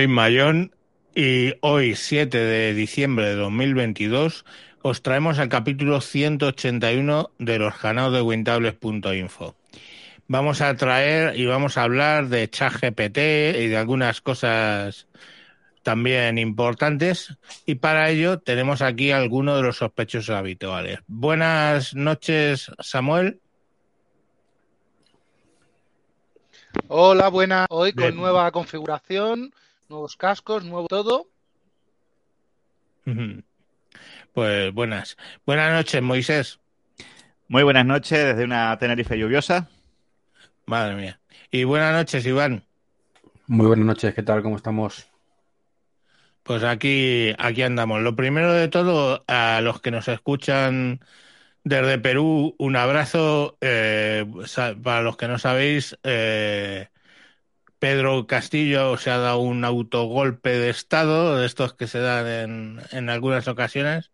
Soy Mayón y hoy, 7 de diciembre de 2022, os traemos el capítulo 181 de los canales de Wintables.info. Vamos a traer y vamos a hablar de ChatGPT y de algunas cosas también importantes y para ello tenemos aquí algunos de los sospechosos habituales. Buenas noches, Samuel. Hola, buenas. Hoy con nueva configuración, nuevos cascos, nuevo todo. Pues buenas. Buenas noches, Moisés. Muy buenas noches desde una Tenerife lluviosa. Madre mía. Y buenas noches, Iván. Muy buenas noches, ¿qué tal? ¿Cómo estamos? Pues aquí, aquí andamos. Lo primero de todo, a los que nos escuchan desde Perú, un abrazo. Eh, para los que no sabéis, eh, Pedro Castillo se ha dado un autogolpe de Estado, de estos que se dan en, en algunas ocasiones,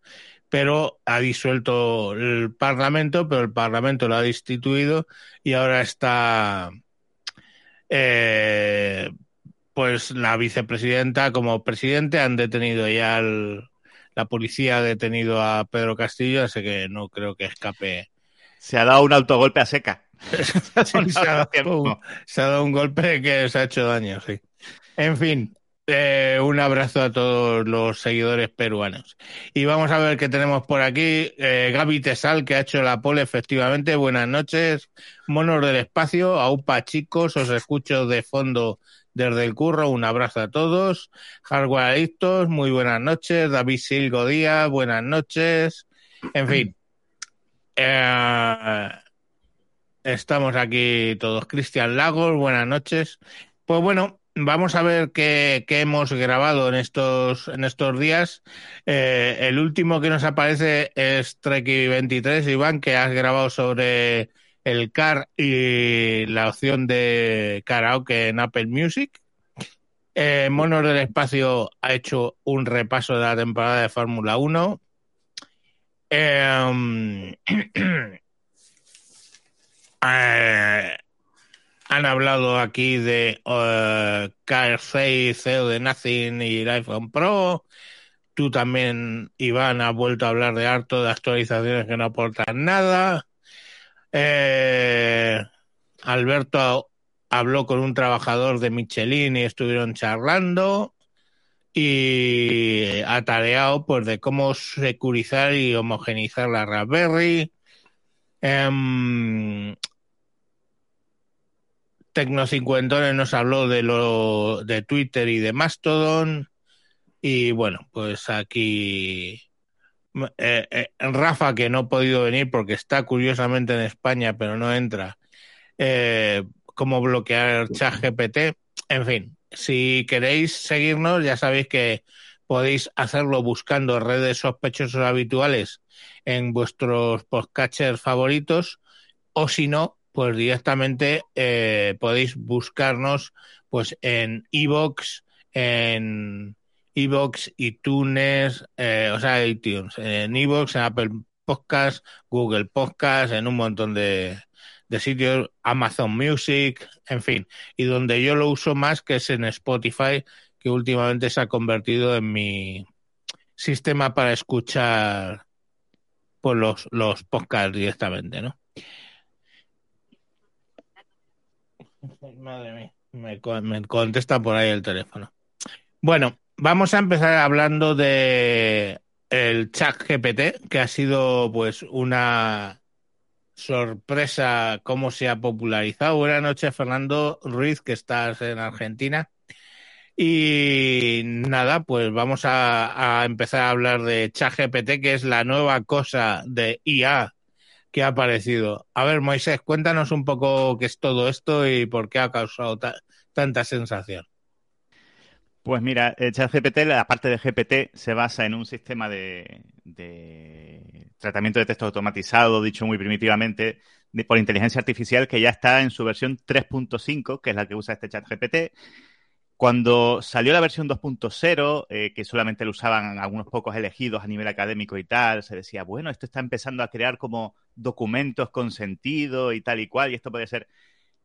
pero ha disuelto el Parlamento, pero el Parlamento lo ha destituido y ahora está eh, pues la vicepresidenta como presidente han detenido ya la policía ha detenido a Pedro Castillo, así que no creo que escape. Se ha dado un autogolpe a seca. se, ha dado un, golpe que se ha hecho daño, sí. En fin, eh, un abrazo a todos los seguidores peruanos. Y vamos a ver qué tenemos por aquí. Eh, Gaby Tesal, que ha hecho la pole, efectivamente. Buenas noches. Monos del espacio, aupa chicos, os escucho de fondo desde el curro. Un abrazo a todos. Hardware Adictos, muy buenas noches. David Silgo Díaz, buenas noches. En fin. Eh, estamos aquí todos. Cristian Lagos, buenas noches. Pues bueno, vamos a ver qué, hemos grabado en estos, en estos días. Eh, el último que nos aparece es Treki 23, Iván, que has grabado sobre el car y la opción de karaoke en Apple Music. Eh, Monos del Espacio ha hecho un repaso de la temporada de Fórmula 1. Em, eh, han hablado aquí de uh, Car 6, CEO de Nothing y el iPhone Pro. Tú también, Iván, has vuelto a hablar de harto de actualizaciones que no aportan nada. Eh, Alberto habló con un trabajador de Michelin y estuvieron charlando y atareado pues de cómo securizar y homogenizar la Raspberry. Eh, Tecno nos habló de lo de Twitter y de Mastodon y bueno, pues aquí eh, eh, Rafa, que no ha podido venir porque está curiosamente en España, pero no entra, eh, cómo bloquear ChatGPT. En fin, si queréis seguirnos, ya sabéis que podéis hacerlo buscando redes sospechosos habituales en vuestros podcatchers favoritos o si no, pues directamente podéis buscarnos pues en iVoox, en Evox, iTunes, eh, o sea, iTunes, en Evox, en Apple Podcast, Google Podcast, en un montón de, sitios, Amazon Music, en fin, y donde yo lo uso más que es en Spotify, que últimamente se ha convertido en mi sistema para escuchar pues, los, los podcasts directamente, ¿no? Madre mía, me, contesta por ahí el teléfono. Bueno, Vamos a empezar hablando de el chat GPT, que ha sido pues una sorpresa cómo se ha popularizado. Buenas noches, Fernando Ruiz, que estás en Argentina. Y nada, pues vamos a, a empezar a hablar de ChatGPT, que es la nueva cosa de IA que ha aparecido. A ver, Moisés, cuéntanos un poco qué es todo esto y por qué ha causado tanta sensación. Pues mira, ChatGPT, la parte de GPT se basa en un sistema de, tratamiento de texto automatizado, dicho muy primitivamente, por inteligencia artificial que ya está en su versión 3.5, que es la que usa este ChatGPT. Cuando salió la versión 2.0, eh, que solamente lo usaban algunos pocos elegidos a nivel académico y tal, se decía, bueno, esto está empezando a crear como documentos con sentido y tal y cual, y esto puede ser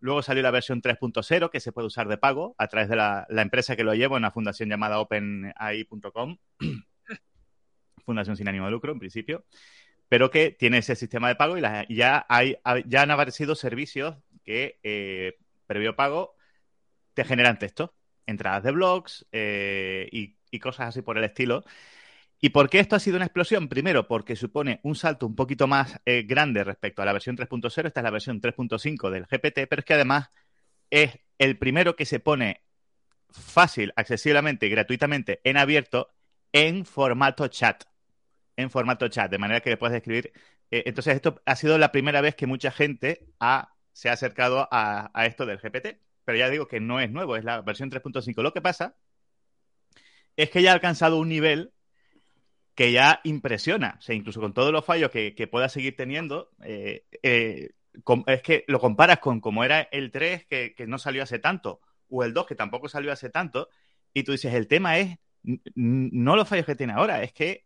Luego salió la versión 3.0 que se puede usar de pago a través de la, empresa que lo lleva, una fundación llamada OpenAI.com, fundación sin ánimo de lucro en principio, pero que tiene ese sistema de pago y ya, hay, ya han aparecido servicios que eh, previo pago te generan texto, entradas de blogs eh, y, cosas así por el estilo. ¿Y por qué esto ha sido una explosión? Primero, porque supone un salto un poquito más eh, grande respecto a la versión 3.0. Esta es la versión 3.5 del GPT, pero es que además es el primero que se pone fácil, accesiblemente y gratuitamente en abierto en formato chat. En formato chat, de manera que le puedes escribir. Eh, entonces, esto ha sido la primera vez que mucha gente se ha acercado a esto del GPT. Pero ya digo que no es nuevo, es la versión 3.5. Lo que pasa es que ya ha alcanzado un nivel que ya impresiona. O sea, incluso con todos los fallos que, pueda seguir teniendo, eh, eh, es que lo comparas con como era el 3, que, no salió hace tanto, o el 2, que tampoco salió hace tanto, y tú dices, el tema es no los fallos que tiene ahora, es que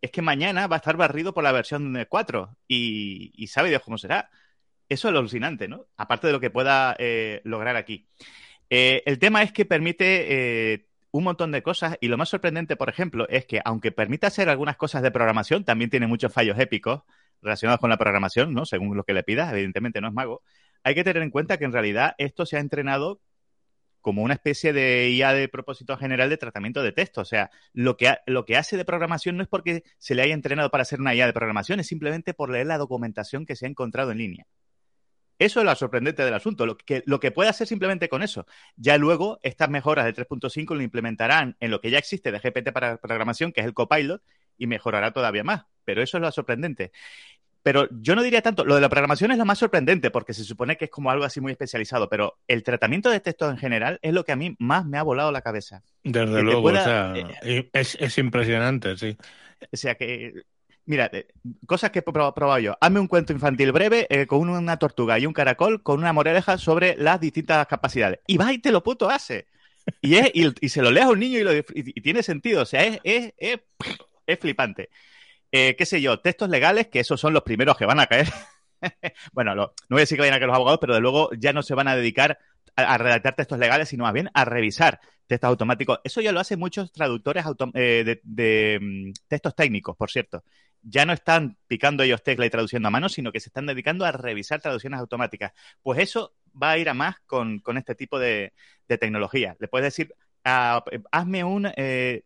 es que mañana va a estar barrido por la versión 4 y, y sabe Dios cómo será. Eso es lo alucinante, ¿no? Aparte de lo que pueda eh, lograr aquí. el tema es que permite un montón de cosas y lo más sorprendente, por ejemplo, es que aunque permita hacer algunas cosas de programación, también tiene muchos fallos épicos relacionados con la programación, ¿no? Según lo que le pidas, evidentemente no es mago. Hay que tener en cuenta que en realidad esto se ha entrenado como una especie de IA de propósito general de tratamiento de texto. O sea, lo que, lo que hace de programación no es porque se le haya entrenado para hacer una IA de programación, es simplemente por leer la documentación que se ha encontrado en línea. Eso es lo sorprendente del asunto, lo que, lo que puede hacer simplemente con eso. Ya luego estas mejoras de 3.5 lo implementarán en lo que ya existe de GPT para programación, que es el copilot, y mejorará todavía más. Pero eso es lo sorprendente. Pero yo no diría tanto, lo de la programación es lo más sorprendente porque se supone que es como algo así muy especializado, pero el tratamiento de textos en general es lo que a mí más me ha volado la cabeza. Desde luego, o sea, eh, es, es, impresionante, sí. O sea que Mira, cosas que he probado yo. Hazme un cuento infantil breve eh, con una tortuga y un caracol con una moraleja sobre las distintas capacidades. Y va y te lo puto hace. Y, es, y, se lo leas a un niño y, tiene sentido. O sea, es, flipante. Eh, qué sé yo, textos legales, que esos son los primeros que van a caer. bueno, no voy a decir que vayan a caer los abogados, pero de luego ya no se van a dedicar a, redactar textos legales, sino más bien a revisar textos automáticos. Eso ya lo hacen muchos traductores eh, de, mm, textos técnicos, por cierto ya no están picando ellos tecla y traduciendo a mano, sino que se están dedicando a revisar traducciones automáticas. Pues eso va a ir a más con, este tipo de, tecnología. Le puedes decir, ah, hazme un, eh,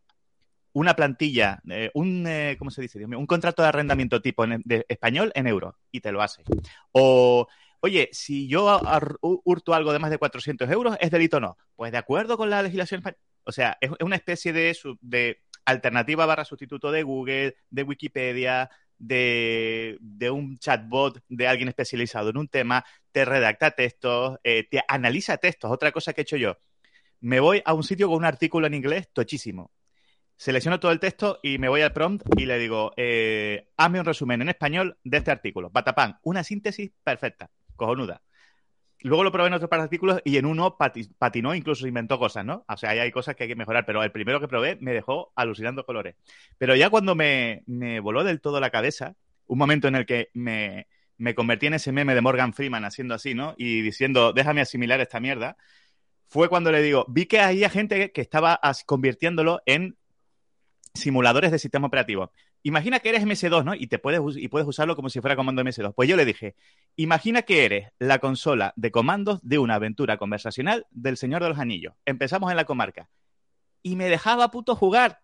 una plantilla, eh, un, eh, ¿cómo se dice? un contrato de arrendamiento tipo de español en euros y te lo hace. O, oye, si yo hurto algo de más de 400 euros, ¿es delito o no? Pues de acuerdo con la legislación española. O sea, es una especie de, de alternativa barra sustituto de Google, de Wikipedia, de, un chatbot de alguien especializado en un tema, te redacta textos, eh, te analiza textos. Otra cosa que he hecho yo, me voy a un sitio con un artículo en inglés tochísimo. Selecciono todo el texto y me voy al prompt y le digo, eh, hazme un resumen en español de este artículo. Batapán, una síntesis perfecta, cojonuda. Luego lo probé en otros artículos y en uno patinó, incluso inventó cosas, ¿no? O sea, ahí hay cosas que hay que mejorar, pero el primero que probé me dejó alucinando colores. Pero ya cuando me, voló del todo la cabeza, un momento en el que me, convertí en ese meme de Morgan Freeman haciendo así, ¿no? Y diciendo, déjame asimilar esta mierda, fue cuando le digo, vi que había gente que estaba convirtiéndolo en simuladores de sistema operativo. Imagina que eres MS2, ¿no? Y te puedes y puedes usarlo como si fuera comando MS2. Pues yo le dije, imagina que eres la consola de comandos de una aventura conversacional del Señor de los Anillos. Empezamos en la comarca. Y me dejaba puto jugar.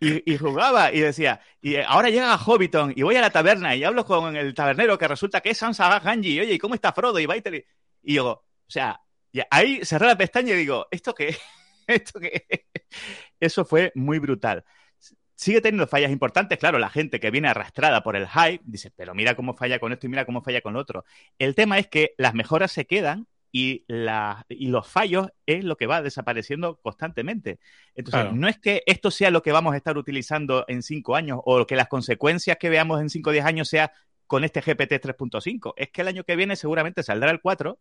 Y, jugaba y decía, y ahora llega Hobbiton y voy a la taberna y hablo con el tabernero que resulta que es Sansa Ganji. Oye, ¿y cómo está Frodo? Y y, y yo, o sea, ahí cerré la pestaña y digo, ¿esto qué? ¿Esto qué? Eso fue muy brutal sigue teniendo fallas importantes. Claro, la gente que viene arrastrada por el hype dice, pero mira cómo falla con esto y mira cómo falla con lo otro. El tema es que las mejoras se quedan y, y los fallos es lo que va desapareciendo constantemente. Entonces, no es que esto sea lo que vamos a estar utilizando en cinco años o que las consecuencias que veamos en cinco o diez años sea con este GPT 3.5. Es que el año que viene seguramente saldrá el 4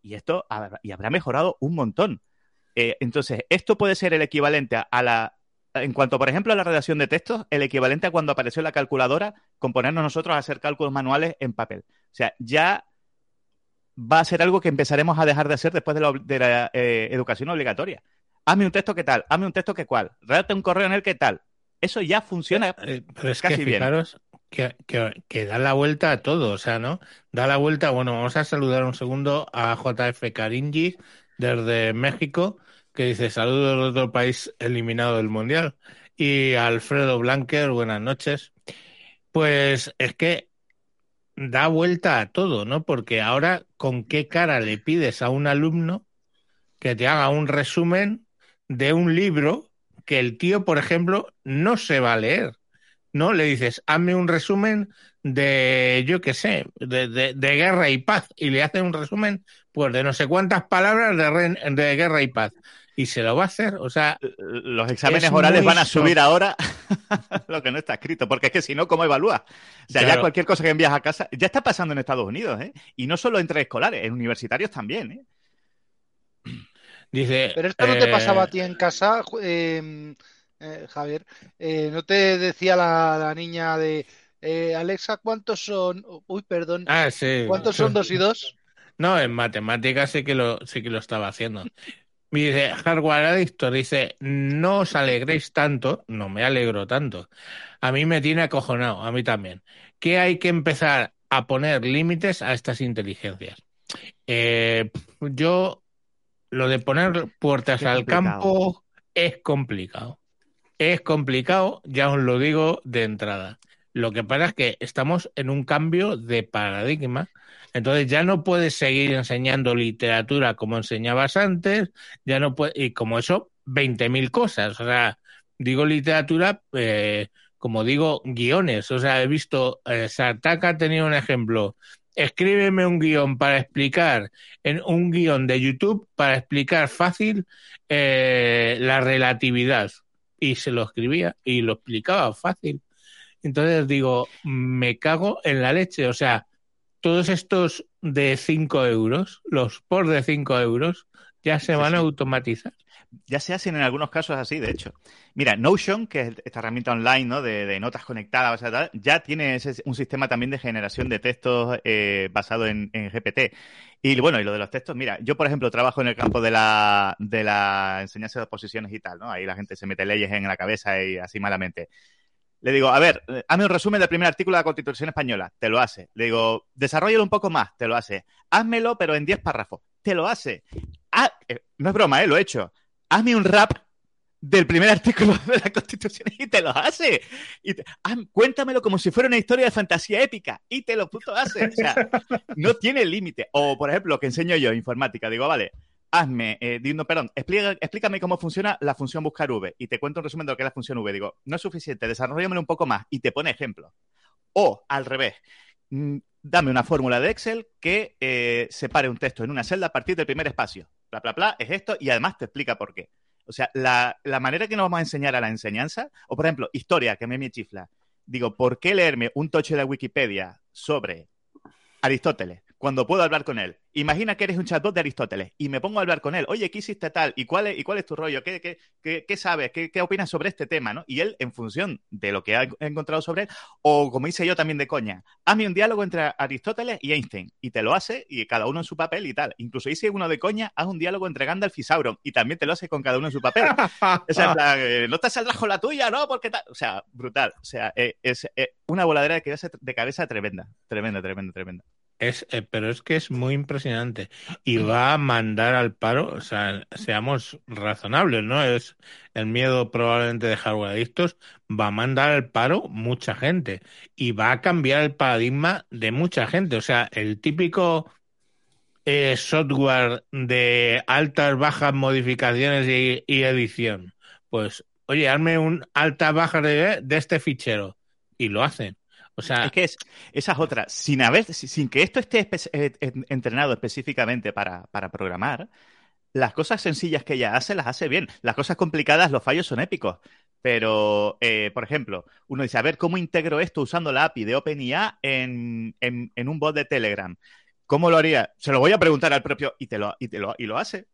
y esto y habrá mejorado un montón. Eh, entonces, esto puede ser el equivalente a la en cuanto, por ejemplo, a la redacción de textos, el equivalente a cuando apareció la calculadora con ponernos nosotros a hacer cálculos manuales en papel. O sea, ya va a ser algo que empezaremos a dejar de hacer después de la, eh, educación obligatoria. Hazme un texto que tal, hazme un texto que cual, redacta un correo en el que tal. Eso ya funciona eh, pero es casi que fijaros Que, que, da la vuelta a todo, o sea, ¿no? Da la vuelta, bueno, vamos a saludar un segundo a JF Caringi desde México, que dice saludos de otro país eliminado del Mundial. Y Alfredo Blanquer, buenas noches. Pues es que da vuelta a todo, ¿no? Porque ahora, ¿con qué cara le pides a un alumno que te haga un resumen de un libro que el tío, por ejemplo, no se va a leer? ¿No? Le dices, hazme un resumen de, yo qué sé, de, de, guerra y paz, y le hace un resumen, pues, de no sé cuántas palabras de, de guerra y paz y se lo va a hacer. O sea, los exámenes orales van a subir ahora lo que no está escrito, porque es que si no, ¿cómo evalúa? O sea, ya cualquier cosa que envías a casa, ya está pasando en Estados Unidos, ¿eh? Y no solo entre escolares, en universitarios también, ¿eh? Dice. Pero esto no te pasaba a eh, ti en casa, em, eh, Javier. Eh, ¿No te decía la, niña de Alexa cuántos son? Uy, perdón. Ah, sí. ¿Cuántos son dos y dos? No, en matemáticas sí que lo, sí que lo estaba haciendo. Dice Hardware Adictor, dice, no os alegréis tanto, no me alegro tanto. A mí me tiene acojonado, a mí también. Que hay que empezar a poner límites a estas inteligencias. Eh, yo, lo de poner puertas al campo es complicado. Es complicado, ya os lo digo de entrada. Lo que pasa es que estamos en un cambio de paradigma entonces ya no puedes seguir enseñando literatura como enseñabas antes, ya no puedes, y como eso, 20.000 cosas. O sea, digo literatura, eh, como digo, guiones. O sea, he visto, eh, Sartaka ha tenido un ejemplo. Escríbeme un guion para explicar, en un guion de YouTube para explicar fácil eh, la relatividad. Y se lo escribía y lo explicaba fácil. Entonces digo, me cago en la leche. O sea, todos estos de 5 euros, los por de 5 euros, ya se van a automatizar. Ya se hacen en algunos casos así, de hecho. Mira, Notion, que es esta herramienta online ¿no? de, notas conectadas, ya tiene un sistema también de generación de textos eh, basado en, GPT. Y bueno, y lo de los textos, mira, yo por ejemplo trabajo en el campo de la, de la enseñanza de oposiciones y tal, ¿no? Ahí la gente se mete leyes en la cabeza y así malamente. Le digo, a ver, eh, hazme un resumen del primer artículo de la Constitución Española. Te lo hace. Le digo, desarrollalo un poco más. Te lo hace. Házmelo, pero en 10 párrafos. Te lo hace. Ah, eh, no es broma, ¿eh? Lo he hecho. Hazme un rap del primer artículo de la Constitución y te lo hace. Y cuéntamelo como si fuera una historia de fantasía épica y te lo puto hace. O sea, no tiene límite. O, por ejemplo, que enseño yo, informática. Digo, vale, hazme, eh, perdón, explícame cómo funciona la función buscar V y te cuento un resumen de lo que es la función V. Digo, no es suficiente, desarrollamelo un poco más y te pone ejemplos. O al revés, mm, dame una fórmula de Excel que eh, separe un texto en una celda a partir del primer espacio. Bla, bla, bla, es esto y además te explica por qué. O sea, la, manera que nos vamos a enseñar a la enseñanza, o por ejemplo, historia, que me chifla. Digo, ¿por qué leerme un tocho de Wikipedia sobre Aristóteles cuando puedo hablar con él. Imagina que eres un chatbot de Aristóteles y me pongo a hablar con él. Oye, ¿qué hiciste tal? ¿Y cuál es, y cuál es tu rollo? ¿Qué, qué, qué, sabes? ¿Qué, ¿Qué, opinas sobre este tema? ¿no? Y él, en función de lo que ha encontrado sobre él, o como hice yo también de coña, hazme un diálogo entre Aristóteles y Einstein. Y te lo hace, y cada uno en su papel y tal. Incluso hice uno de coña, haz un diálogo entre Gandalf y Sauron. Y también te lo hace con cada uno en su papel. o sea, eh, no te saldrás con la tuya, ¿no? Porque tal. O sea, brutal. O sea, eh, es eh, una voladera de cabeza, de cabeza tremenda. Tremenda, tremenda, tremenda. Es, eh, pero es que es muy impresionante y va a mandar al paro, o sea, seamos razonables, ¿no? Es el miedo probablemente de hardware adictos, va a mandar al paro mucha gente y va a cambiar el paradigma de mucha gente. O sea, el típico eh, software de altas, bajas modificaciones y, edición. Pues, oye, hazme un alta, baja de, de este fichero y lo hacen. O sea, es que es, esa es otra. Sin, haber, sin que esto esté eh, entrenado específicamente para, programar, las cosas sencillas que ella hace las hace bien. Las cosas complicadas, los fallos son épicos. Pero, eh, por ejemplo, uno dice, a ver, ¿cómo integro esto usando la API de OpenIA en, en, un bot de Telegram? ¿Cómo lo haría? Se lo voy a preguntar al propio y te lo, y te lo, y lo hace.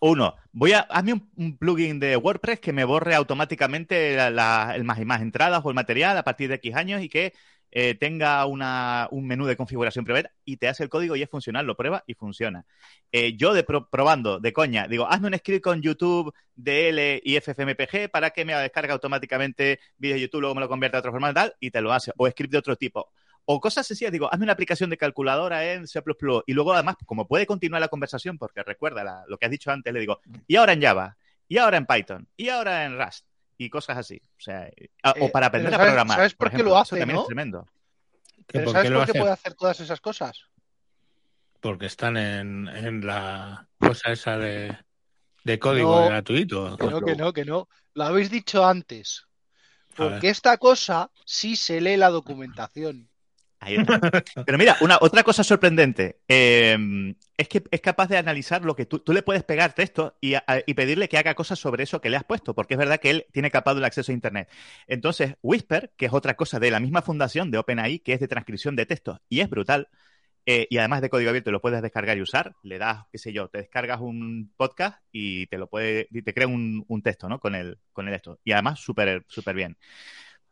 Uno, voy a hazme un, plugin de WordPress que me borre automáticamente las más y más entradas o el material a partir de X años y que eh, tenga una, un menú de configuración privada y te hace el código y es funcional, lo prueba y funciona. Eh, yo de probando, de coña, digo, hazme un script con YouTube, DL y FFmpg para que me descargue automáticamente vídeos de YouTube, luego me lo convierta a otro formato y tal, y te lo hace. O script de otro tipo. O cosas sencillas, digo, hazme una aplicación de calculadora en C++. Y luego, además, como puede continuar la conversación, porque recuerda lo que has dicho antes, le digo, y ahora en Java, y ahora en Python, y ahora en Rust, y cosas así. O sea, o Eh, para aprender a ¿sabes- programar. sabes por qué lo hace, Eso también no? es tremendo. Pero ¿Por ¿sabes por qué hace? puede hacer todas esas cosas? Porque están en, en la cosa esa de, de código No. gratuito. Que no, que no, que no. Lo habéis dicho antes. Porque esta cosa sí se lee la documentación. Ahí está. Pero mira, una, otra cosa sorprendente eh, es que es capaz de analizar lo que tú, tú le puedes pegar texto y, y pedirle que haga cosas sobre eso que le has puesto, porque es verdad que él tiene capado el acceso a Internet. Entonces, Whisper, que es otra cosa de la misma fundación de OpenAI, que es de transcripción de textos y es brutal, eh, y además de código abierto lo puedes descargar y usar, le das, qué sé yo, te descargas un podcast y te lo puede, y te crea un, un texto, ¿no? Con el, con el esto. Y además, súper, súper bien.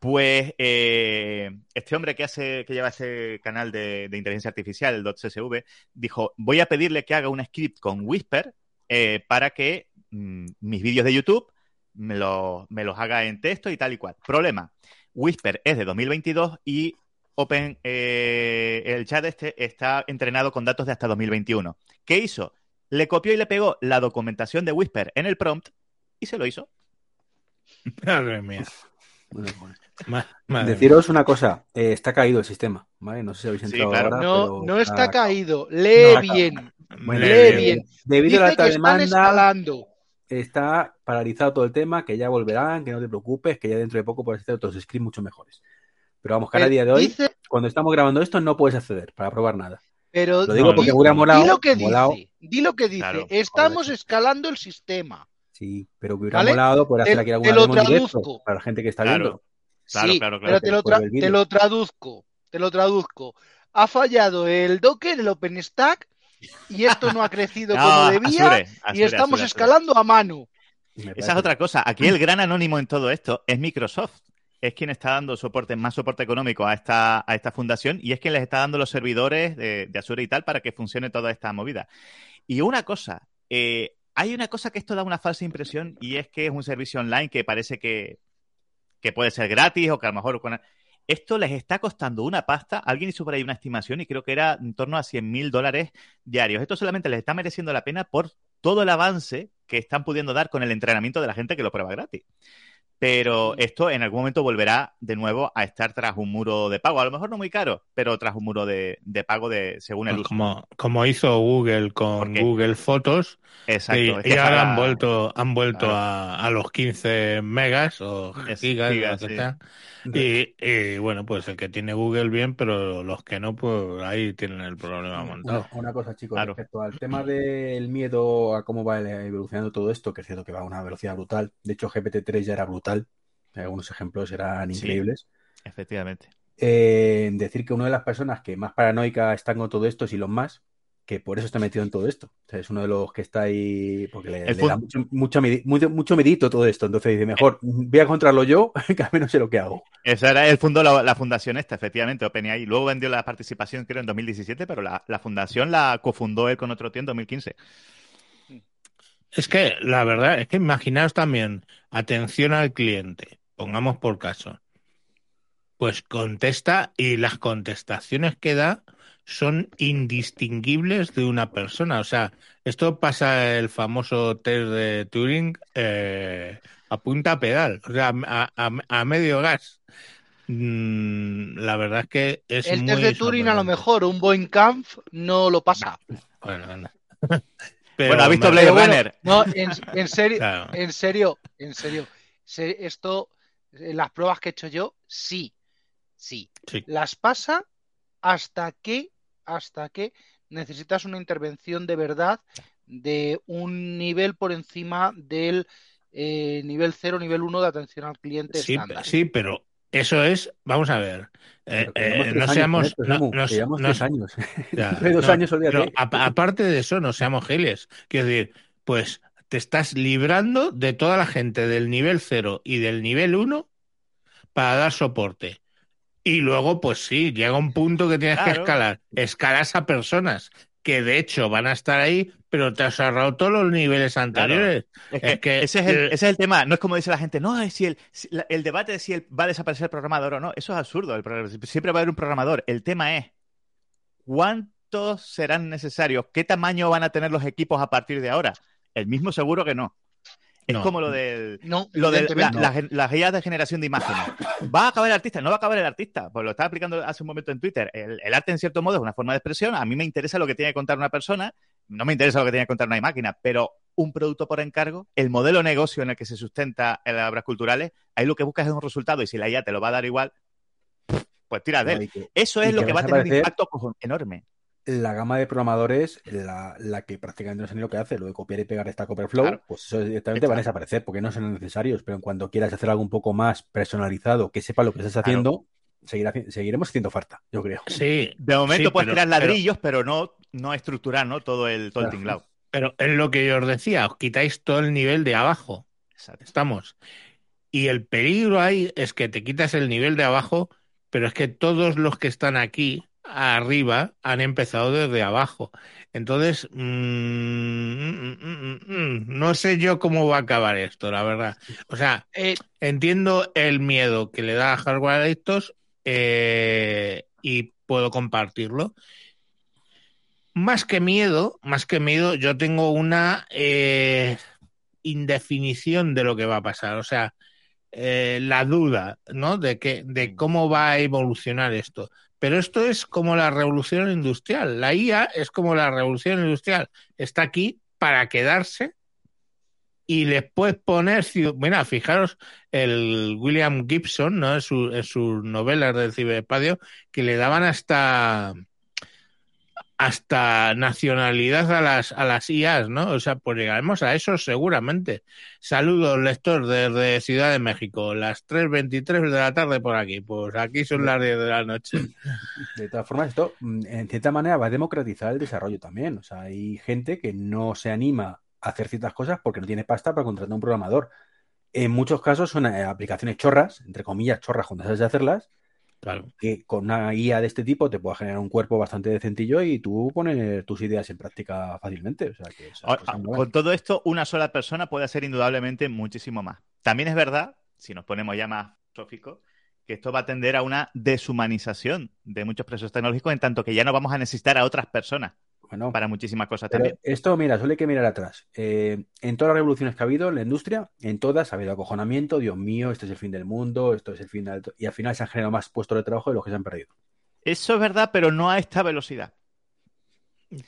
Pues eh, este hombre que hace, que lleva ese canal de, inteligencia artificial, el .csv, dijo, voy a pedirle que haga un script con Whisper eh, para que mm, mis vídeos de YouTube me, lo- los haga en texto y tal y cual. Problema, Whisper es de 2022 y Open, eh, el chat este está entrenado con datos de hasta 2021. ¿Qué hizo? Le copió y le pegó la documentación de Whisper en el prompt y se lo hizo. Madre mía. Bueno, bueno. Mía. Deciros una cosa, eh, está caído el sistema, ¿vale? No sé si habéis Sí, entrado claro. ahora, No, pero no está caído. Lee No, bien. Bueno, lee bien. Debido a la alta que están demanda, escalando. está paralizado todo el tema, que ya volverán, que no te preocupes, que ya dentro de poco puedes hacer otros scripts mucho mejores. Pero vamos, que ahora a Eh, día de hoy, dice- cuando estamos grabando esto, no puedes acceder para probar nada. pero Lo digo No, porque no. hubiera molado. di lo que molado- dice. Di lo que dice. Claro, Estamos joder. escalando el sistema. Sí, pero que hubiera ¿Vale? molado poder Te- hacer aquí te alguna lo demo directo traduzco. para la gente que está Claro. viendo. Claro, sí, claro, claro. pero te lo, te traduzco. Te lo traduzco. Ha fallado el Docker, el OpenStack, y esto no ha crecido No, como debía, y estamos escalando a mano. Esa es otra cosa. Aquí el gran anónimo en todo esto es Microsoft. Es quien está dando soporte, más soporte económico a esta, a esta fundación y es quien les está dando los servidores de, de Azure y tal para que funcione toda esta movida. Y una cosa, eh, hay una cosa que esto da una falsa impresión y es que es un servicio online que parece que, que puede ser gratis o que a lo mejor... con- Esto les está costando una pasta. Alguien hizo por ahí una estimación y creo que era en torno a 100 mil dólares diarios. Esto solamente les está mereciendo la pena por todo el avance que están pudiendo dar con el entrenamiento de la gente que lo prueba gratis. Pero esto en algún momento volverá de nuevo a estar tras un muro de pago. A lo mejor no muy caro, pero tras un muro de, de pago de según el Pues uso. como, como hizo Google con Google Fotos Exacto. y, es y que ahora para- han vuelto han vuelto Claro. a, a los 15 megas o gigas, sí. y, bueno, pues el que tiene Google bien, pero los que no, pues ahí tienen el problema montado. Una, una cosa, chicos, Claro. respecto al tema del miedo a cómo va evolucionando todo esto, que es cierto que va a una velocidad brutal. De hecho, GPT-3 ya era brutal. Algunos ejemplos eran Sí. increíbles. Efectivamente. Eh, decir que una de las personas que más paranoica están con todo esto es Elon Musk, que por eso está metido en todo esto. O sea, es uno de los que está ahí, porque le, da mucho, mucho, medi- mucho, mucho medito todo esto. Entonces dice, mejor voy a encontrarlo yo, que al menos sé lo que hago. Eso era, él fundó la, la fundación esta, efectivamente, OpenAI. Luego vendió la participación, creo, en 2017, pero la, la fundación la cofundó él con otro tío en 2015. Es que la verdad es que imaginaos también, atención al cliente, pongamos por caso. Pues contesta y las contestaciones que da son indistinguibles de una persona. O sea, esto pasa el famoso test de Turing eh, a punta pedal, o sea, a, a- a medio gas. Mm, la verdad es que es el muy test de Turing, a lo mejor, un camp no lo pasa. Bueno, anda. Pero bueno, ¿ha visto Blade bueno, Runner? no, en, en serio, Claro. en serio, en serio. Se- esto, en las pruebas que he hecho yo, sí, sí. Sí. Las pasa hasta que, hasta que necesitas una intervención de verdad de un nivel por encima del eh, nivel 0, nivel 1 de atención al cliente Sí, estándar. sí, pero eso es, vamos a ver, eh, eh, no seamos, esto, no- llevamos años. ya, dos no, años, a- aparte de eso, no seamos giles. Quiero decir, pues te estás librando de toda la gente del nivel 0 y del nivel 1 para dar soporte. Y luego, pues sí, llega un punto que tienes que escalar. Escalas a personas que de hecho van a estar ahí, pero te has ahorrado todos los niveles anteriores. Es que, Es que- ese, es el, ese es el tema. No es como dice la gente, no, es si el, el debate de si el- va a desaparecer el programador o no. Eso es absurdo. El siempre va a haber un programador. El tema es cuántos serán necesarios, qué tamaño van a tener los equipos a partir de ahora. El mismo seguro que no. Es No. como lo del No, lo de la- las guías de generación de imágenes. ¿Va a acabar el artista? No va a acabar el artista. Pues lo estaba explicando hace un momento en Twitter. El, el arte, en cierto modo, es una forma de expresión. A mí me interesa lo que tiene que contar una persona. No me interesa lo que tiene que contar una máquina. Pero un producto por encargo, el modelo de negocio en el que se sustenta en las obras culturales, ahí lo que buscas es un resultado. Y si la IA te lo va a dar igual, pues tira de él. Que Eso es lo que va a tener un impacto enorme. La gama de programadores, la, la que prácticamente no sé ni lo que hace, lo de copiar y pegar Stack Overflow, Claro. pues eso directamente van a Exacto. desaparecer porque no son necesarios. Pero en cuanto quieras hacer algo un poco más personalizado, que sepa lo que estás haciendo, seguirá seguiremos haciendo falta, yo creo. Sí, De momento Sí, puedes pero- tirar ladrillos, pero, no, no estructurar ¿no? todo el, todo el tinglado. pero es lo que yo os decía, os quitáis todo el nivel de abajo. Exacto. Estamos. Y el peligro ahí es que te quitas el nivel de abajo, pero es que todos los que están aquí arriba han empezado desde abajo. Entonces, mm, mm, mm, no sé yo cómo va a acabar esto, la verdad. O sea, Eh, entiendo el miedo que le da a Hardware Adictos eh, y puedo compartirlo. Más que miedo, más que miedo, yo tengo una eh, indefinición de lo que va a pasar. O sea, eh, la duda, ¿no? De que, de cómo va a evolucionar esto. Pero esto es como la revolución industrial. La IA es como la revolución industrial. Está aquí para quedarse y les puedes poner. Mira, fijaros el William Gibson, ¿no? En, su- en sus novelas del ciberespacio, que le daban hasta hasta nacionalidad a las a las IAs, ¿no? O sea, pues llegaremos a eso seguramente. Saludos, lector desde Ciudad de México, las 3.23 de la tarde por aquí. Pues aquí son las 10 de la noche. De todas formas, esto mm, en cierta manera va a democratizar el desarrollo también. O sea, hay gente que no se anima a hacer ciertas cosas porque no tiene pasta para contratar a un programador. En muchos casos son eh, aplicaciones chorras, entre comillas, chorras cuando sabes de hacerlas, Claro. que con una guía de este tipo te pueda generar un cuerpo bastante decentillo y tú poner tus ideas en práctica fácilmente. O sea, que Ahora, con todo esto, una sola persona puede hacer indudablemente muchísimo más. También es verdad, si nos ponemos ya más filosóficos, que esto va a tender a una deshumanización de muchos procesos tecnológicos, en tanto que ya no vamos a necesitar a otras personas Bueno, para muchísimas cosas también. esto, mira, solo hay que mirar atrás. Eh, en todas las revoluciones que ha habido en la industria, en todas ha habido acojonamiento, Dios mío, esto es el fin del mundo, esto es el final. Y al final se han generado más puestos de trabajo de los que se han perdido. Eso es verdad, pero no a esta velocidad.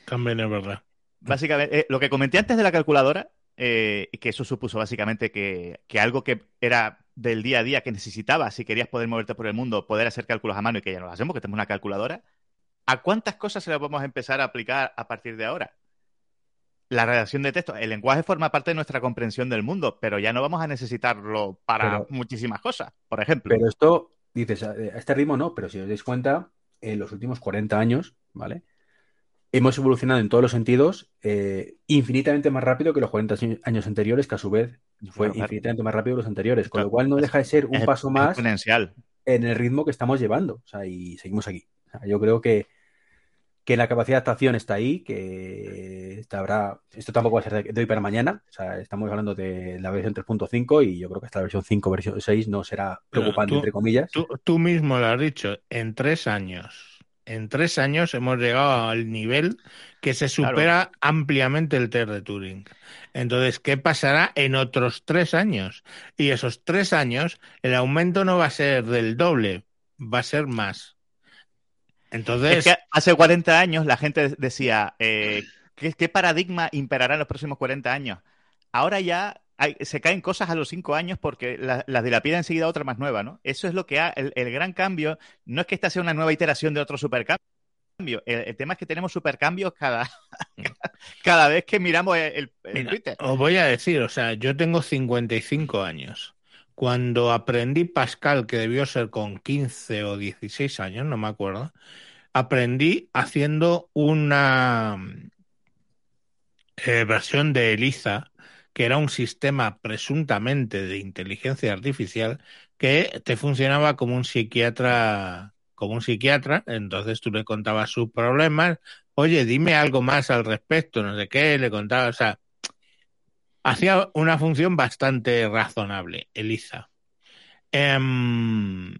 También es verdad. Básicamente, eh, lo que comenté antes de la calculadora, eh, y que eso supuso básicamente que, que algo que era del día a día que necesitabas, si querías poder moverte por el mundo, poder hacer cálculos a mano y que ya no lo hacemos, que tenemos una calculadora, ¿a cuántas cosas se las vamos a empezar a aplicar a partir de ahora? La redacción de texto, el lenguaje forma parte de nuestra comprensión del mundo, pero ya no vamos a necesitarlo para Pero- muchísimas cosas. Por ejemplo, Pero esto, dices, a este ritmo no, pero si os dais cuenta, en los últimos 40 años, ¿vale? Hemos evolucionado en todos los sentidos eh, infinitamente más rápido que los 40 años anteriores, que a su vez fue Claro, claro. infinitamente más rápido que los anteriores, con Claro, lo cual no es- deja de ser un es- paso más exponencial. en el ritmo que estamos llevando. O sea, y seguimos aquí. Yo creo que, que la capacidad de adaptación está ahí, que esta habrá. Esto tampoco va a ser de, de hoy para mañana. O sea, estamos hablando de la versión 3.5 y yo creo que hasta la versión 5, versión 6 no será preocupante, tú- entre comillas. Tú, tú mismo lo has dicho, en tres años. En tres años hemos llegado al nivel que se supera ampliamente el test de Turing. Entonces, ¿qué pasará en otros tres años? Y esos tres años, el aumento no va a ser del doble, va a ser más. Entonces, Es que hace 40 años la gente decía, eh, ¿qué, qué paradigma imperará en los próximos 40 años? Ahora ya hay- se caen cosas a los 5 años porque la- las dilapida enseguida otra más nueva, ¿no? Eso es lo que ha, el, el gran cambio, no es que esta sea una nueva iteración de otro supercambio. El, el tema es que tenemos supercambios cada, cada vez que miramos el, el- el Mira, Twitter. os voy a decir, o sea, yo tengo 55 años. Cuando aprendí Pascal, que debió ser con 15 o 16 años, no me acuerdo, aprendí haciendo una eh, versión de ELIZA, que era un sistema presuntamente de inteligencia artificial que te funcionaba como un psiquiatra como un psiquiatra, entonces tú le contabas sus problemas, oye, dime algo más al respecto, no sé qué, le contaba, o sea, hacía una función bastante razonable, Eliza. Em,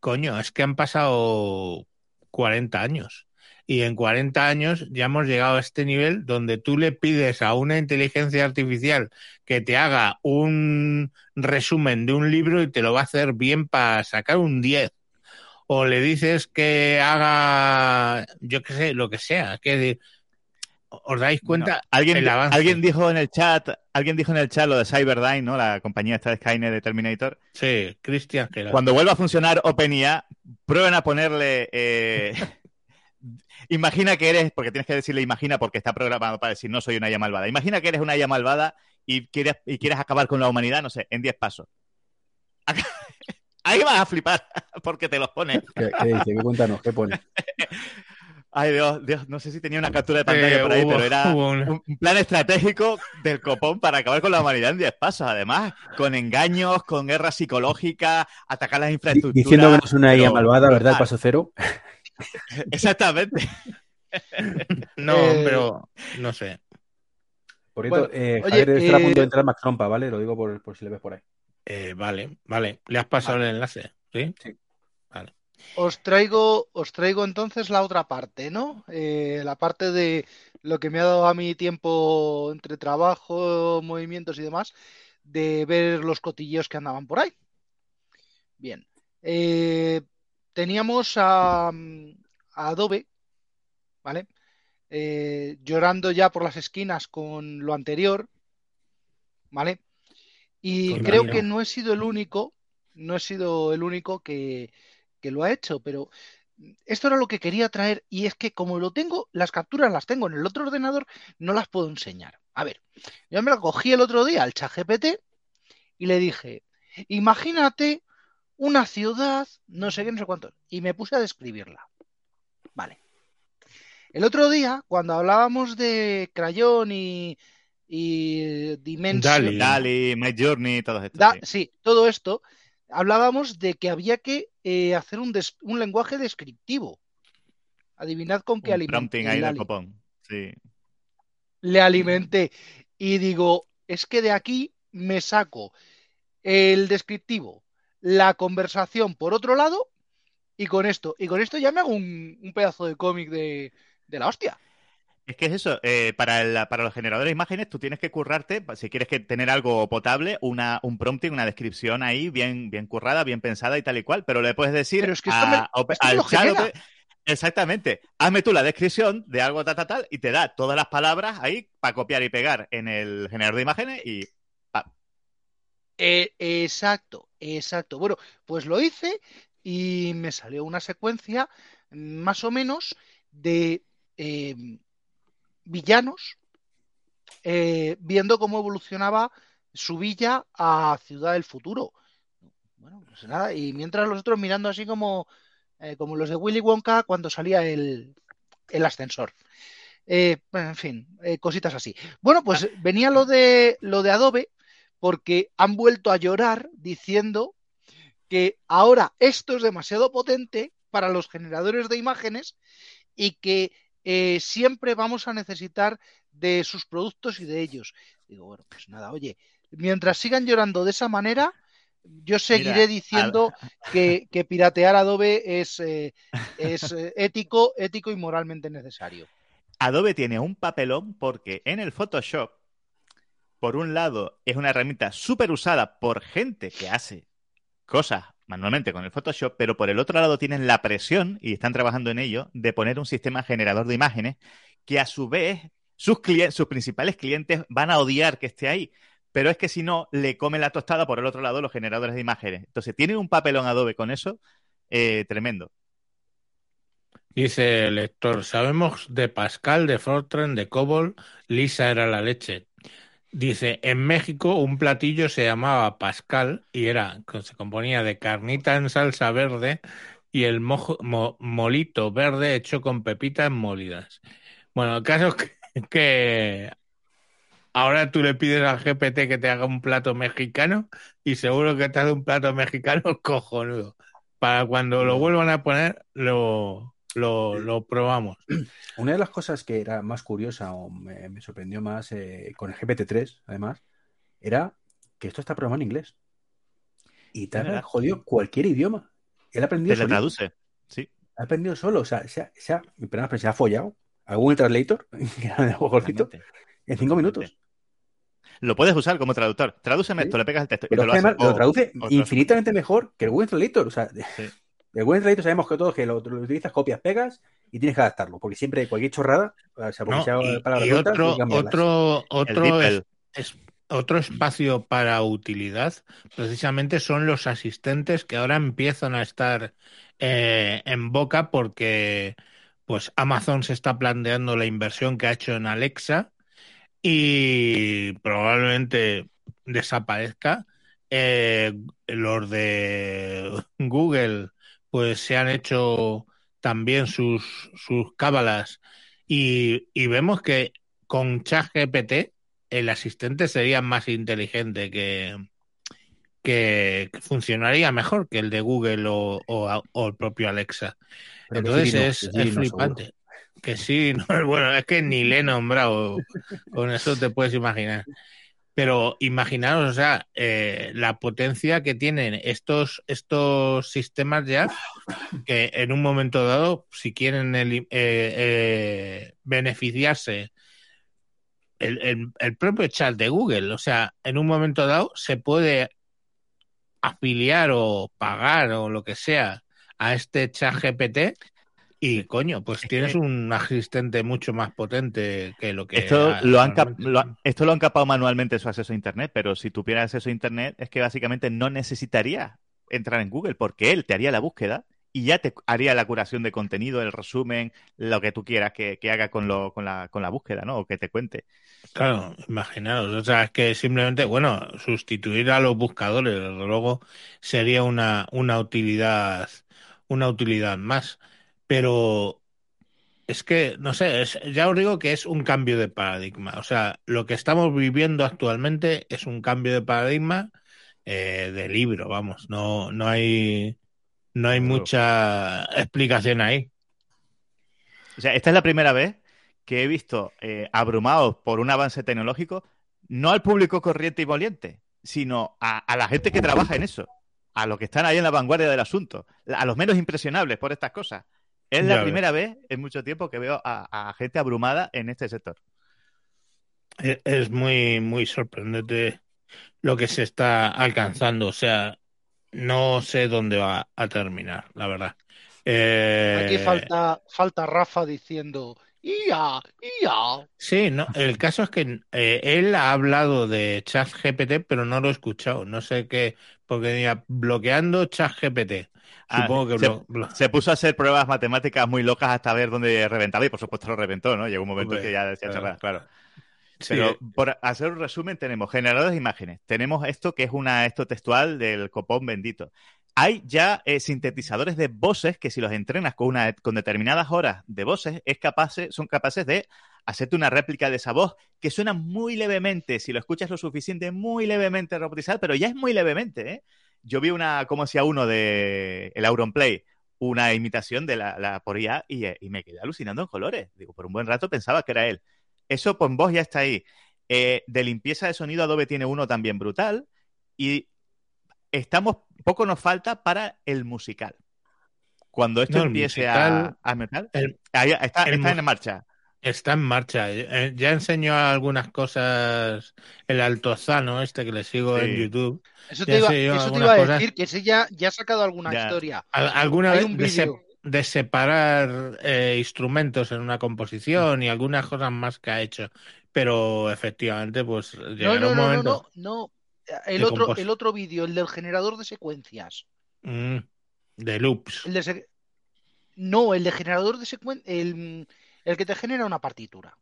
coño, es que han pasado 40 años. Y en 40 años ya hemos llegado a este nivel donde tú le pides a una inteligencia artificial que te haga un resumen de un libro y te lo va a hacer bien para sacar un 10. O le dices que haga, yo qué sé, lo que sea. Que decir, ¿Os dais cuenta? ¿alguien, alguien dijo en el chat, alguien dijo en el chat lo de Cyberdyne, ¿no? La compañía esta de Skynet de Terminator. Sí, Cristian. Cuando vuelva a funcionar OpenIA, prueben a ponerle eh, imagina que eres, porque tienes que decirle imagina porque está programado para decir no soy una llama malvada. Imagina que eres una llama malvada y quieres, y quieres acabar con la humanidad, no sé, en 10 pasos. Ahí vas a flipar porque te los pone. ¿Qué, dice? Cuéntanos, ¿qué pone? Ay, Dios, Dios, no sé si tenía una captura de pantalla por ahí, pero era un, plan estratégico del copón para acabar con la humanidad en 10 pasos. Además, con engaños, con guerra psicológica, atacar las infraestructuras. Diciendo que no es una ella malvada, ¿verdad? El paso cero. Exactamente. no, eh, pero no sé. Por cierto, eh, Javier debe estar a punto de eh, entrar Max Trompa, ¿vale? Lo digo por, por si le ves por ahí. Eh, vale, vale. ¿Le has pasado el enlace? ¿Sí? Sí. Os traigo, os traigo entonces la otra parte, ¿no? la parte de lo que me ha dado a mi tiempo entre trabajo, movimientos y demás, de ver los cotilleos que andaban por ahí. Bien. Eh, teníamos a, Adobe, ¿vale? Eh, llorando ya por las esquinas con lo anterior, ¿vale? Y creo que no he sido el único, no he sido el único que, que lo ha hecho, pero esto era lo que quería traer y es que como lo tengo, las capturas las tengo en el otro ordenador, no las puedo enseñar. A ver, yo me la cogí el otro día al ChatGPT y le dije, imagínate una ciudad, no sé qué, no sé cuánto. Y me puse a describirla. Vale. El otro día, cuando hablábamos de Crayón y, y Dimension. Dali, My Journey, todo esto. sí. todo esto, hablábamos de que había que eh, hacer un, un, lenguaje descriptivo. Adivinad con qué alimenté. Sí. Le alimenté. Y digo, es que de aquí me saco el descriptivo, la conversación por otro lado y con esto. Y con esto ya me hago un, pedazo de cómic de, la hostia. Es que es eso, eh, para, para los generadores de imágenes tú tienes que currarte, si quieres que tener algo potable, una, un prompting, una descripción ahí bien, bien currada, bien pensada y tal y cual, pero le puedes decir pero es que al chat, exactamente, hazme tú la descripción de algo tal, tal, tal, y te da todas las palabras ahí para copiar y pegar en el generador de imágenes y eh, exacto, exacto. Bueno, pues lo hice y me salió una secuencia más o menos de em, villanos eh, viendo cómo evolucionaba su villa a Ciudad del Futuro. Bueno, pues nada, y mientras los otros mirando así como, eh, como los de Willy Wonka cuando salía el, el ascensor. en fin, cositas así. Bueno, pues venía lo de lo de Adobe porque han vuelto a llorar diciendo que ahora esto es demasiado potente para los generadores de imágenes y que eh, siempre vamos a necesitar de sus productos y de ellos. Digo, bueno, pues nada, oye, mientras sigan llorando de esa manera, yo seguiré diciendo que, piratear Adobe es, eh, es eh, ético, ético y moralmente necesario. Adobe tiene un papelón porque en el Photoshop por un lado, es una herramienta súper usada por gente que hace cosas manualmente con el Photoshop, pero por el otro lado tienen la presión, y están trabajando en ello, de poner un sistema generador de imágenes que a su vez sus, sus principales clientes van a odiar que esté ahí. Pero es que si no, le comen la tostada por el otro lado los generadores de imágenes. Entonces, tienen un papelón Adobe con eso eh, tremendo. Dice el lector, sabemos de Pascal, de Fortran, de Cobol, Lisa era la leche. Dice, en México un platillo se llamaba Pascal y era, se componía de carnita en salsa verde y el molito verde hecho con pepitas molidas. Bueno, el caso es que, ahora tú le pides al GPT que te haga un plato mexicano y seguro que te hace un plato mexicano cojonudo. para cuando lo vuelvan a poner, lo, lo, lo probamos. Una de las cosas que era más curiosa o me, me sorprendió más eh, con el GPT-3, además, era que esto está programado en inglés. Y te ha verdad. jodido cualquier idioma. Él ha aprendido Te lo solito. traduce. Sí. Ha aprendido solo. O sea, se ha, se ha- pero se ha follado a Google Translator, que era de juegocito, Totalmente. en cinco minutos. Lo puedes usar como traductor. Tradúceme Sí. esto, le pegas el texto y Pero te es lo hace. además lo traduce o infinitamente mejor que el Google Translator. O sea, Sí. El Google Translator sabemos que todos que lo, lo utilizas, copias, pegas y tienes que adaptarlo. Porque siempre cualquier chorrada, o sea, porque ¿no? sea Y, otro, otro, El otro, es- otro espacio para utilidad, precisamente son los asistentes que ahora empiezan a estar eh, en boca porque pues Amazon se está planteando la inversión que ha hecho en Alexa y probablemente desaparezca. Eh, los de Google pues se han hecho también sus, sus cábalas y, y vemos que con ChatGPT el asistente sería más inteligente que, que, funcionaría mejor que el de Google o, o- o el propio Alexa. Pero Entonces es, no, flipante. Que sí, no, bueno, es que ni le he nombrado, con eso te puedes imaginar. Pero imaginaos, o sea, eh, la potencia que tienen estos, estos sistemas ya, que en un momento dado, si quieren eh, eh, beneficiarse, el, el- el propio chat de Google, o sea, en un momento dado se puede afiliar o pagar o lo que sea a este chat GPT y coño, pues Es tienes un asistente mucho más potente que lo que Esto lo, han lo esto lo han capado manualmente su acceso a Internet, pero si tuviera acceso a Internet es que básicamente no necesitaría entrar en Google porque él te haría la búsqueda y ya te haría la curación de contenido, el resumen, lo que tú quieras que, que haga con, lo, con, la, con la búsqueda, ¿no? O que te cuente. Claro, imaginaos, o sea, es que simplemente, bueno, sustituir a los buscadores, desde luego, sería una, una utilidad, una utilidad más. Pero es que, no sé, es- ya os digo que es un cambio de paradigma. O sea, lo que estamos viviendo actualmente es un cambio de paradigma eh, de libro, vamos, no, no hay, no hay mucha explicación ahí. O sea, esta es la primera vez que he visto eh, abrumados por un avance tecnológico, no al público corriente y moliente, sino a, a la gente que trabaja en eso, a los que están ahí en la vanguardia del asunto, a los menos impresionables por estas cosas. Es Ya la ves. primera vez en mucho tiempo que veo a, a gente abrumada en este sector. Es, es muy, muy sorprendente lo que se está alcanzando. O sea, no sé dónde va a terminar, la verdad. Eh, Aquí falta, falta Rafa diciendo ¡Ia! ¡Ia! Sí, no, el caso es que eh, él ha hablado de ChatGPT, pero no lo he escuchado. No sé qué, porque decía bloqueando ChatGPT. Ah, Supongo que se- puso a hacer pruebas matemáticas muy locas hasta ver dónde reventaba y por supuesto lo reventó, ¿no? Llegó un momento Hombre, que ya decía claro. claro. Sí, Pero por hacer un resumen, tenemos generadores de imágenes. Tenemos esto que es una esto textual del copón bendito. Hay ya eh, sintetizadores de voces que si los entrenas con, una, con determinadas horas de voces, es capaces, son capaces de hacerte una réplica de esa voz que suena muy levemente, si lo escuchas lo suficiente, muy levemente robotizada, pero ya es muy levemente. ¿eh? Yo vi una, como hacía uno de el Auronplay, una imitación de la, la por IA y, eh, y me quedé alucinando en colores. Digo, por un buen rato pensaba que era él. Eso con voz ya está ahí. Eh, de limpieza de sonido Adobe tiene uno también brutal y estamos poco nos falta para el musical. Cuando esto No, empiece musical- a, a metal, el- ahí está, el está mus- en marcha. Está en marcha. Eh, Ya enseñó algunas cosas el Altozano, este que le sigo en. YouTube. Eso te iba, eso te a cosas. decir, que ese ya, ya ha sacado alguna Ya. historia. Al- Alguna Hay vez un de, se- vídeo. de separar eh, instrumentos en una composición y algunas cosas más que ha hecho. Pero efectivamente, pues No, llegará no, un no, no, momento. no, no. El otro, compos- el otro vídeo, el del generador de secuencias. Mm, de loops. El de se- No, el de generador de secuencias. El, el que te genera una partitura.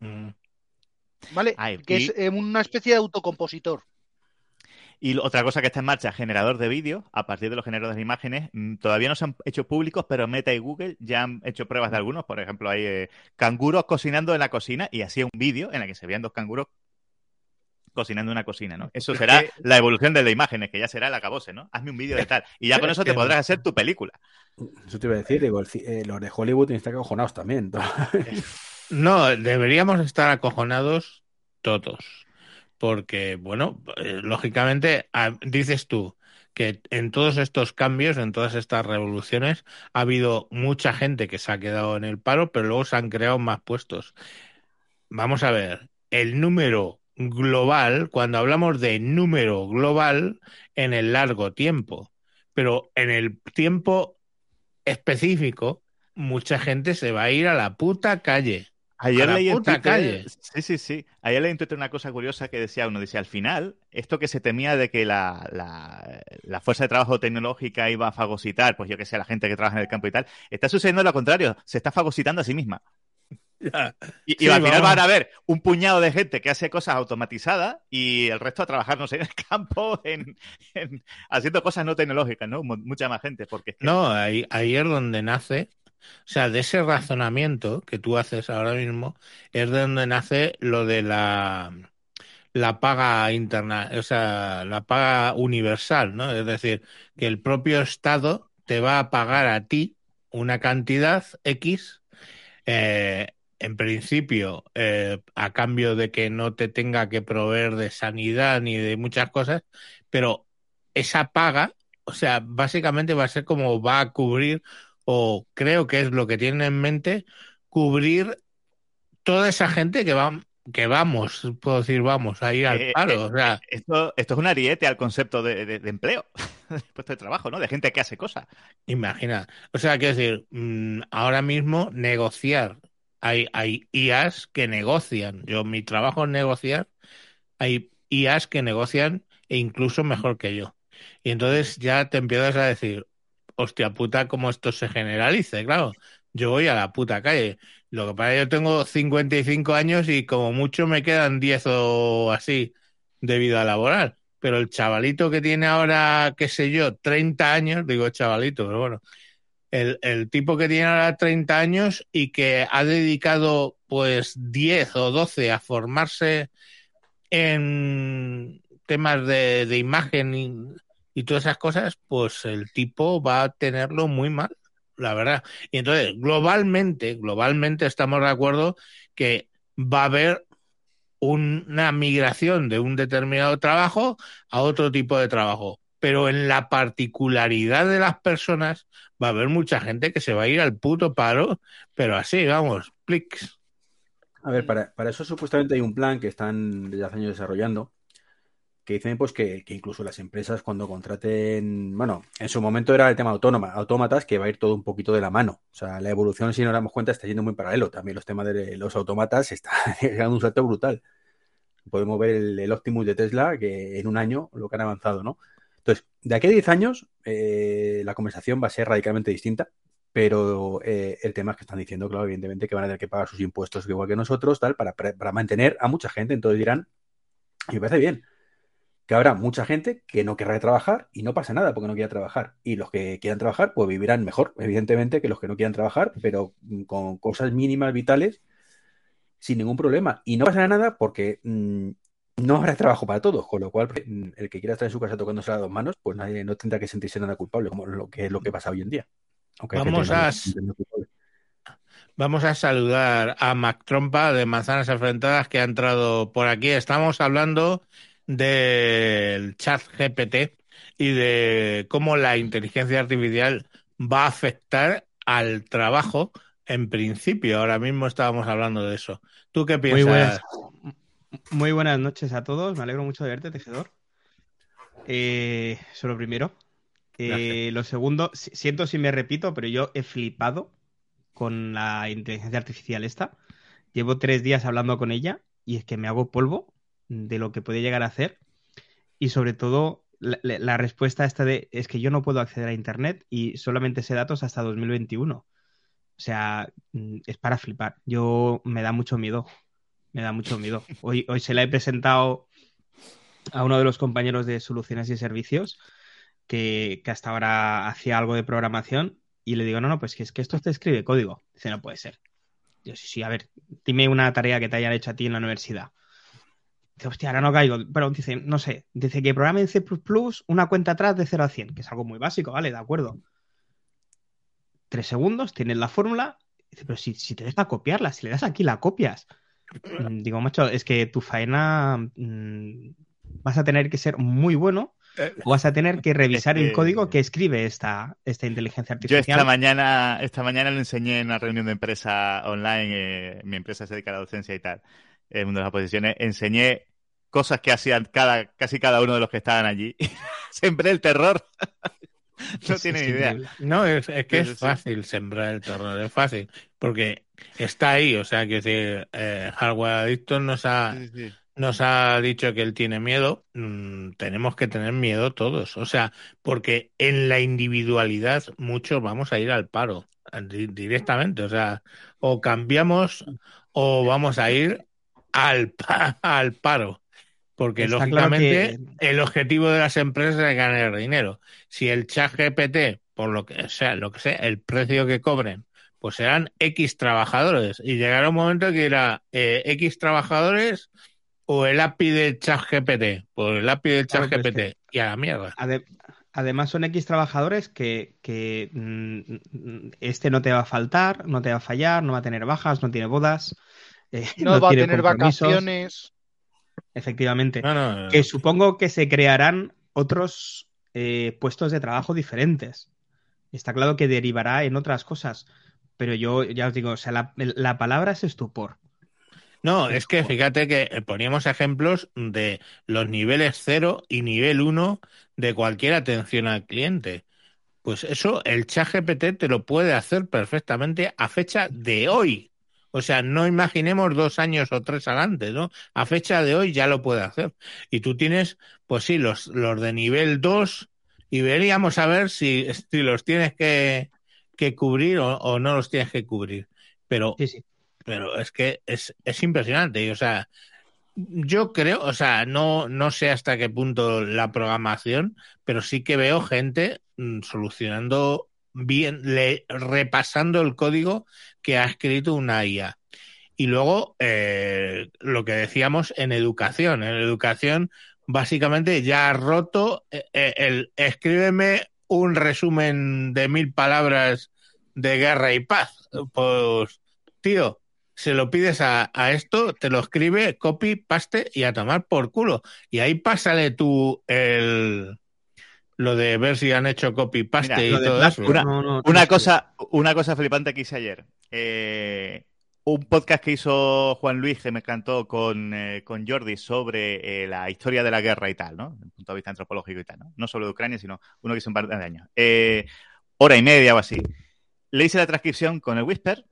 Mm. ¿Vale? Ay, que y- es eh, una especie de autocompositor. Y otra cosa que está en marcha, generador de vídeo, a partir de los generadores de imágenes, mm, todavía no se han hecho públicos, pero Meta y Google ya han hecho pruebas de algunos. Por ejemplo, hay eh, canguros cocinando en la cocina y hacía un vídeo en el que se veían dos canguros cocinando una cocina, ¿no? Eso será la evolución de las imágenes, que ya será el acabose, ¿no? Hazme un vídeo de tal. Y ya con eso te podrás hacer tu película. Eso te iba a decir, digo, eh, los de Hollywood están acojonados también. no, deberíamos estar acojonados todos. Porque, bueno, eh, lógicamente, ah, dices tú, que en todos estos cambios, en todas estas revoluciones, ha habido mucha gente que se ha quedado en el paro, pero luego se han creado más puestos. Vamos a ver, el número global, cuando hablamos de número global, en el largo tiempo, pero en el tiempo específico, mucha gente se va a ir a la puta calle. Ayer leí en Twitter, Sí, sí, sí. Ayer leí en Twitter una cosa curiosa que decía uno, dice, al final, esto que se temía de que la, la, fuerza de trabajo tecnológica iba a fagocitar, pues yo que sé, la gente que trabaja en el campo y tal, está sucediendo lo contrario, se está fagocitando a sí misma. Y, al final van a haber un puñado de gente que hace cosas automatizadas y el resto a trabajar, no sé, en el campo, en, haciendo cosas no tecnológicas, ¿no? Mucha más gente. Porque No, ahí, ahí es donde nace o sea, de ese razonamiento que tú haces ahora mismo es de donde nace lo de la, la paga interna, o sea, la paga universal, ¿no? Es decir, que el propio Estado te va a pagar a ti una cantidad X, eh, en principio, eh, a cambio de que no te tenga que proveer de sanidad ni de muchas cosas, pero esa paga, o sea, básicamente va a ser como va a cubrir o creo que es lo que tienen en mente, cubrir toda esa gente que va que vamos, puedo decir, vamos a ir al eh, paro. o sea, eh, esto, esto es un ariete al concepto de, empleo, de puesto de trabajo, ¿no? De gente que hace cosas. Imagina. O sea, quiero decir, mm, ahora mismo negociar. Hay, hay IAs que negocian. Yo, mi trabajo es negociar. Hay IAs que negocian e incluso mejor que yo. Y entonces ya te empiezas a decir, hostia puta, como esto se generalice, claro. Yo voy a la puta calle. Lo que pasa es que yo tengo 55 años y como mucho me quedan 10 o así de vida laboral. Pero el chavalito que tiene ahora, qué sé yo, 30 años, digo chavalito, pero bueno, el, el tipo que tiene ahora 30 años y que ha dedicado pues 10 o 12 a formarse en temas de, de imagen y todas esas cosas, pues el tipo va a tenerlo muy mal, la verdad. Y entonces, globalmente, globalmente estamos de acuerdo que va a haber una migración de un determinado trabajo a otro tipo de trabajo. Pero en la particularidad de las personas va a haber mucha gente que se va a ir al puto paro, pero así, vamos, plics. A ver, para, para eso supuestamente hay un plan que están desde hace años desarrollando, que dicen pues que, incluso las empresas cuando contraten, bueno, en su momento era el tema autónoma, autómatas, que va a ir todo un poquito de la mano. O sea, la evolución, si nos damos cuenta, está yendo muy paralelo. También los temas de los autómatas está llegando un salto brutal. Podemos ver el, Optimus de Tesla, que en un año lo que han avanzado, ¿no? Entonces, de aquí a 10 años, eh, la conversación va a ser radicalmente distinta, pero eh, el tema es que están diciendo, claro, evidentemente, que van a tener que pagar sus impuestos igual que nosotros, tal, para, para mantener a mucha gente. Entonces dirán, y me parece bien que habrá mucha gente que no querrá trabajar y no pasa nada porque no quiera trabajar. Y los que quieran trabajar, pues vivirán mejor, evidentemente, que los que no quieran trabajar, pero con cosas mínimas, vitales, sin ningún problema. Y no pasará nada porque mm, no habrá trabajo para todos, con lo cual mm, el que quiera estar en su casa tocándose las dos manos, pues nadie no tendrá que sentirse nada culpable, como lo que es lo que pasa hoy en día. Vamos a, Vamos a saludar a Mac Trompa de Manzanas Enfrentadas que ha entrado por aquí. Estamos hablando del chat GPT y de cómo la inteligencia artificial va a afectar al trabajo en principio. Ahora mismo estábamos hablando de eso. ¿Tú qué piensas? Muy buenas, noches a todos. Me alegro mucho de verte, tejedor. Eh, eso lo primero. Eh, lo segundo, siento si me repito, pero yo he flipado con la inteligencia artificial esta. Llevo tres días hablando con ella y es que me hago polvo de lo que puede llegar a hacer y sobre todo la, respuesta esta de es que yo no puedo acceder a Internet y solamente sé datos hasta 2021. O sea, mm, es para flipar. Yo me da mucho miedo. Me da mucho miedo. Hoy, hoy se la he presentado a uno de los compañeros de soluciones y servicios que, que hasta ahora hacía algo de programación y le digo, no, no, pues que es que esto te escribe código. Dice, no puede ser. Yo sí, sí, a ver, dime una tarea que te hayan hecho a ti en la universidad Dice, hostia, ahora no caigo. Pero dice, no sé, dice que programa en C una cuenta atrás de 0 a 100, que es algo muy básico, ¿vale? De acuerdo. Tres segundos, tienes la fórmula. Dice, pero si, si te deja copiarla, si le das aquí la copias. Mm, Digo, macho, es que tu faena mm, vas a tener que ser muy bueno Eh, o vas a tener que revisar el código que escribe esta, esta inteligencia Yo artificial. esta mañana, esta mañana lo enseñé en una reunión de empresa online, eh, mi empresa se dedica a la docencia y tal, en una de las posiciones, enseñé cosas que hacían cada, casi cada uno de los que estaban allí. Sembré el terror. no Es- tienen es idea. No, es, es que es fácil sembrar el terror, es fácil, porque está ahí, o sea, que decir, eh, Hardware Adicto nos ha, Sí, sí. nos ha dicho que él tiene miedo, mm, tenemos que tener miedo todos, o sea, porque en la individualidad muchos vamos a ir al paro di- directamente, o sea, o cambiamos o vamos a ir al, pa- al paro. Porque Está claro lógicamente que- el objetivo de las empresas es ganar dinero. Si el chat GPT, por lo que sea, lo que sea, el precio que cobren, pues serán X trabajadores. Y llegará un momento que irá eh, X trabajadores o el API del chat GPT. Pues el API del chat Claro, es. Y a la mierda. Ade- Además son X trabajadores que, que, mm, este no te va a faltar, no te va a fallar, no va a tener bajas, no tiene bodas, eh, No, va a tener vacaciones. Efectivamente. No, no, Que supongo que se crearán otros eh, puestos de trabajo diferentes. Está claro que derivará en otras cosas. Pero yo ya os digo, o sea, la, la palabra es estupor. No, es que fíjate que eh, poníamos ejemplos de los niveles 0 y nivel 1 de cualquier atención al cliente. Pues eso el chat GPT te lo puede hacer perfectamente a fecha de hoy. O sea, no imaginemos dos años o tres adelante, ¿no? A fecha de hoy ya lo puede hacer. Y tú tienes, pues sí, los, los de nivel 2 y veríamos a ver si, si los tienes que, que cubrir o, o no los tienes que cubrir. Pero Sí, sí. pero es que es, es impresionante. y, O sea, yo creo, o sea, no, no sé hasta qué punto la programación, pero sí que veo gente mm, solucionando bien, le, repasando el código que ha escrito una IA. Y luego, eh, lo que decíamos en educación. En educación, básicamente ya ha roto eh, eh, el escríbeme un resumen de mil palabras de guerra y paz. Pues, tío, se lo pides a, a esto, te lo escribe, copy, paste y a tomar por culo. Y ahí pásale tú el lo de ver si han hecho copy paste Mira, y todo Black- eso. Una- no, no, no Una sé. cosa, una cosa flipante que hice ayer. Eh, un podcast que hizo Juan Luis que me encantó con, eh, con Jordi sobre eh, la historia de la guerra y tal, ¿no? Desde el punto de vista antropológico y tal, ¿no? No solo de Ucrania, sino uno que hizo un par de años. Eh, hora y media o así. Le hice la transcripción con el Whisper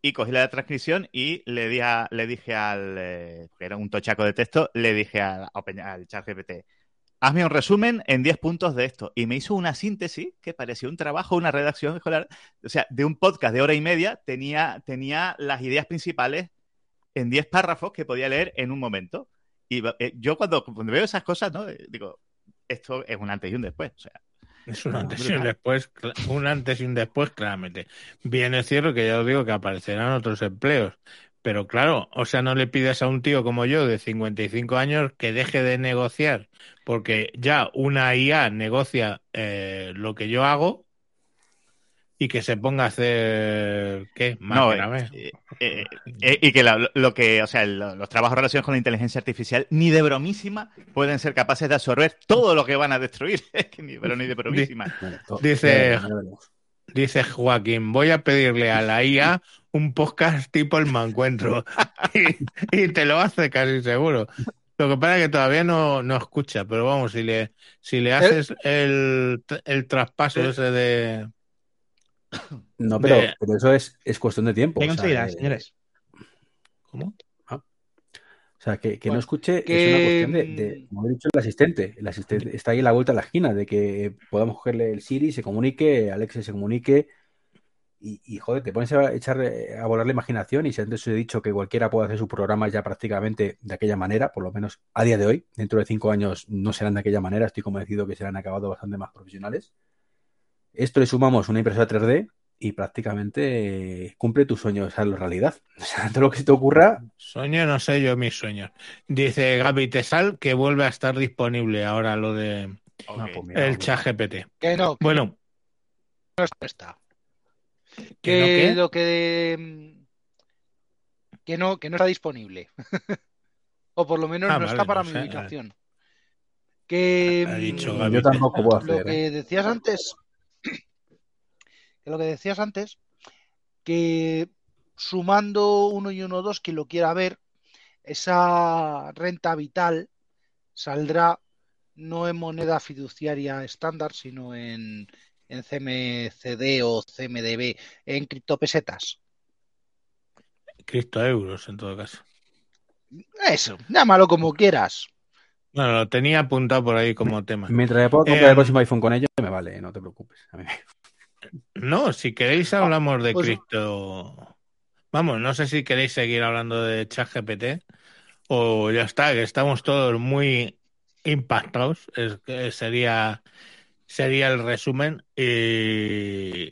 y cogí la transcripción y le, di a- le dije al, eh, que era un tochaco de texto, le dije al, al chat GPT, hazme un resumen en 10 puntos de esto. Y me hizo una síntesis que parecía un trabajo, una redacción escolar. O sea, de un podcast de hora y media tenía, tenía las ideas principales en 10 párrafos que podía leer en un momento. Y eh, yo cuando, cuando veo esas cosas, ¿no? Eh, Digo, esto es un antes y un después. O sea, Es un antes y un después, un antes y un después, claramente. Bien es cierto que ya os digo que aparecerán otros empleos, pero claro, o sea, no le pides a un tío como yo de 55 años que deje de negociar, porque ya una IA negocia eh, lo que yo hago y que se ponga a hacer, ¿qué? Más no, eh, eh, eh, y que la- lo que, o sea, lo- los trabajos relacionados con la inteligencia artificial ni de bromísima pueden ser capaces de absorber todo lo que van a destruir. Es que ni, pero ni de bromísima. Dice- veremos. Dice Joaquín, voy a pedirle a la IA un podcast tipo el mancuentro y, y te lo hace casi seguro. Lo que pasa es que todavía no, no escucha, pero vamos, si le, si le haces el, el traspaso Eh. ese de... No, pero, de- pero eso es, es cuestión de tiempo. Venga o sea, que- señores. ¿Cómo? O sea, que, que no escuche que- es una cuestión de, de, como he dicho, el asistente. El asistente está ahí a la vuelta de la esquina, de que podamos cogerle el Siri, se comunique, Alexa se comunique. Y, y, joder, te pones a echar eh, a volar la imaginación. Y si antes os he dicho que cualquiera puede hacer sus programas ya prácticamente de aquella manera, por lo menos a día de hoy, dentro de cinco años no serán de aquella manera. Estoy convencido que serán acabados bastante más profesionales. Esto le sumamos una impresora 3D y prácticamente eh, cumple tu sueño de hacerlo realidad. O sea, todo lo que se te ocurra. Sueño, no sé yo mis sueños. Dice Gaby Tesal que vuelve a estar disponible ahora lo de. Ah, pues el chat GPT. Que no, que Bueno, no está. ¿Que Que lo que mm, que no, que no está disponible. o por lo menos Ah, no vale, está para no mi sé. ubicación. Que Ha dicho mm, Yo tampoco puedo lo hacer. ¿eh? que decías antes, que lo que decías antes, que sumando uno y uno dos, quien lo quiera ver, esa renta vital saldrá no en moneda fiduciaria estándar, sino en, en CMCD o CMDB, en criptopesetas. criptoeuros en todo caso. Eso, llámalo como quieras. Bueno, lo tenía apuntado por ahí como tema. Mientras puedo comprar Eh, el próximo iPhone con ello, me vale, no te preocupes. A mí me- No, si queréis hablamos de pues- cripto. Vamos, no sé si queréis seguir hablando de ChatGPT o ya está, que estamos todos muy impactados. Es que sería sería el resumen y,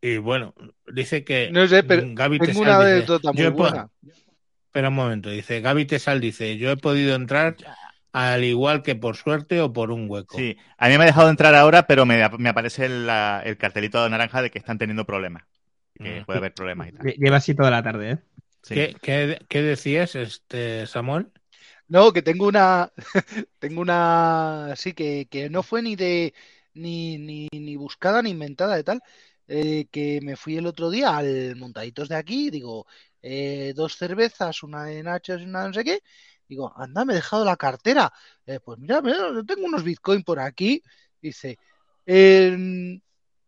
y bueno, dice que No sé, pero Gaby Tengo Tesal una dice, anécdota muy buena. Espera un momento, dice Gaby Tesal dice, yo he podido entrar al igual que por suerte o por un hueco. Sí, a mí me ha dejado entrar ahora, pero me, me aparece la- el cartelito naranja de que están teniendo problemas. Que Mm. puede haber problemas y tal. Lle- Lleva así toda la tarde, ¿eh? Sí. ¿Qué, qué, qué decías, este Samuel? No, que tengo una, tengo una, sí, que, que no fue ni de, ni, ni, ni buscada ni inventada de tal, eh, que me fui el otro día al Montaditos de aquí, digo, eh, dos cervezas, una de nachos y una no sé qué, digo, anda, me he dejado la cartera, Eh, pues mira, yo tengo unos bitcoin por aquí, dice, eh,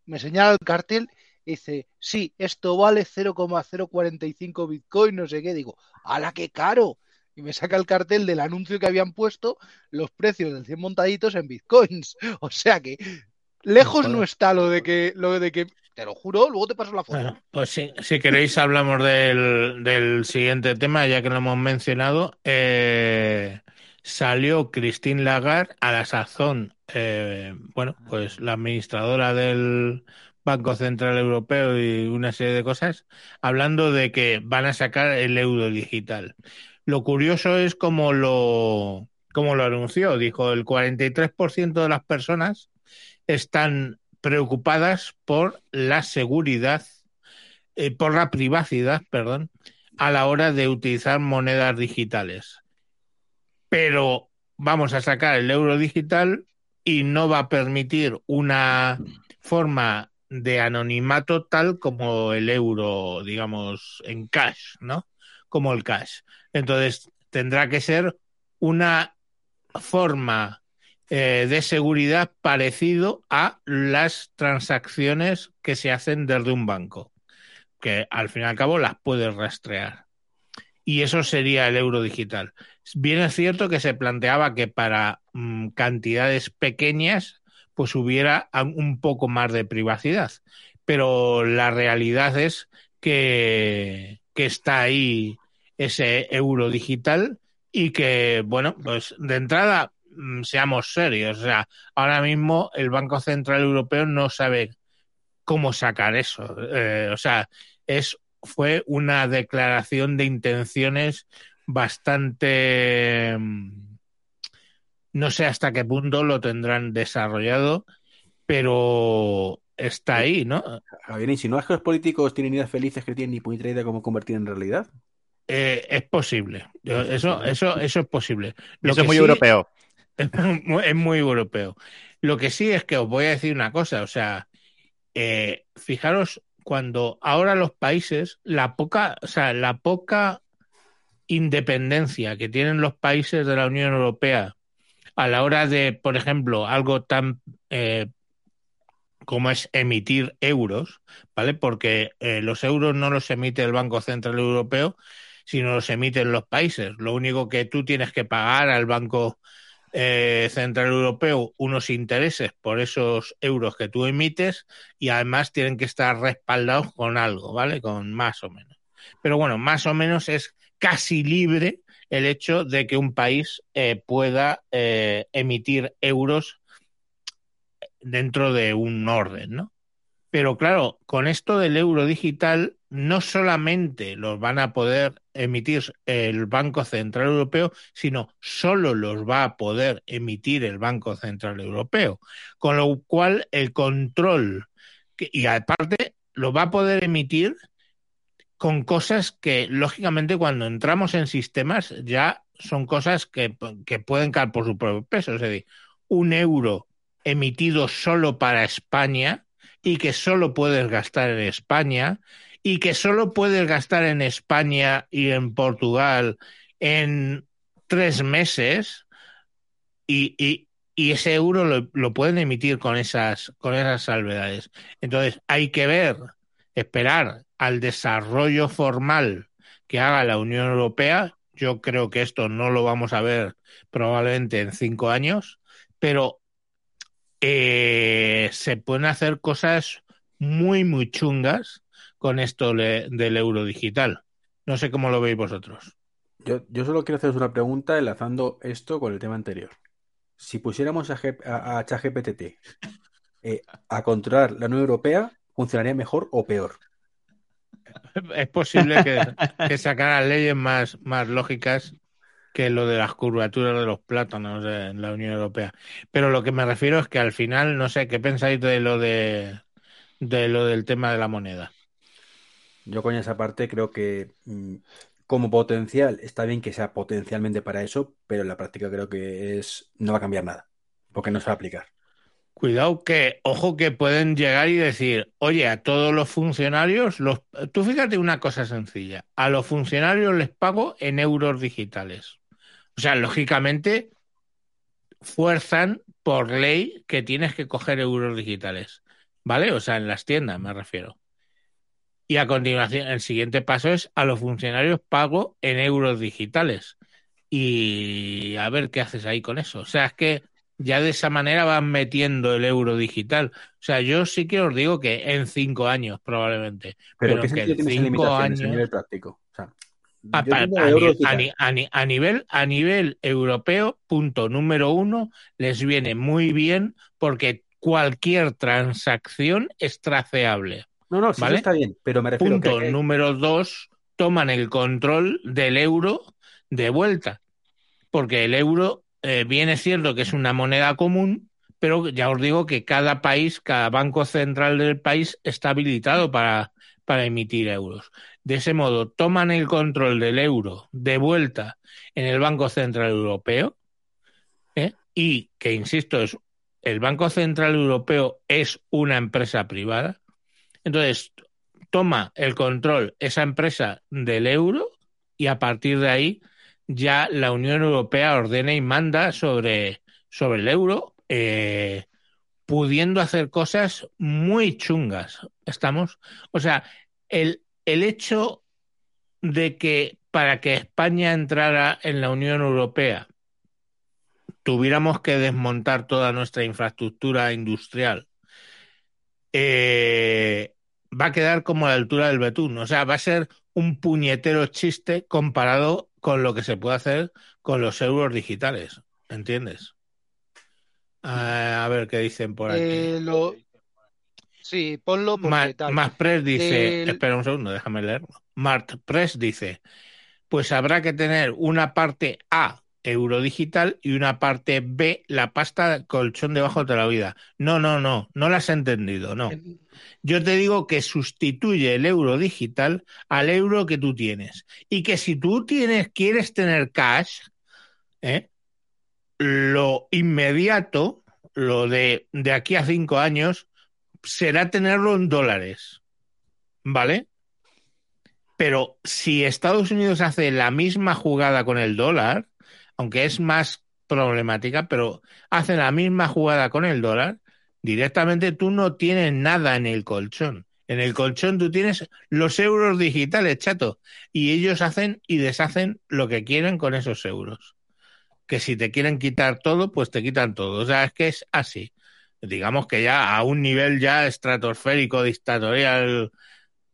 me señala el cartel, dice, sí, esto vale 0,045 bitcoin, no sé qué, digo, ¡hala, qué caro! Y me saca el cartel del anuncio que habían puesto los precios del 100 montaditos en bitcoins. O sea que lejos no está lo de que, lo de que, te lo juro, luego te paso la foto. Bueno, pues sí, si queréis hablamos del, del siguiente tema, ya que lo hemos mencionado. Eh, salió Christine Lagarde a la sazón, eh, bueno, pues la administradora del Banco Central Europeo y una serie de cosas, hablando de que van a sacar el euro digital. Lo curioso es cómo lo, cómo lo anunció. Dijo, el 43% de las personas están preocupadas por la seguridad, eh, por la privacidad, perdón, a la hora de utilizar monedas digitales. Pero vamos a sacar el euro digital y no va a permitir una forma de anonimato tal como el euro, digamos, en cash, ¿no? Como el cash. Entonces tendrá que ser una forma eh, de seguridad parecido a las transacciones que se hacen desde un banco, que al fin y al cabo las puedes rastrear. Y eso sería el euro digital. Bien es cierto que se planteaba que para mm, cantidades pequeñas pues hubiera un poco más de privacidad, pero la realidad es que, que está ahí ese euro digital y que, bueno, pues de entrada mm, seamos serios, o sea, ahora mismo el Banco Central Europeo no sabe cómo sacar eso, Eh, o sea, es fue una declaración de intenciones bastante mm, no sé hasta qué punto lo tendrán desarrollado, pero está ahí, ¿no? Javier, ¿insinúas que los políticos tienen ideas felices que tienen ni puñetera idea de cómo convertir en realidad? Eh, es posible. Eso, eso, eso es posible. Lo eso es que muy sí- europeo. Es muy, es muy europeo. Lo que sí es que os voy a decir una cosa, o sea, eh, fijaros cuando ahora los países, la poca, o sea, la poca independencia que tienen los países de la Unión Europea a la hora de, por ejemplo, algo tan eh, como es emitir euros, ¿vale? Porque eh, los euros no los emite el Banco Central Europeo, sino los emiten los países. Lo único que tú tienes que pagar al Banco eh, Central Europeo unos intereses por esos euros que tú emites y además tienen que estar respaldados con algo, ¿vale? Con más o menos. Pero bueno, más o menos es casi libre el hecho de que un país eh, pueda eh, emitir euros dentro de un orden, ¿no? Pero claro, con esto del euro digital, no solamente los van a poder emitir el Banco Central Europeo, sino solo los va a poder emitir el Banco Central Europeo. Con lo cual, el control, y aparte, lo va a poder emitir con cosas que, lógicamente, cuando entramos en sistemas, ya son cosas que, que pueden caer por su propio peso. Es decir, un euro emitido solo para España y que solo puedes gastar en España y que solo puedes gastar en España y en Portugal en tres meses y, y, y ese euro lo, lo, pueden emitir con esas, con esas salvedades. Entonces hay que ver, esperar al desarrollo formal que haga la Unión Europea. Yo creo que esto no lo vamos a ver probablemente en cinco años, pero eh, se pueden hacer cosas muy, muy chungas con esto le, del euro digital. No sé cómo lo veis vosotros. Yo, yo solo quiero haceros una pregunta enlazando esto con el tema anterior. Si pusiéramos a, a, a ChatGPT eh, a controlar la Unión Europea, ¿funcionaría mejor o peor? Es posible que, que sacaran leyes más, más lógicas que lo de las curvaturas de los plátanos en la Unión Europea. Pero lo que me refiero es que al final, no sé, ¿qué pensáis de lo de, de lo del tema de la moneda? Yo con esa parte creo que mm, como potencial está bien que sea potencialmente para eso, pero en la práctica creo que es no va a cambiar nada, porque no se va a aplicar. Cuidado que, ojo que pueden llegar y decir, oye, a todos los funcionarios, los... tú fíjate una cosa sencilla, a los funcionarios les pago en euros digitales. O sea, lógicamente fuerzan por ley que tienes que coger euros digitales, ¿vale? O sea, en las tiendas me refiero. Y a continuación, el siguiente paso es a los funcionarios pago en euros digitales. Y a ver qué haces ahí con eso. O sea, es que ya de esa manera van metiendo el euro digital. O sea, yo sí que os digo que en cinco años probablemente. Pero, pero que en cinco años. A nivel práctico? O sea, a, a, a, a, nivel, a nivel europeo, punto número uno, les viene muy bien porque cualquier transacción es traceable. No, no, sí ¿vale? está bien, pero me refiero Punto que... número dos, toman el control del euro de vuelta. Porque el euro, eh, bien es cierto que es una moneda común, pero ya os digo que cada país, cada banco central del país está habilitado para, para emitir euros. De ese modo, toman el control del euro de vuelta en el Banco Central Europeo ¿eh? y que, insisto, es el Banco Central Europeo es una empresa privada. Entonces, toma el control esa empresa del euro y a partir de ahí ya la Unión Europea ordena y manda sobre, sobre el euro, eh, pudiendo hacer cosas muy chungas. Estamos, o sea, el, el hecho de que para que España entrara en la Unión Europea tuviéramos que desmontar toda nuestra infraestructura industrial, eh, va a quedar como a la altura del betún. O sea, va a ser un puñetero chiste comparado con lo que se puede hacer con los euros digitales. ¿Entiendes? Uh, a ver qué dicen por aquí. Eh, lo... Sí, ponlo porque Mar, tal. Más Press dice, El- espera un segundo, déjame leerlo. Mart Press dice, pues habrá que tener una parte A eurodigital y una parte B la pasta colchón debajo de la vida. No, no, no, no la has entendido, no. Yo te digo que sustituye el euro digital al euro que tú tienes y que si tú tienes quieres tener cash, ¿eh? lo inmediato, lo de, de aquí a cinco años, será tenerlo en dólares, ¿vale? Pero si Estados Unidos hace la misma jugada con el dólar, aunque es más problemática, pero hace la misma jugada con el dólar, directamente tú no tienes nada en el colchón. En el colchón tú tienes los euros digitales, chato, y ellos hacen y deshacen lo que quieren con esos euros. Que si te quieren quitar todo, pues te quitan todo. O sea, es que es así. Digamos que ya a un nivel ya estratosférico, dictatorial,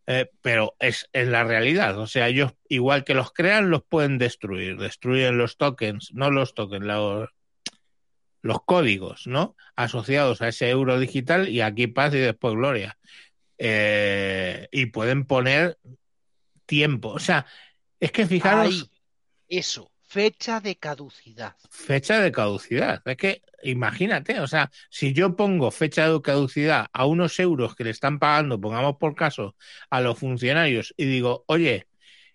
eh, pero es en la realidad. O sea, ellos, igual que los crean, los pueden destruir. Destruyen los tokens, no los tokens, los, los códigos, ¿no? Asociados a ese euro digital y aquí paz y después gloria. eh, y pueden poner tiempo. O sea, es que fijaros. Ahí, eso, fecha de caducidad. Fecha de caducidad. Es que imagínate, o sea, si yo pongo fecha de caducidad a unos euros que le están pagando, pongamos por caso, a los funcionarios y digo, oye,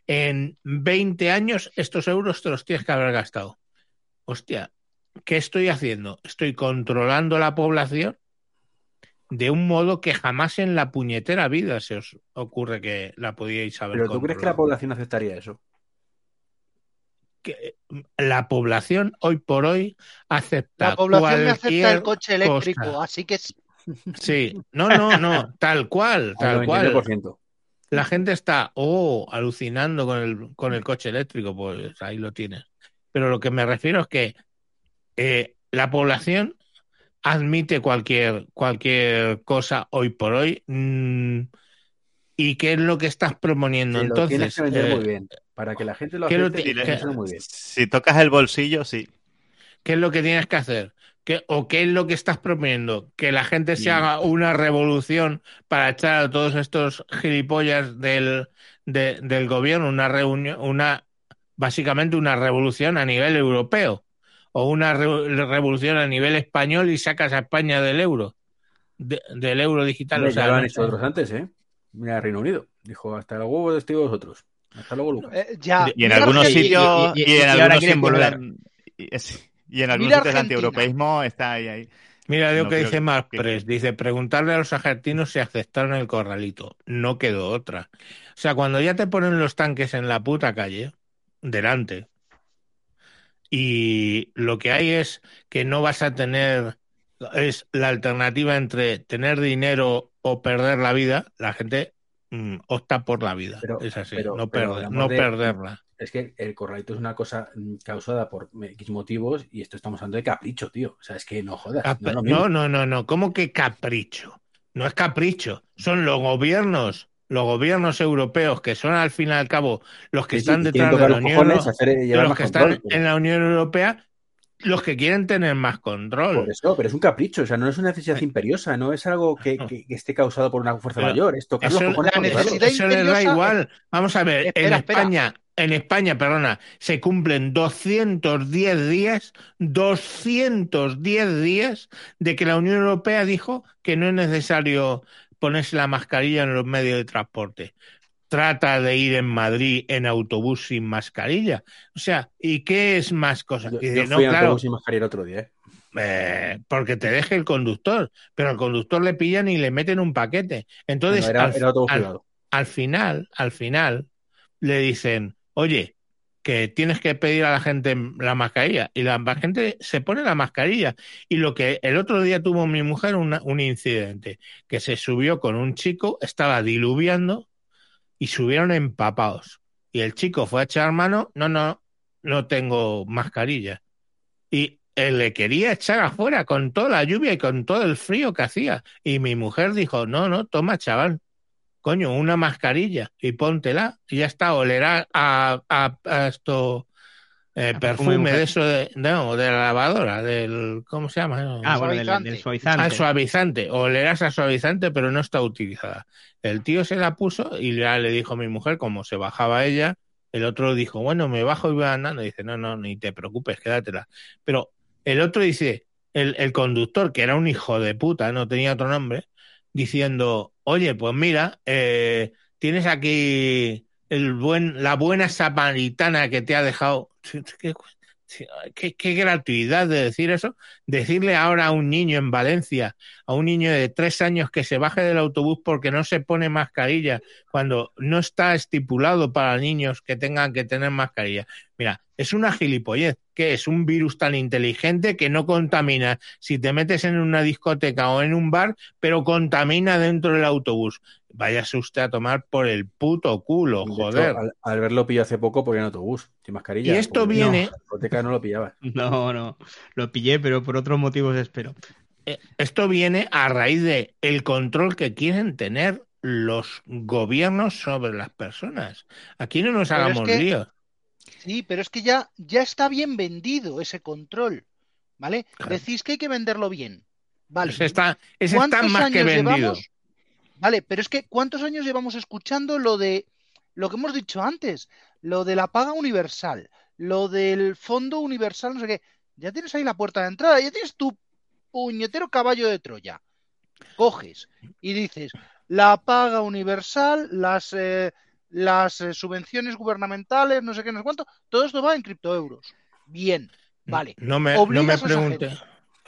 en 20 años estos euros te los tienes que haber gastado. Hostia, ¿qué estoy haciendo? Estoy controlando la población de un modo que jamás en la puñetera vida se os ocurre que la podíais haber ¿Pero tú crees que la población aceptaría eso? Que la población hoy por hoy acepta. La población me acepta el coche eléctrico, cosa. así que sí. Sí, no, no, no, tal cual, tal Al cual. 99%. La gente está, oh, alucinando con el, con el coche eléctrico, pues ahí lo tienes. Pero lo que me refiero es que eh, la población admite cualquier, cualquier cosa hoy por hoy. mm, ¿Y qué es lo que estás proponiendo? Lo Entonces, tienes que vender eh, muy bien. Para que la gente lo ¿qué lo acepte, que venderlo muy bien. Si tocas el bolsillo, sí. ¿qué es lo que tienes que hacer? ¿Qué, ¿O qué es lo que estás proponiendo? ¿Que la gente se Bien. haga una revolución para echar a todos estos gilipollas del, de- del gobierno? Una reunión, una, básicamente una revolución a nivel europeo. O una re- revolución a nivel español y sacas a España del euro. de- del euro digital. Hombre, o sea, ya lo han hecho otros antes, ¿eh? Mira, Reino Unido. Dijo, hasta el huevo estoy vosotros. Hasta luego, Lucas. Eh, ya, Y en algunos sitios, y- y- y, y en ahora algunos y, en algunos sitios el antieuropeísmo está ahí, ahí. Mira lo No que dice que- Marpres. Dice, preguntarle a los argentinos si aceptaron el corralito. No quedó otra. O sea, cuando ya te ponen los tanques en la puta calle, delante, y lo que hay es que no vas a tener, es la alternativa entre tener dinero o perder la vida, la gente mm, opta por la vida. Pero- es así, pero- no, perder- no de- perderla. Es que el corralito es una cosa mm, causada por X motivos y esto estamos hablando de capricho, tío. O sea, es que no jodas. Cap- no. No, no, no, no. ¿Cómo que capricho? No es capricho. Son los gobiernos, los gobiernos europeos que son al fin y al cabo los que Sí, están detrás de la Unión Europea, los que control, están pero- en la Unión Europea, los que quieren tener más control. Por eso, pero es un capricho, o sea, no es una necesidad imperiosa, no es algo que, que- que esté causado por una fuerza Pero mayor, es tocar los Eso, la necesidad- eso les da igual. Vamos a ver, Espera, en espera. España, en España, perdona, se cumplen 210 días, 210 días de que la Unión Europea dijo que no es necesario ponerse la mascarilla en los medios de transporte. Trata de ir en Madrid en autobús sin mascarilla. O sea, ¿y qué es más cosa? Yo, no, fui en claro, autobús sin mascarilla el otro día, ¿eh? eh, porque te deje el conductor, pero al conductor le pillan y le meten un paquete. Entonces, Bueno, era, al- era autobús al- privado. al final, al final, le dicen, oye, que tienes que pedir a la gente la mascarilla. Y la gente se pone la mascarilla. Y lo que el otro día tuvo mi mujer una- un incidente, que se subió con un chico, estaba diluviando y subieron empapados. Y el chico fue a echar mano, no, no, no tengo mascarilla. Y él le quería echar afuera con toda la lluvia y con todo el frío que hacía. Y mi mujer dijo, no, no, toma, chaval, coño, una mascarilla y póntela y ya está, olerá a, a- a esto eh, A perfume de eso de, no, de la lavadora, del ¿cómo se llama? No, Ah, bueno, del, Suavizante. del suavizante. al suavizante, olerás a suavizante, pero no está utilizada. El tío se la puso y ya le dijo a mi mujer, como se bajaba ella, el otro dijo, bueno, me bajo y voy andando. dice, no, no, ni te preocupes, quédatela. Pero el otro dice, el, el conductor, que era un hijo de puta, no tenía otro nombre, diciendo, oye, pues mira, eh, tienes aquí el buen, la buena samaritana que te ha dejado. ¿Qué, qué, gratuidad de decir eso. Decirle ahora a un niño en Valencia, a un niño de tres años que se baje del autobús porque no se pone mascarilla, cuando no está estipulado para niños que tengan que tener mascarilla. Mira, es una gilipollez, que es un virus tan inteligente que no contamina si te metes en una discoteca o en un bar, pero contamina dentro del autobús. Váyase usted a tomar por el puto culo, De hecho, joder. al, al verlo pilló hace poco porque en autobús, sin mascarilla. Y esto viene- En la no lo pillaba. No, no. Lo pillé, pero por otros motivos espero. Eh, Esto viene a raíz de el control que quieren tener los gobiernos sobre las personas. Aquí no nos Pero es hagamos que- líos. Sí, pero es que ya, ya está bien vendido ese control, ¿vale? Claro. Decís que hay que venderlo bien. Vale. Ese está, ese está ¿Cuántos más que años vendido. llevamos? Vale, pero es que ¿cuántos años llevamos escuchando lo de lo que hemos dicho antes? Lo de la paga universal, lo del fondo universal, no sé qué. Ya tienes ahí la puerta de entrada, ya tienes tu puñetero caballo de Troya. Coges y dices, la paga universal, las, eh, las eh, subvenciones gubernamentales, no sé qué, no sé cuánto, todo esto va en criptoeuros. Bien, vale. No me, no me Obligas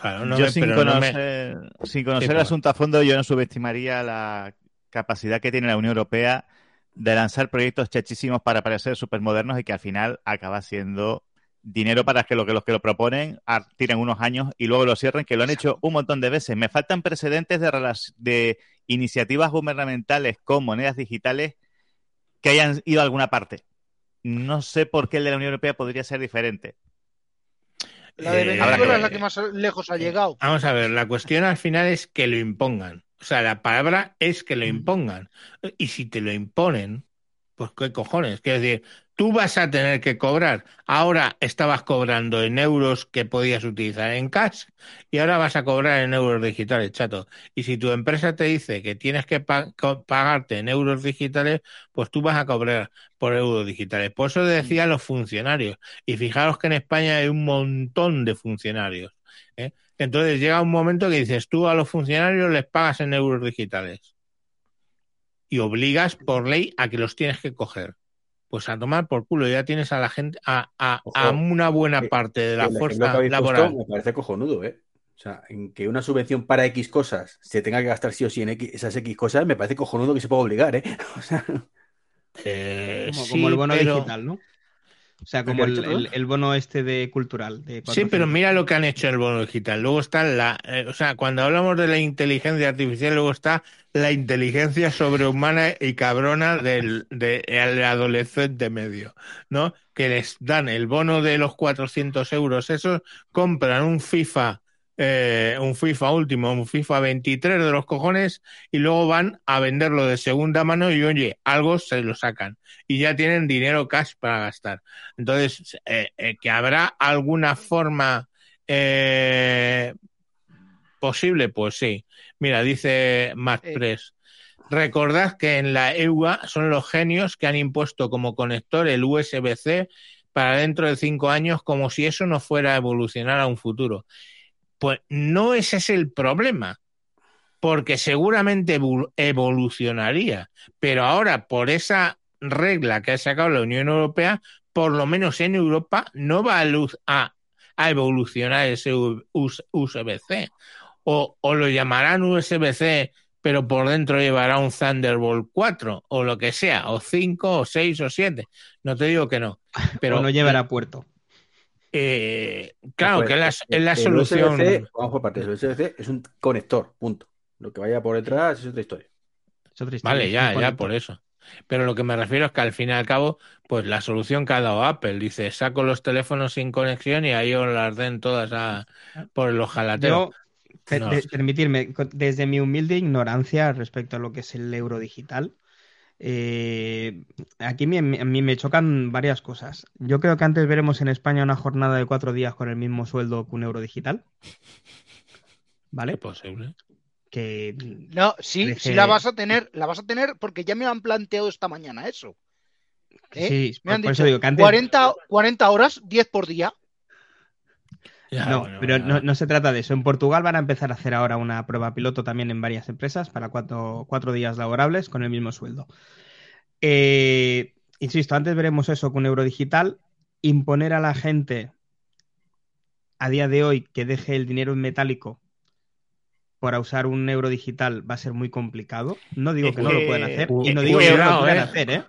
Claro, no yo me- sin pero no me- conocer, sin conocer Sí, el asunto a fondo, yo no subestimaría la capacidad que tiene la Unión Europea de lanzar proyectos chachísimos para parecer supermodernos y que al final acaba siendo dinero para que, lo, que los que lo proponen ah, tiren unos años y luego lo cierren, que lo han hecho un montón de veces. Me faltan precedentes de, de iniciativas gubernamentales con monedas digitales que hayan ido a alguna parte. No sé por qué el de la Unión Europea podría ser diferente. La de Eh, Venezuela es la que más lejos ha llegado. Vamos a ver, la cuestión al final es que lo impongan. O sea, la palabra es que lo impongan. Y si te lo imponen, pues qué cojones. Quiero decir, tú vas a tener que cobrar. Ahora estabas cobrando en euros que podías utilizar en cash y ahora vas a cobrar en euros digitales, chato. Y si tu empresa te dice que tienes que pagarte en euros digitales, pues tú vas a cobrar por euros digitales. Por eso decían los funcionarios. Y fijaros que en España hay un montón de funcionarios. ¿eh? Entonces llega un momento que dices, tú a los funcionarios les pagas en euros digitales y obligas por ley a que los tienes que coger. Pues a tomar por culo, ya tienes a la gente, a, a- a una buena que- parte de la fuerza laboral. me parece cojonudo, ¿eh? O sea, en que una subvención para X cosas se tenga que gastar sí o sí en X, esas X cosas, me parece cojonudo que se pueda obligar, ¿eh? O sea, Eh, Como, sí, como el bono pero- digital, ¿no? O sea, ¿Qué como el, bono este de cultural. De Sí, 400. pero mira lo que han hecho en el bono digital. Luego está la, eh, o sea, cuando hablamos de la inteligencia artificial, luego está la inteligencia sobrehumana y cabrona del, de- el adolescente medio, ¿no? Que les dan el bono de los 400 euros, esos compran un FIFA, eh, un FIFA último, un FIFA 23 de los cojones y luego van a venderlo de segunda mano y oye, algo se lo sacan y ya tienen dinero cash para gastar. Entonces, eh, eh, que habrá alguna forma eh, posible, pues sí. Mira, dice Matt. Press. Recordad que en la EUA son los genios que han impuesto como conector el USB-C para dentro de cinco años, como si eso no fuera a evolucionar a un futuro. Pues no ese es el problema, porque seguramente evol- evolucionaría, pero ahora por esa regla que ha sacado la Unión Europea, por lo menos en Europa, no va a, luz- a, a evolucionar ese USB-C. O, o lo llamarán USB-C, pero por dentro llevará un Thunderbolt 4, o lo que sea, o 5, o 6, o 7. No te digo que no. Pero o no llevará a puerto. Eh, claro, pues, que es la, el solución. USB-C, vamos por partes, el USB-C es un conector, punto. Lo que vaya por detrás es otra historia. Es otra historia, Vale, ya, ya, por eso. Pero lo que me refiero es que al fin y al cabo, pues la solución que ha dado Apple, dice, saco los teléfonos sin conexión y ahí os las den todas a, por los jalateos. Yo, No de- permitirme, desde mi humilde ignorancia respecto a lo que es el euro digital, eh, aquí me- mí me chocan varias cosas. Yo creo que antes veremos en España una jornada de cuatro días con el mismo sueldo que un euro digital. ¿Vale? Es posible. Que No, sí, sí la vas a tener, la vas a tener porque ya me han planteado esta mañana eso. ¿eh? sí, Me han por, dicho eso digo que antes. 40, 40 horas, 10 por día. Ya, No, bueno, pero no, no se trata de eso. En Portugal van a empezar a hacer ahora una prueba piloto también en varias empresas para cuatro, cuatro días laborables con el mismo sueldo. Eh, insisto, antes veremos eso con euro digital. Imponer a la gente a día de hoy que deje el dinero en metálico para usar un euro digital va a ser muy complicado. No digo que no lo puedan hacer y no digo que no cuidado, lo quieran eh. hacer, ¿eh?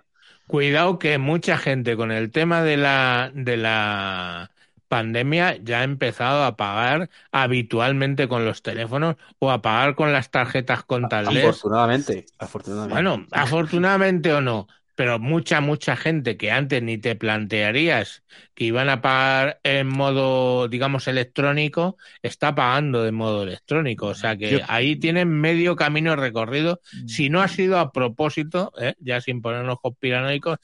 Cuidado que mucha gente con el tema de la, de la pandemia ya ha empezado a pagar habitualmente con los teléfonos o a pagar con las tarjetas contables. Afortunadamente, afortunadamente. Bueno, afortunadamente o no, pero mucha, mucha gente que antes ni te plantearías que iban a pagar en modo, digamos, electrónico, está pagando de modo electrónico. O sea que Yo- ahí tienen medio camino recorrido. Si no ha sido a propósito, ¿eh? ya sin ponernos conspiranoicos,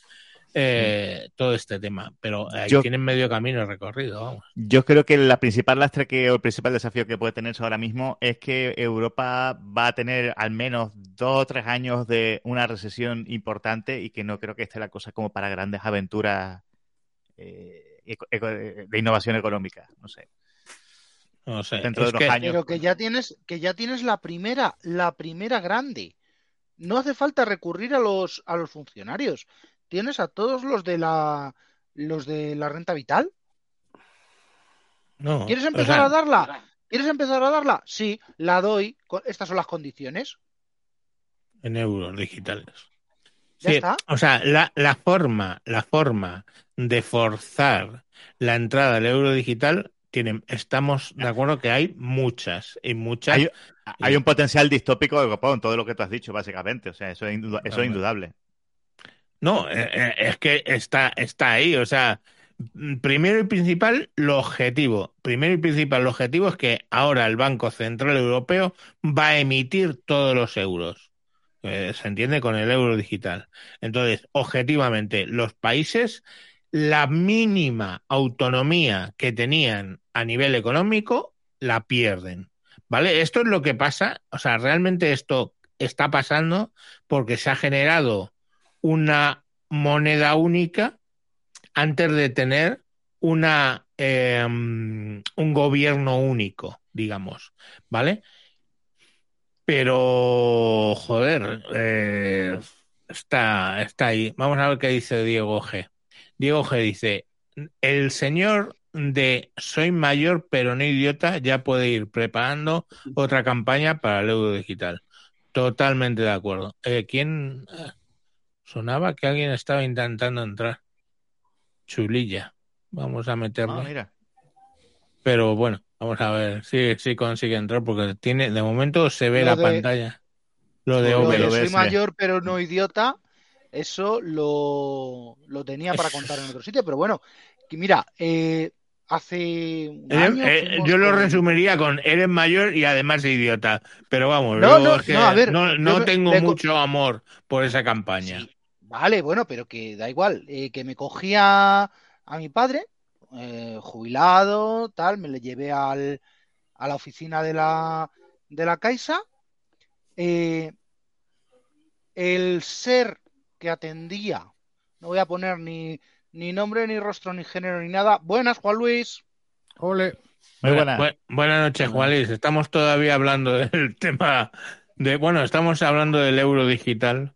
eh, todo este tema. Pero ahí Yo- tienen medio camino recorrido, vamos. Yo creo que la principal lastre que, o el principal desafío que puede tenerse ahora mismo es que Europa va a tener al menos dos o tres años de una recesión importante y que no creo que esté la cosa como para grandes aventuras eh, de innovación económica. No sé. No sé. Dentro es de unos que- años. Pero que ya tienes, que ya tienes la primera, la primera grande. No hace falta recurrir a los, a los funcionarios. Tienes a todos los de la, los de la renta vital. no, ¿Quieres o empezar sea, a darla? ¿Quieres empezar a darla? Sí, la doy. Estas son las condiciones. en euros digitales. Ya Sí, está. o sea, la, la forma, la forma de forzar la entrada al euro digital, tienen, estamos de acuerdo que hay muchas y muchas. Hay, hay un potencial distópico europeo en todo lo que tú has dicho, básicamente. O sea, eso es, induda- eso es indudable. No, eh, eh, es que está, está ahí. O sea, primero y principal, lo objetivo. Primero y principal, lo objetivo es que ahora el Banco Central Europeo va a emitir todos los euros. Se entiende con el euro digital. Entonces, objetivamente, los países, la mínima autonomía que tenían a nivel económico, la pierden. ¿Vale? Esto es lo que pasa. O sea, realmente esto está pasando porque se ha generado una moneda única antes de tener una eh, un gobierno único, digamos, ¿vale? Pero, joder, eh, está, está ahí. Vamos a ver qué dice Diego G. Diego G dice, el señor de soy mayor pero no idiota ya puede ir preparando otra campaña para el euro digital. Totalmente de acuerdo. Eh, ¿Quién sonaba que alguien estaba intentando entrar? Chulilla. Vamos a meterle. Ah, mira. Pero bueno, vamos a ver si, si consigue entrar porque tiene de momento se ve Lo la de- pantalla. Lo de OBS. soy mayor pero no idiota, eso lo, lo tenía para contar en otro sitio, pero bueno, que mira, eh, hace un Eh, año eh, yo lo con- resumiría con eres mayor y además idiota. Pero vamos, No, no, es que no, a ver, no, no tengo mucho amor por esa campaña. Sí, vale, bueno, pero que da igual, eh, que me cogía a mi padre, eh, jubilado, tal, me le llevé al, a la oficina de la, de la Caixa. eh, el ser que atendía, no voy a poner ni, ni nombre, ni rostro, ni género, ni nada. Buenas, Juan Luis. Ole. Muy Buena- buena. bu- buenas noches, Juan Luis. Estamos todavía hablando del tema de, bueno, estamos hablando del euro digital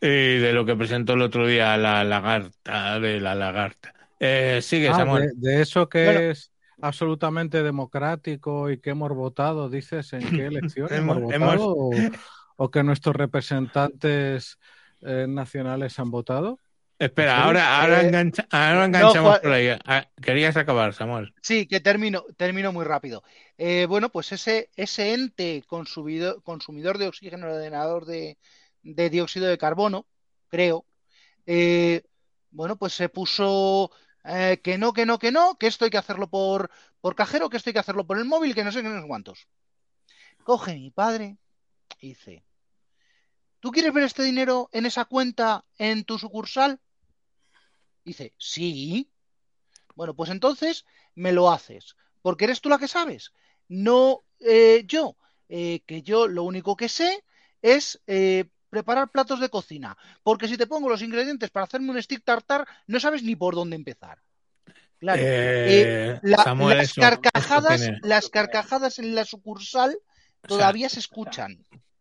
y de lo que presentó el otro día la lagarta de la lagarta. Eh, sigue, Ah, Samuel. de, de eso que Bueno. es absolutamente democrático y que hemos votado, dices, ¿en qué elección hemos, Hemos- votado? O, o que nuestros representantes eh, nacionales han votado? Espera, ahora, ahora, Eh, engancha- ahora no, enganchamos Juan- por ahí. Ah, Querías acabar, Samuel. Sí, que termino, termino muy rápido. Eh, bueno, pues ese, ese ente consumidor, consumidor de oxígeno, ordenador de, de dióxido de carbono, creo, eh, bueno, pues se puso eh, que no, que no, que no, que esto hay que hacerlo por, por cajero, que esto hay que hacerlo por el móvil, que no sé qué, no sé cuántos. Coge mi padre y dice, ¿tú quieres ver este dinero en esa cuenta en tu sucursal? Dice, sí. Bueno, pues entonces me lo haces, porque eres tú la que sabes, no eh, yo, que yo lo único que sé es preparar platos de cocina, porque si te pongo los ingredientes para hacerme un stick tartar, no sabes ni por dónde empezar. Claro, Eh, la- Samuel, las eso- carcajadas, eso las carcajadas en la sucursal o sea, todavía se escuchan.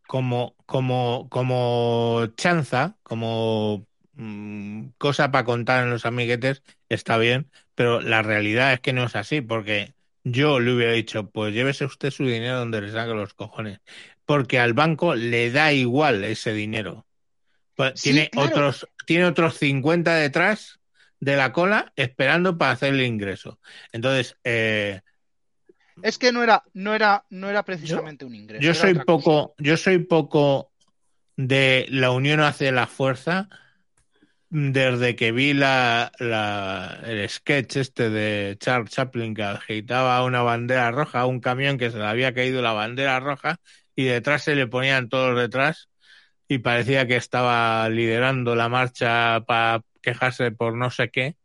como, como, como chanza, como mm, cosa para contar en los amiguetes, está bien, pero la realidad es que no es así, porque yo le hubiera dicho, pues llévese usted su dinero donde le saque los cojones, porque al banco le da igual ese dinero. Pues Sí, tiene claro. otros, tiene otros 50 detrás de la cola esperando para hacer el ingreso. Entonces, eh, Es que no era, no era, no era precisamente un ingreso. yo soy cosa. poco, yo soy poco de la unión hace la fuerza desde que vi la, la- el sketch este de Charles Chaplin que agitaba una bandera roja a un camión que se le había caído la bandera roja y detrás se le ponían todos detrás y parecía que estaba liderando la marcha para quejarse por no sé qué.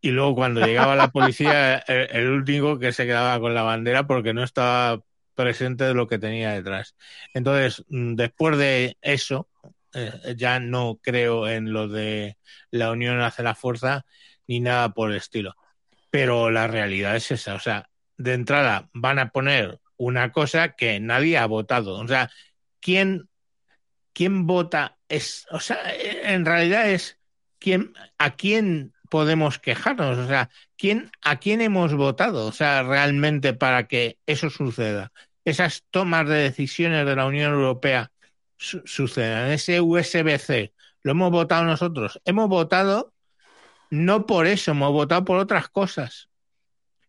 Y luego cuando llegaba la policía, el, el último que se quedaba con la bandera porque no estaba presente de lo que tenía detrás. Entonces, mm, después de eso, eh, ya no creo en lo de la unión hace la fuerza ni nada por el estilo. Pero la realidad es esa, o sea, de entrada van a poner una cosa que nadie ha votado. O sea, ¿quién, quién vota? Es, o sea, en realidad es quién, a quién podemos quejarnos, o sea, ¿quién, a quién hemos votado, o sea, realmente para que eso suceda. Esas tomas de decisiones de la Unión Europea su sucedan. Ese USB-C lo hemos votado nosotros. Hemos votado no por eso, hemos votado por otras cosas.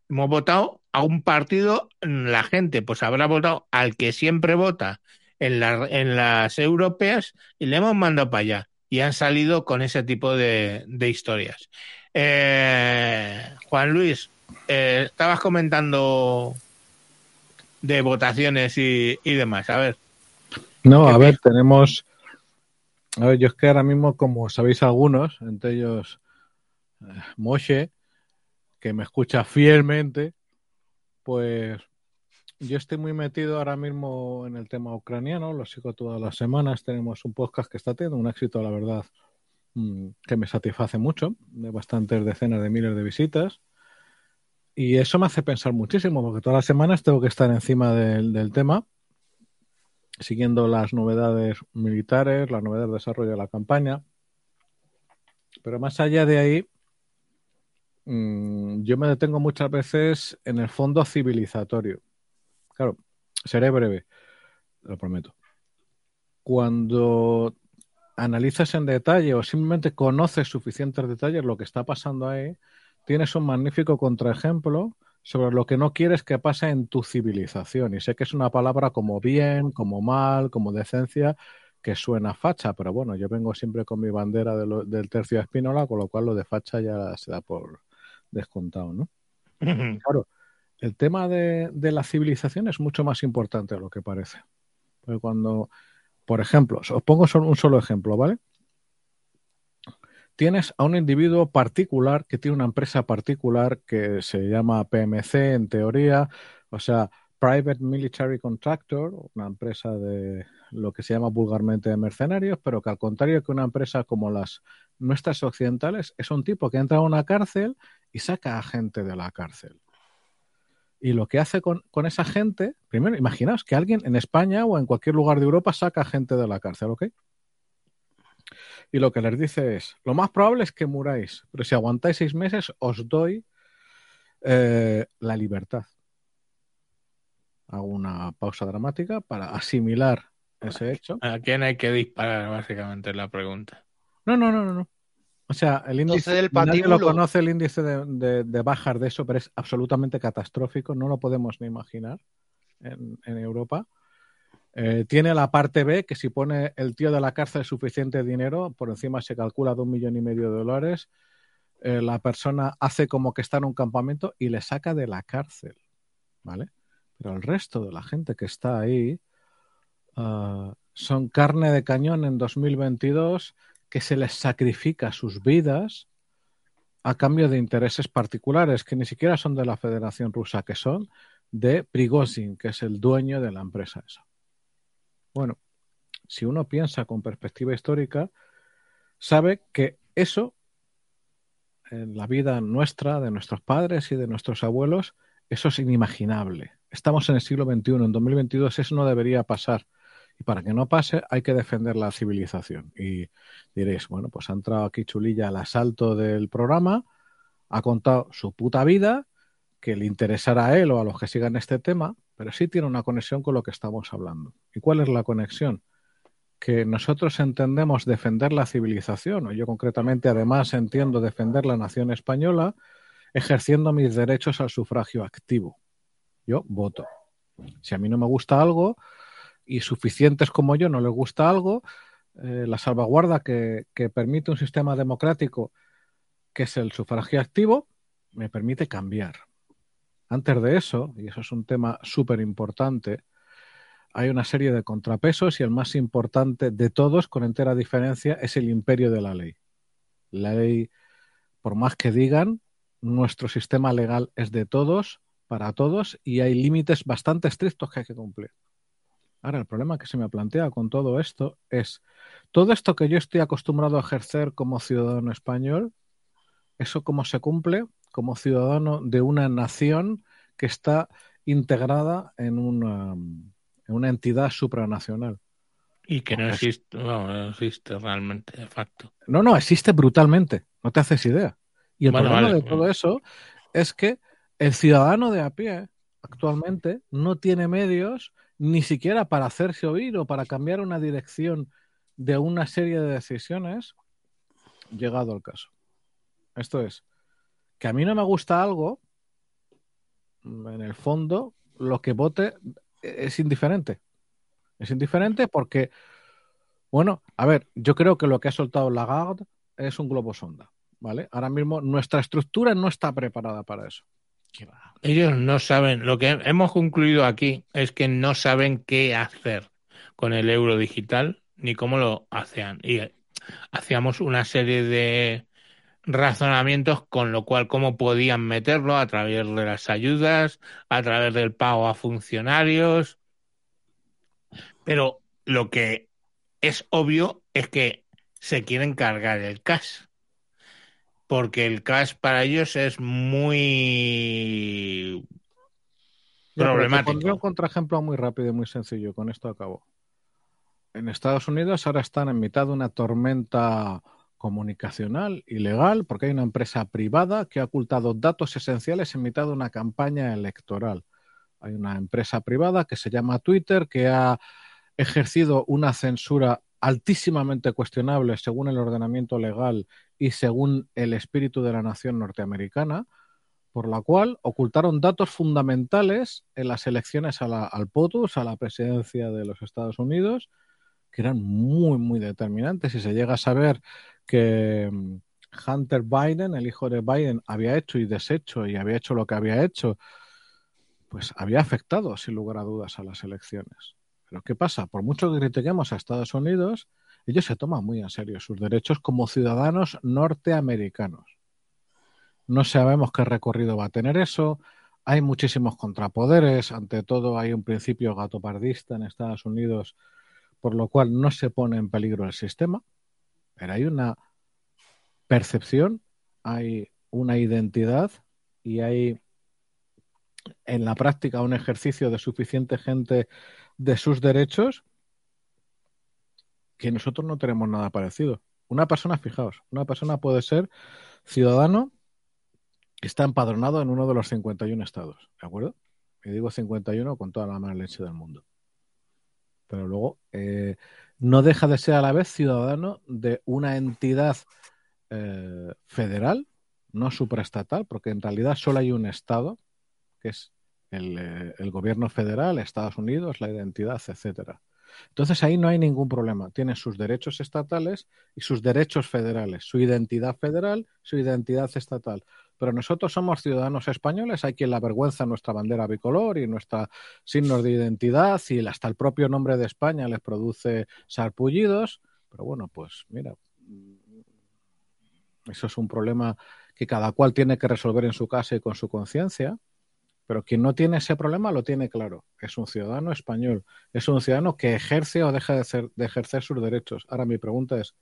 Hemos votado a un partido, la gente pues habrá votado al que siempre vota en, la, en las europeas y le hemos mandado para allá. Y han salido con ese tipo de, de historias. Eh, Juan Luis, eh, estabas comentando de votaciones y, y demás. A ver. No, a ver, tenemos. A ver, yo es que ahora mismo, como sabéis algunos, entre ellos eh, Moshe, que me escucha fielmente, pues yo estoy muy metido ahora mismo en el tema ucraniano, lo sigo todas las semanas. Tenemos un podcast que está teniendo un éxito, la verdad, mm, que me satisface mucho, de bastantes decenas de miles de visitas. Y eso me hace pensar muchísimo, porque todas las semanas tengo que estar encima del, del tema siguiendo las novedades militares, las novedades de desarrollo de la campaña. Pero más allá de ahí, mmm, yo me detengo muchas veces en el fondo civilizatorio. Claro, seré breve, lo prometo. Cuando analizas en detalle o simplemente conoces suficientes detalles lo que está pasando ahí, tienes un magnífico contraejemplo sobre lo que no quieres que pase en tu civilización. Y sé que es una palabra como bien, como mal, como decencia, que suena facha, pero bueno, yo vengo siempre con mi bandera de lo, del tercio de espínola, con lo cual lo de facha ya se da por descontado, ¿no? claro, el tema de, de, la civilización es mucho más importante de lo que parece. Porque cuando, por ejemplo, os pongo un solo ejemplo, ¿vale? tienes a un individuo particular que tiene una empresa particular que se llama PMC en teoría, o sea, Private Military Contractor, una empresa de lo que se llama vulgarmente de mercenarios, pero que al contrario que una empresa como las nuestras occidentales, es un tipo que entra a una cárcel y saca a gente de la cárcel. Y lo que hace con, con esa gente, primero, imaginaos que alguien en España o en cualquier lugar de Europa saca a gente de la cárcel, ¿ok? y lo que les dice es, lo más probable es que muráis, pero si aguantáis seis meses os doy eh, la libertad. Hago una pausa dramática para asimilar ese hecho. ¿A quién hay que disparar? Básicamente la pregunta. No, no, no, no. no. O sea, el índice del nadie lo conoce el índice de, de, de, bajas de eso, pero es absolutamente catastrófico. No lo podemos ni imaginar en, en Europa. Eh, tiene la parte B, que si pone el tío de la cárcel suficiente dinero, por encima se calcula de un millón y medio de dólares, eh, la persona hace como que está en un campamento y le saca de la cárcel, ¿vale? Pero el resto de la gente que está ahí uh, son carne de cañón en 2022 que se les sacrifica sus vidas a cambio de intereses particulares que ni siquiera son de la Federación Rusa, que son de Prigozhin, que es el dueño de la empresa esa. Bueno, si uno piensa con perspectiva histórica, sabe que eso, en la vida nuestra, de nuestros padres y de nuestros abuelos, eso es inimaginable. Estamos en el siglo XXI, en 2022 eso no debería pasar. Y para que no pase hay que defender la civilización. Y diréis, bueno, pues ha entrado aquí Chulilla al asalto del programa, ha contado su puta vida, que le interesará a él o a los que sigan este tema, pero sí tiene una conexión con lo que estamos hablando. ¿Y cuál es la conexión? Que nosotros entendemos defender la civilización, o yo concretamente además entiendo defender la nación española, ejerciendo mis derechos al sufragio activo. Yo voto. Si a mí no me gusta algo y suficientes como yo no les gusta algo, eh, la salvaguarda que, que permite un sistema democrático, que es el sufragio activo, me permite cambiar. Antes de eso, y eso es un tema súper importante, hay una serie de contrapesos y el más importante de todos, con entera diferencia, es el imperio de la ley. La ley, por más que digan, nuestro sistema legal es de todos, para todos, y hay límites bastante estrictos que hay que cumplir. Ahora, el problema que se me plantea con todo esto es, todo esto que yo estoy acostumbrado a ejercer como ciudadano español, ¿eso cómo se cumple como ciudadano de una nación que está integrada en una, en una entidad supranacional? Y que no existe, no, existe realmente, de facto. No, no, existe brutalmente, no te haces idea. Y el problema de todo eso es que el ciudadano de a pie actualmente no tiene medios ni siquiera para hacerse oír o para cambiar una dirección de una serie de decisiones, llegado al caso. Esto es, que a mí no me gusta algo, en el fondo, lo que vote es indiferente. Es indiferente porque, bueno, a ver, yo creo que lo que ha soltado Lagarde es un globo sonda, ¿vale? Ahora mismo nuestra estructura no está preparada para eso. Ellos no saben, lo que hemos concluido aquí es que no saben qué hacer con el euro digital ni cómo lo hacían. Y hacíamos una serie de razonamientos con lo cual cómo podían meterlo a través de las ayudas, a través del pago a funcionarios. Pero lo que es obvio es que se quieren cargar el cash porque el cash para ellos es muy problemático. Pondré un contraejemplo muy rápido y muy sencillo, con esto acabo. En Estados Unidos ahora están en mitad de una tormenta comunicacional ilegal porque hay una empresa privada que ha ocultado datos esenciales en mitad de una campaña electoral. Hay una empresa privada que se llama Twitter que ha ejercido una censura altísimamente cuestionable según el ordenamiento legal y según el espíritu de la nación norteamericana, por la cual ocultaron datos fundamentales en las elecciones al POTUS, a la presidencia de los Estados Unidos, que eran muy, muy determinantes. Y se llega a saber que mm, Hunter Biden, el hijo de Biden, había hecho y deshecho y había hecho lo que había hecho, pues había afectado, sin lugar a dudas, a las elecciones. Pero ¿qué pasa? Por mucho que critiquemos a Estados Unidos, ellos se toman muy en serio sus derechos como ciudadanos norteamericanos. No sabemos qué recorrido va a tener eso. Hay muchísimos contrapoderes. Ante todo, hay un principio gatopardista en Estados Unidos, por lo cual no se pone en peligro el sistema. Pero hay una percepción, hay una identidad y hay en la práctica un ejercicio de suficiente gente de sus derechos que nosotros no tenemos nada parecido. Una persona, fijaos, una persona puede ser ciudadano que está empadronado en uno de los 51 estados, ¿de acuerdo? Y digo 51 con toda la mala leche del mundo. Pero luego eh, no deja de ser a la vez ciudadano de una entidad eh, federal, no supraestatal, porque en realidad solo hay un estado, que es el, eh, el gobierno federal, Estados Unidos, la identidad, etcétera. Entonces ahí no hay ningún problema. Tiene sus derechos estatales y sus derechos federales, su identidad federal, su identidad estatal. Pero nosotros somos ciudadanos españoles, hay quien la vergüenza nuestra bandera bicolor y nuestros signos de identidad y hasta el propio nombre de España les produce sarpullidos. Pero bueno, pues mira, eso es un problema que cada cual tiene que resolver en su casa y con su conciencia. Pero quien no tiene ese problema lo tiene claro. Es un ciudadano español. Es un ciudadano que ejerce o deja de, ejercer sus derechos. Ahora mi pregunta es,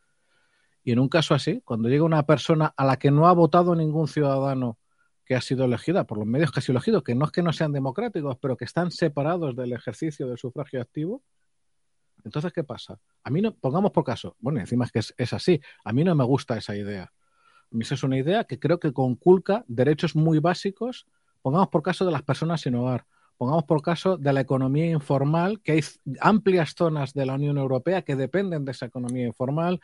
y en un caso así, cuando llega una persona a la que no ha votado ningún ciudadano que ha sido elegida por los medios que ha sido elegido, que no es que no sean democráticos, pero que están separados del ejercicio del sufragio activo, entonces, ¿qué pasa? A mí no, pongamos por caso, bueno, encima es que es, así, a mí no me gusta esa idea. A mí es una idea que creo que conculca derechos muy básicos Pongamos por caso de las personas sin hogar. Pongamos por caso de la economía informal, que hay amplias zonas de la Unión Europea que dependen de esa economía informal,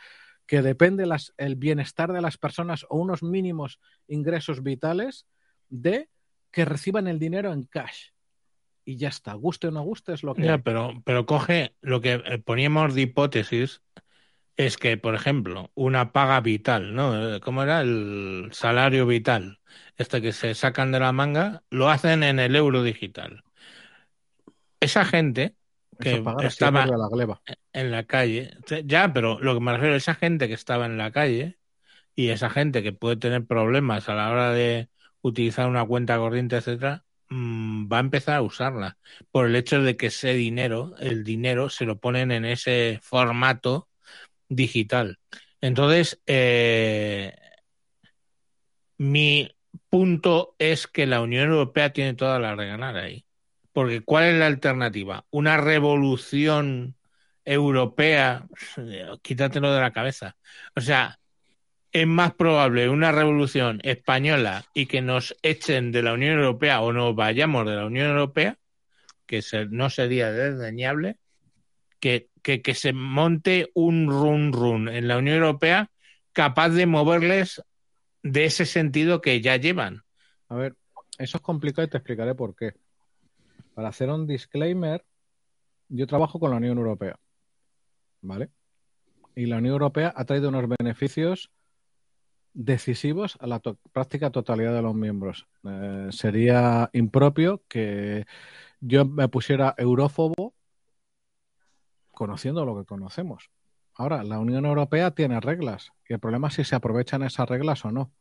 que depende el bienestar de las personas o unos mínimos ingresos vitales de que reciban el dinero en cash. Y ya está, guste o no guste es lo que... Ya, pero, pero coge lo que eh, poníamos de hipótesis, es que, por ejemplo, una paga vital, ¿no? ¿Cómo era? El salario vital, este que se sacan de la manga, lo hacen en el euro digital. Esa gente que estaba en la calle, ya, pero lo que me refiero, esa gente que estaba en la calle, y esa gente que puede tener problemas a la hora de utilizar una cuenta corriente, etcétera, mm, va a empezar a usarla por el hecho de que ese dinero, el dinero, se lo ponen en ese formato digital. Entonces, eh, mi punto es que la Unión Europea tiene toda la de ganar ahí. Porque ¿cuál es la alternativa? Una revolución europea, quítatelo de la cabeza. O sea, es más probable una revolución española y que nos echen de la Unión Europea o nos vayamos de la Unión Europea, que no sería desdeñable, que, que, que se monte un run run en la Unión Europea capaz de moverles de ese sentido que ya llevan. A ver, eso es complicado y te explicaré por qué. Para hacer un disclaimer, yo trabajo con la Unión Europea, ¿vale? Y la Unión Europea ha traído unos beneficios decisivos a la práctica totalidad de los miembros. Eh, sería impropio que yo me pusiera eurófobo conociendo lo que conocemos. Ahora, la Unión Europea tiene reglas y el problema es si se aprovechan esas reglas o no.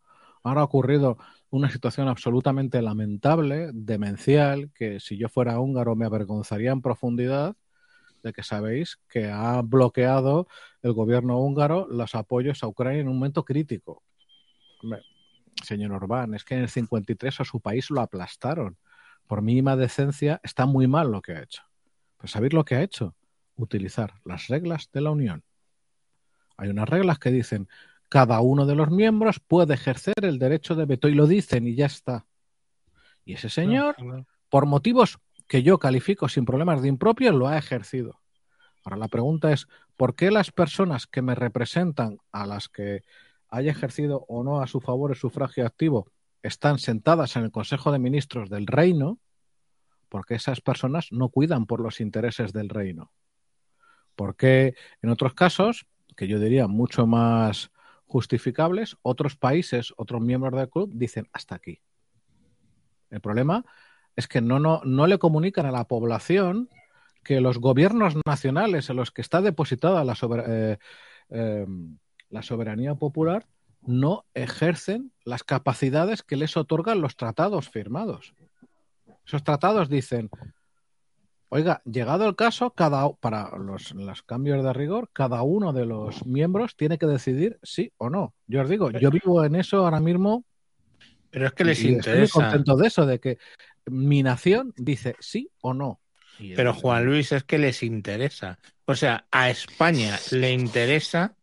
Ahora ha ocurrido una situación absolutamente lamentable, demencial, que si yo fuera húngaro me avergonzaría en profundidad de que sabéis que ha bloqueado el gobierno húngaro los apoyos a Ucrania en un momento crítico. señor Orbán, es que en el 53 a su país lo aplastaron. Por mínima decencia, está muy mal lo que ha hecho. Pero ¿sabéis lo que ha hecho? Utilizar las reglas de la Unión. Hay unas reglas que dicen cada uno de los miembros puede ejercer el derecho de veto y lo dicen y ya está. Y ese señor, por motivos que yo califico sin problemas de impropio, lo ha ejercido. Ahora la pregunta es, ¿por qué las personas que me representan, a las que haya ejercido o no a su favor el sufragio activo, están sentadas en el Consejo de Ministros del Reino? Porque esas personas no cuidan por los intereses del reino. Porque en otros casos, que yo diría mucho más justificables, otros países, otros miembros del club dicen hasta aquí. El problema es que no, no, no le comunican a la población que los gobiernos nacionales en los que está depositada la, eh, eh, la soberanía popular no ejercen las capacidades que les otorgan los tratados firmados. Esos tratados dicen, Oiga, llegado el caso, cada para los, cambios de rigor, cada uno de los miembros tiene que decidir sí o no. Yo os digo, yo vivo en eso ahora mismo. Pero es que les interesa. Estoy contento de eso, de que mi nación dice sí o no. Pero Juan Luis, es que les interesa. O sea, a España le interesa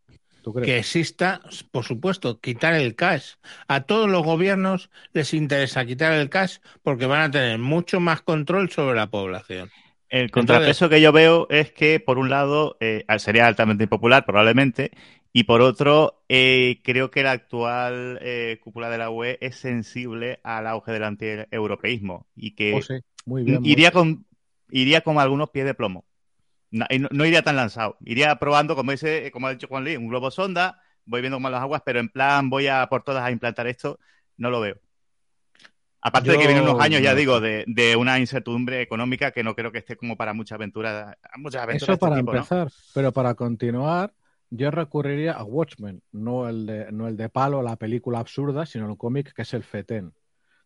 que exista, por supuesto, quitar el cash. A todos los gobiernos les interesa quitar el cash porque van a tener mucho más control sobre la población. El contrapeso que yo veo es que, por un lado, eh, sería altamente impopular, probablemente, y por otro, eh, creo que la actual eh, cúpula de la UE es sensible al auge del antieuropeísmo y que oh, iría, con, iría con algunos pies de plomo. No, no, iría tan lanzado. Iría probando, como, dice, como ha dicho Juan Luis, un globo sonda, voy viendo cómo las aguas, pero en plan voy a por todas a implantar esto, no lo veo. Aparte de que vienen unos años, ya digo, de, una incertidumbre económica que no creo que esté como para muchas aventuras. Muchas aventuras Eso este para empezar, pero para continuar, yo recurriría a Watchmen, no el de, no el de Palo, la película absurda, sino el cómic que es el Fetén.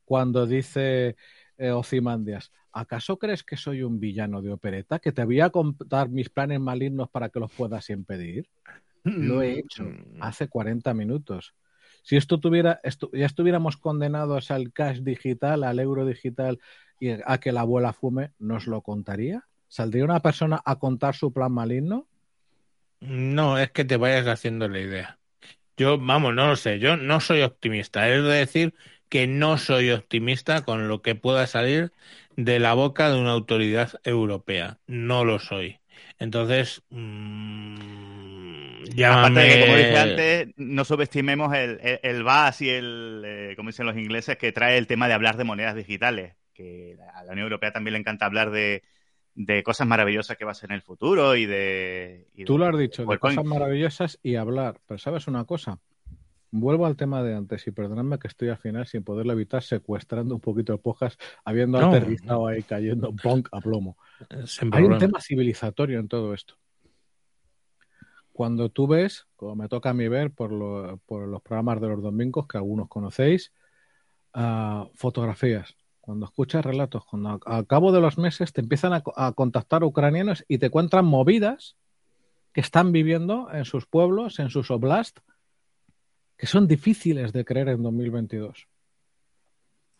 Cuando dice eh, Ozymandias, ¿acaso crees que soy un villano de opereta? ¿Que te voy a contar mis planes malignos para que los puedas impedir? Lo he hecho mm. hace 40 minutos. Si esto tuviera, ya estuviéramos condenados al cash digital, al euro digital y a que la abuela fume, ¿nos lo contaría? ¿Saldría una persona a contar su plan maligno? No, es que te vayas haciendo la idea. Yo, vamos, no lo sé, yo no soy optimista. Es decir que no soy optimista con lo que pueda salir de la boca de una autoridad europea. No lo soy. Entonces, mmm, Aparte de que, como dije antes, no subestimemos el, el, el VAS y el, eh, como dicen los ingleses, que trae el tema de hablar de monedas digitales. Que a la Unión Europea también le encanta hablar de, de cosas maravillosas que va a ser en el futuro y de... Tú lo has dicho, de cosas maravillosas y hablar. Pero ¿sabes una cosa? Vuelvo al tema de antes y perdonadme que estoy al final sin poderlo evitar secuestrando un poquito de pojas, habiendo aterrizado ahí cayendo bonk a plomo. Hay un tema civilizatorio en todo esto. Cuando tú ves, como me toca a mí ver por, los programas de los domingos, que algunos conocéis, uh, fotografías, cuando escuchas relatos, cuando al cabo de los meses te empiezan a, a, contactar ucranianos y te cuentan movidas que están viviendo en sus pueblos, en sus oblast, que son difíciles de creer en 2022.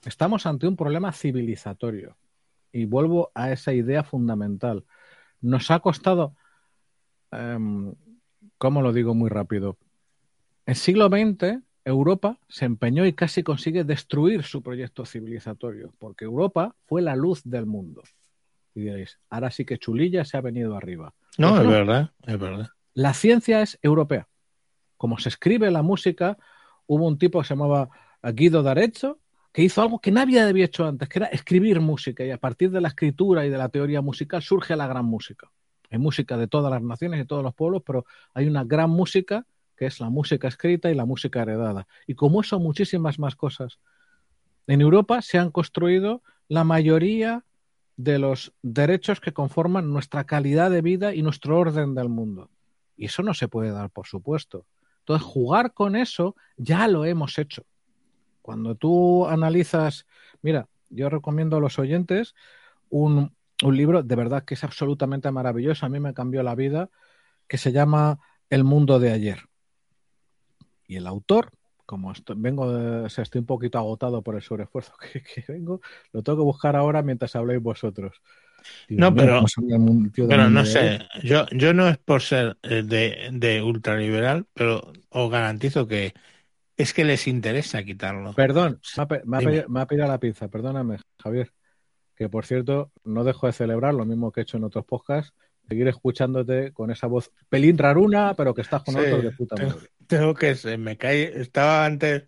Estamos ante un problema civilizatorio. Y vuelvo a esa idea fundamental. Nos ha costado, um, ¿cómo lo digo muy rápido? En siglo XX, Europa se empeñó y casi consigue destruir su proyecto civilizatorio, porque Europa fue la luz del mundo. Y diréis, ahora sí que Chulilla se ha venido arriba. No, pues es verdad, es verdad. La ciencia es europea. Como se escribe la música, hubo un tipo que se llamaba Guido d'Arezzo, que hizo algo que nadie había hecho antes, que era escribir música. Y a partir de la escritura y de la teoría musical surge la gran música. Hay música de todas las naciones y todos los pueblos, pero hay una gran música que es la música escrita y la música heredada. Y como eso, muchísimas más cosas. En Europa se han construido la mayoría de los derechos que conforman nuestra calidad de vida y nuestro orden del mundo. Y eso no se puede dar, por supuesto. Entonces, jugar con eso ya lo hemos hecho. Cuando tú analizas, mira, yo recomiendo a los oyentes un, un libro de verdad que es absolutamente maravilloso, a mí me cambió la vida, que se llama El mundo de ayer. Y el autor, como estoy, vengo de, o sea, estoy un poquito agotado por el sobreesfuerzo que, que, vengo, lo tengo que buscar ahora mientras habléis vosotros. No, pero, pero no sé, yo, yo no es por ser eh, de, de ultraliberal, pero os garantizo que es que les interesa quitarlo. Perdón, me ha, me ha, pedido, me ha pedido la pinza, perdóname, Javier. Que por cierto, no dejo de celebrar lo mismo que he hecho en otros podcasts, seguir escuchándote con esa voz pelín raruna, pero que estás con sí, otros de puta madre. Tengo que se me cae, estaba antes,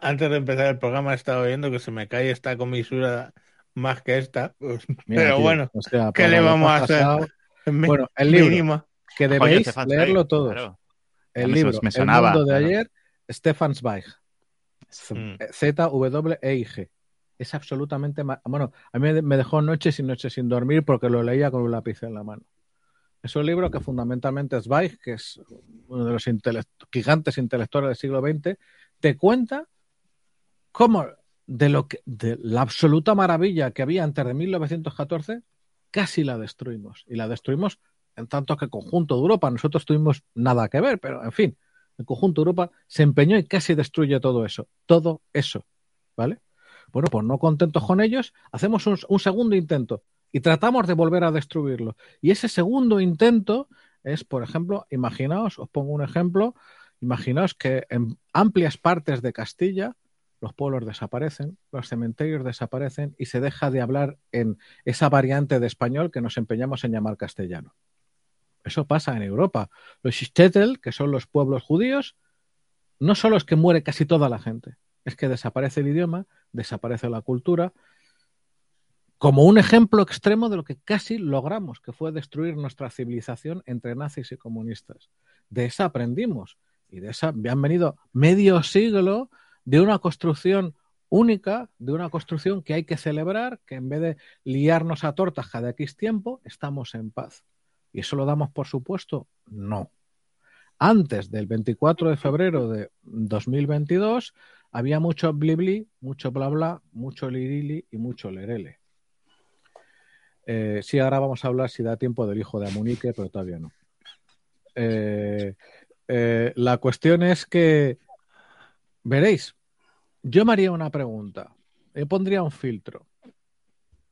antes de empezar el programa, estaba viendo que se me cae esta comisura más que esta. Pues, Mira, pero tío, bueno, o sea, ¿qué le vamos a hacer? Pasado, bueno, el libro, mínimo. que debéis Oye, leerlo todos. Claro. El me, libro, me sonaba, El mundo de claro. ayer, Stefan Zweig. Mm. Z-W-E-I-G. Es absolutamente. Bueno, a mí me dejó noches y noches sin dormir porque lo leía con un lápiz en la mano. Es un libro que fundamentalmente Zweig, que es uno de los gigantes intelectuales del siglo XX, te cuenta cómo de, lo que, de la absoluta maravilla que había antes de 1914, casi la destruimos. Y la destruimos en tanto que el conjunto de Europa, nosotros tuvimos nada que ver, pero en fin, el conjunto de Europa se empeñó y casi destruye todo eso. Todo eso. ¿Vale? Bueno, pues no contentos con ellos, hacemos un, un segundo intento y tratamos de volver a destruirlo. Y ese segundo intento es, por ejemplo, imaginaos, os pongo un ejemplo, imaginaos que en amplias partes de Castilla los pueblos desaparecen, los cementerios desaparecen y se deja de hablar en esa variante de español que nos empeñamos en llamar castellano. Eso pasa en Europa. Los Shtetl, que son los pueblos judíos, no solo es que muere casi toda la gente, es que desaparece el idioma, desaparece la cultura, como un ejemplo extremo de lo que casi logramos, que fue destruir nuestra civilización entre nazis y comunistas. De esa aprendimos y de esa han venido medio siglo de una construcción única, de una construcción que hay que celebrar, que en vez de liarnos a tortas cada X tiempo, estamos en paz. ¿Y eso lo damos por supuesto? No. Antes del 24 de febrero de 2022 había mucho blibli, mucho bla bla, mucho lirili y mucho lerele. Eh, sí, ahora vamos a hablar si da tiempo del hijo de Amunique, pero todavía no. Eh, eh, la cuestión es que, veréis, yo me haría una pregunta, yo pondría un filtro.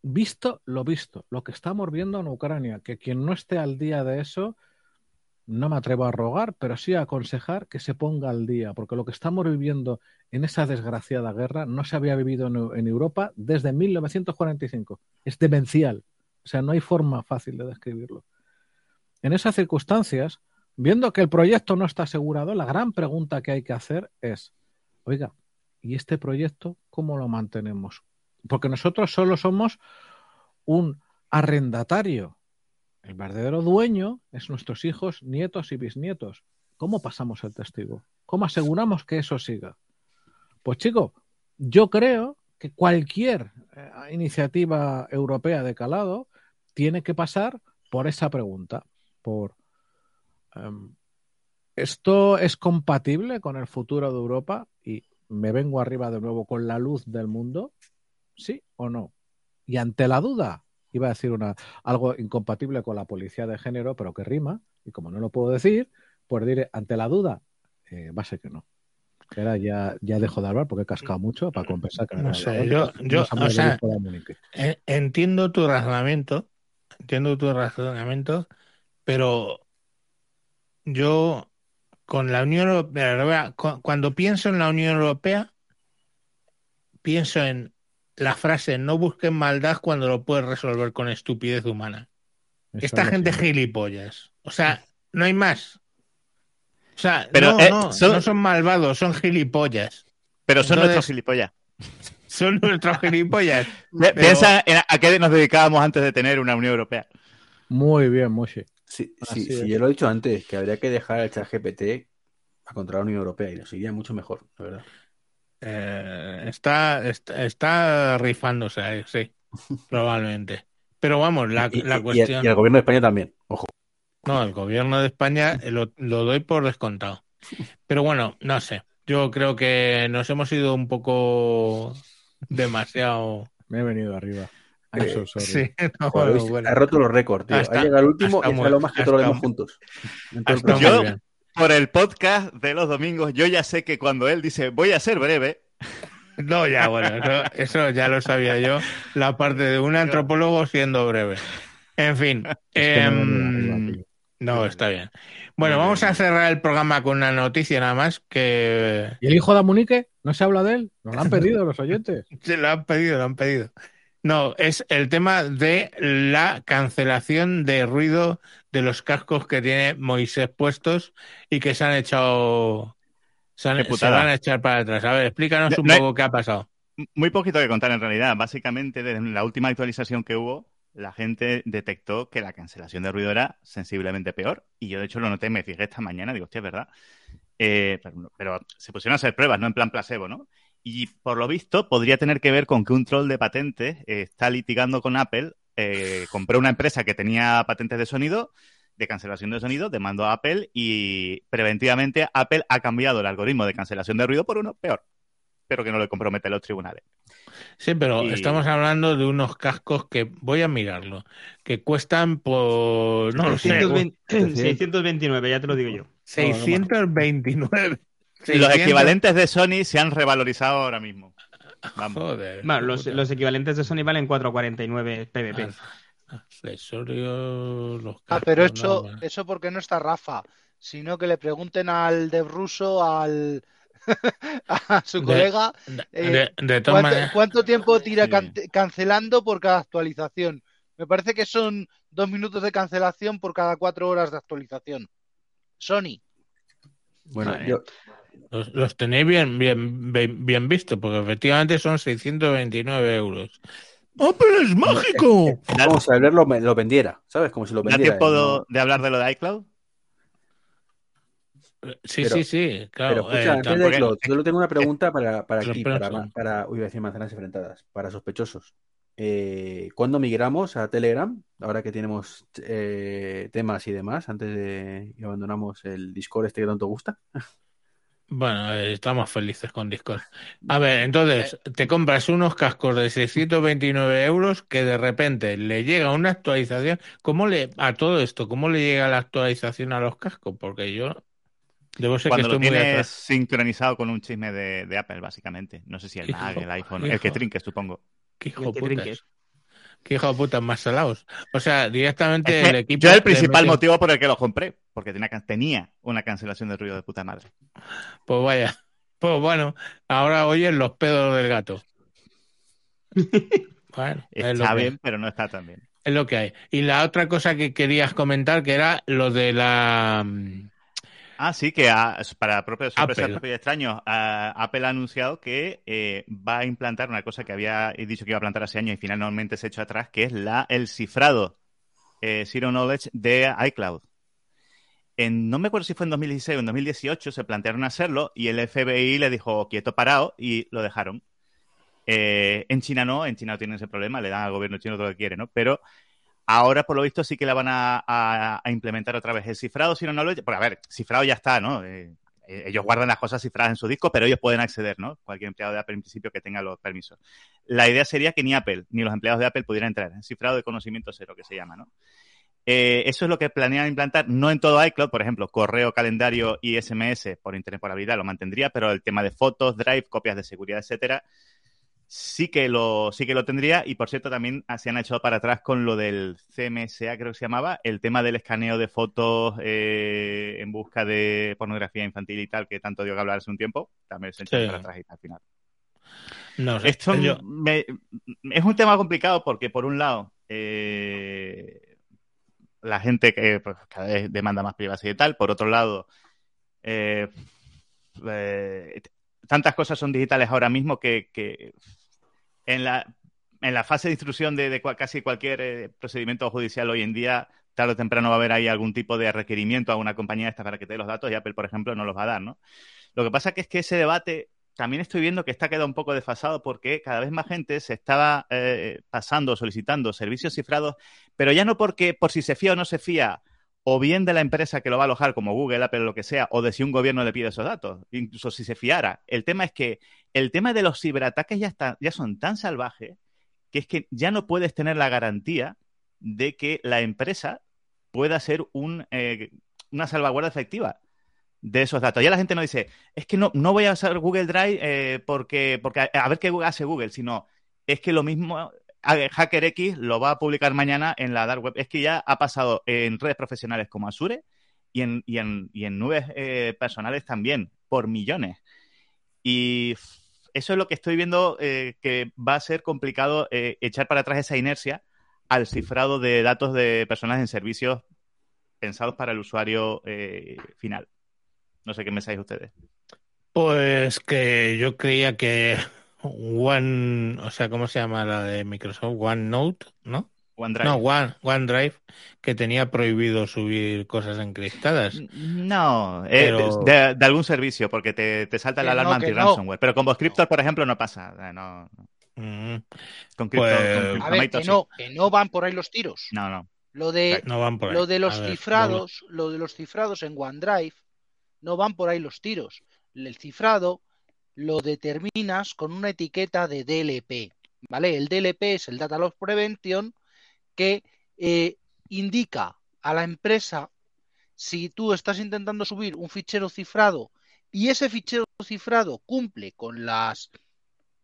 Visto lo visto, lo que estamos viendo en Ucrania, que quien no esté al día de eso, no me atrevo a rogar, pero sí a aconsejar que se ponga al día, porque lo que estamos viviendo en esa desgraciada guerra no se había vivido en, en Europa desde 1945. Es demencial. O sea, no hay forma fácil de describirlo. En esas circunstancias, viendo que el proyecto no está asegurado, la gran pregunta que hay que hacer es, oiga, ¿y este proyecto cómo lo mantenemos? Porque nosotros solo somos un arrendatario. El verdadero dueño es nuestros hijos, nietos y bisnietos. ¿Cómo pasamos el testigo? ¿Cómo aseguramos que eso siga? Pues chico, yo creo que cualquier eh, iniciativa europea de calado tiene que pasar por esa pregunta, por um, ¿Esto es compatible con el futuro de Europa? Y me vengo arriba de nuevo con la luz del mundo. ¿Sí o no? Y ante la duda, iba a decir una, algo incompatible con la policía de género, pero que rima, y como no lo puedo decir, pues diré, ante la duda, eh, va a ser que no. Ahora ya, ya dejo de hablar porque he cascado mucho para compensar que no sé, yo, yo o sea, entiendo tu razonamiento, entiendo tu razonamiento, pero yo con la Unión Europea, cuando pienso en la Unión Europea, pienso en la frase no busquen maldad cuando lo puedes resolver con estupidez humana. Esta gente gilipollas. O sea, no hay más. O sea, Pero, no, eh, no, son... malvados, son gilipollas. Pero son nuestros gilipollas. Son nuestros gilipollas. Piensa a qué nos dedicábamos antes de tener una Unión Europea. Muy bien, Moshi. Sí, sí, yo lo he dicho antes, que habría que dejar el chat GPT a contra la Unión Europea y nos iría mucho mejor, la verdad. Eh, está, está, rifándose ahí, sí, probablemente. Pero vamos, la, cuestión. Y el, gobierno de España también, ojo. No, el gobierno de España lo, lo, doy por descontado. Pero bueno, no sé. Yo creo que nos hemos ido un poco demasiado. Me he venido arriba. Eh, sí, Ha roto los récords, tío. ha llegado el último y está lo más que todos los juntos. yo, por el podcast de los domingos, yo ya sé que cuando él dice voy a ser breve. No, ya, bueno, eso, ya lo sabía yo. La parte de un antropólogo siendo breve. En fin. Em, no, está bien. Bueno, vamos a cerrar el programa con una noticia nada más que. ¿Y el hijo de Amunique? ¿No se habla de él? Nos lo han pedido los oyentes. Se lo han pedido, lo han pedido. No, es el tema de la cancelación de ruido de los cascos que tiene Moisés puestos y que se han echado. Se, han, van a echar para atrás. A ver, explícanos un poco qué ha pasado. Muy poquito que contar en realidad. Básicamente, desde la última actualización que hubo, la gente detectó que la cancelación de ruido era sensiblemente peor. Y yo, de hecho, lo noté, me fijé esta mañana, digo, hostia, es verdad. Eh, pero, pero, se pusieron a hacer pruebas, no en plan placebo, ¿no? Y por lo visto podría tener que ver con que un troll de patentes eh, está litigando con Apple. Eh, compró una empresa que tenía patentes de sonido, de cancelación de sonido, demandó a Apple y preventivamente Apple ha cambiado el algoritmo de cancelación de ruido por uno peor, pero que no le compromete a los tribunales. Sí, pero estamos hablando de unos cascos que voy a mirarlo, que cuestan por no 629, ya te lo digo yo. 629. Los equivalentes de Sony se han revalorizado ahora mismo. Joder. los, equivalentes de Sony valen 4,49 PVP. ah, pero eso, eso porque no está Rafa, sino que le pregunten al de ruso, al a su colega, eh, ¿cuánto, tiempo tira cancelando por cada actualización? Me parece que son dos minutos de cancelación por cada cuatro horas de actualización. Sony. Bueno, yo, los, tenéis bien, bien, bien, visto, porque efectivamente son 629 euros. ¡Oh, pero es mágico! Vamos a verlo, lo vendiera, ¿sabes? Como si lo vendiera. ¿Da tiempo de hablar de lo de iCloud? Sí, sí, sí, claro. Pero escucha, eh, antes de iCloud, yo tengo una pregunta para, para aquí, para, para, uy, a decir manzanas enfrentadas, para sospechosos. Eh, ¿Cuándo migramos a Telegram? Ahora que tenemos eh, temas y demás, antes de que abandonamos el Discord este que tanto gusta. Bueno, eh, estamos felices con Discord. A ver, entonces, te compras unos cascos de 629 euros que de repente le llega una actualización. ¿Cómo le, a todo esto, cómo le llega la actualización a los cascos? Porque yo debo ser Cuando que estoy lo tienes sincronizado con un chisme de, Apple, básicamente. No sé si el Mac, el iPhone, el que trinques, supongo. ¿Qué hijo Qué hijo de puta más salados. O sea, directamente el equipo. Yo el principal motivo por el que lo compré, porque tenía, tenía una cancelación de ruido de puta madre. Pues vaya. Pues bueno, ahora oyen los pedos del gato. Bueno, está bien, pero no está tan bien. Es lo que hay. Y la otra cosa que querías comentar, que era lo de la Ah, sí, que para propios y extraños, Apple ha anunciado que eh, va a implantar una cosa que había dicho que iba a plantar hace años y finalmente se ha hecho atrás, que es la, el cifrado eh, Zero Knowledge de iCloud. En, no me acuerdo si fue en 2016 o en 2018, se plantearon hacerlo y el FBI le dijo quieto parado y lo dejaron. Eh, en China no, en China no tienen ese problema, le dan al gobierno chino todo lo que quiere, ¿no? Pero Ahora, por lo visto, sí que la van a, implementar otra vez el cifrado, si no, no lo... Porque, a ver, cifrado ya está, ¿no? Eh, eh, ellos guardan las cosas cifradas en su disco, pero ellos pueden acceder, ¿no? Cualquier empleado de Apple en principio que tenga los permisos. La idea sería que ni Apple ni los empleados de Apple pudieran entrar. en Cifrado de conocimiento cero, que se llama, ¿no? Eh, eso es lo que planean implantar, no en todo iCloud, por ejemplo, correo, calendario y SMS por internet lo mantendría, pero el tema de fotos, Drive, copias de seguridad, etcétera, sí que lo, sí que lo tendría. Y por cierto, también se han echado para atrás con lo del CMSA, creo que se llamaba, el tema del escaneo de fotos eh, en busca de pornografía infantil y tal, que tanto dio que hablar hace un tiempo. También se echado para atrás y al final. No Esto es un tema complicado porque, por un lado, eh, la gente que pues, cada vez demanda más privacidad y tal. Por otro lado, eh, tantas cosas son digitales ahora mismo que en la, en la fase de instrucción de, casi cualquier eh, procedimiento judicial hoy en día, tarde o temprano va a haber ahí algún tipo de requerimiento a una compañía esta para que te dé los datos y Apple, por ejemplo, no los va a dar, ¿no? Lo que pasa que es que ese debate también estoy viendo que está quedado un poco desfasado porque cada vez más gente se estaba eh, pasando, solicitando servicios cifrados, pero ya no porque por si se fía o no se fía, o bien de la empresa que lo va a alojar, como Google, Apple, lo que sea, o de si un gobierno le pide esos datos, incluso si se fiara. El tema es que el tema de los ciberataques ya, ya son tan salvajes que es que ya no puedes tener la garantía de que la empresa pueda ser eh, una salvaguarda efectiva de esos datos. Ya la gente no dice, es que no, no voy a usar Google Drive eh, porque, porque a ver qué hace Google, sino es que lo mismo Hacker X lo va a publicar mañana en la dark web. Es que ya ha pasado en redes profesionales como Azure y en, y en, y en nubes eh, personales también, por millones. Y eso es lo que estoy viendo eh, que va a ser complicado eh, echar para atrás esa inercia al cifrado de datos de personas en servicios pensados para el usuario final. No sé qué me sabéis ustedes. Pues que yo creía que One, o sea, ¿cómo se llama la de Microsoft? OneNote, ¿no? OneDrive. No, One, OneDrive, que tenía prohibido subir cosas encriptadas. No, eh, de, algún servicio, porque te, salta la alarma anti-ransomware. Pero con VoScriptor, por ejemplo, no pasa. No, mm. Con, pues, a ver, que no, que no van por ahí los tiros. No, no. Lo de, Lo de los cifrados, lo de los cifrados en OneDrive, no van por ahí los tiros. El cifrado lo determinas con una etiqueta de DLP. ¿Vale? El DLP es el Data Loss Prevention que eh, indica a la empresa si tú estás intentando subir un fichero cifrado y ese fichero cifrado cumple con las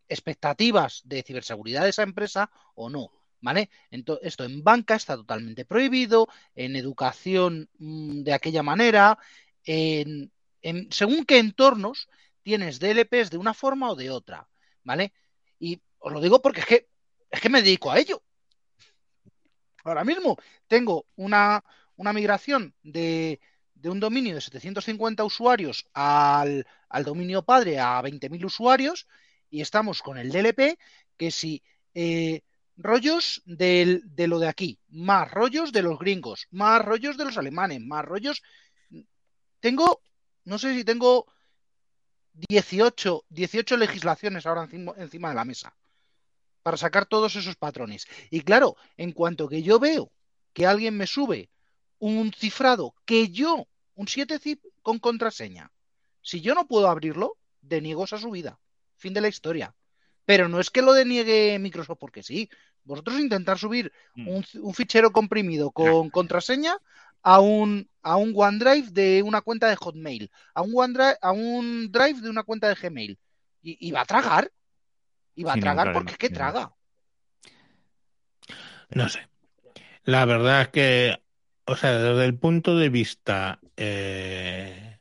expectativas de ciberseguridad de esa empresa o no. ¿Vale? Entonces, esto en banca está totalmente prohibido, en educación mm, de aquella manera, en, en según qué entornos tienes DLPs de una forma o de otra, ¿vale? Y os lo digo porque es que, es que me dedico a ello. Ahora mismo tengo una, migración de, un dominio de 750 usuarios al, dominio padre a 20.000 usuarios y estamos con el DLP que si eh, rollos de lo de aquí, más rollos de los gringos, más rollos de los alemanes, más rollos... Tengo, no sé si tengo 18, 18 legislaciones ahora encima, encima de la mesa para sacar todos esos patrones. Y claro, en cuanto que yo veo que alguien me sube un cifrado que yo, un 7 zip con contraseña, si yo no puedo abrirlo, deniego esa subida. Fin de la historia. Pero no es que lo deniegue Microsoft porque sí. Vosotros intentar subir mm. un, un fichero comprimido con contraseña a un, a un OneDrive de una cuenta de Hotmail, a un OneDrive, a un Drive de una cuenta de Gmail. Y, va a tragar. Y va a tragar porque es que traga. No sé. La verdad es que, o sea, desde el punto de vista eh,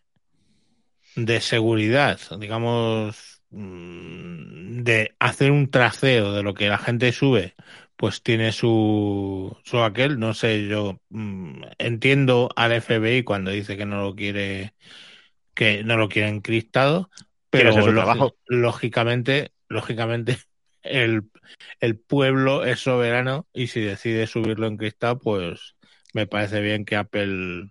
de seguridad, digamos, mm, de hacer un traceo de lo que la gente sube pues tiene su, su aquel, no sé, yo mm, entiendo al FBI cuando dice que no lo quiere, que no lo quiere encriptado, pero lógicamente, lógicamente el, el pueblo es soberano y si decide subirlo encriptado, pues me parece bien que Apple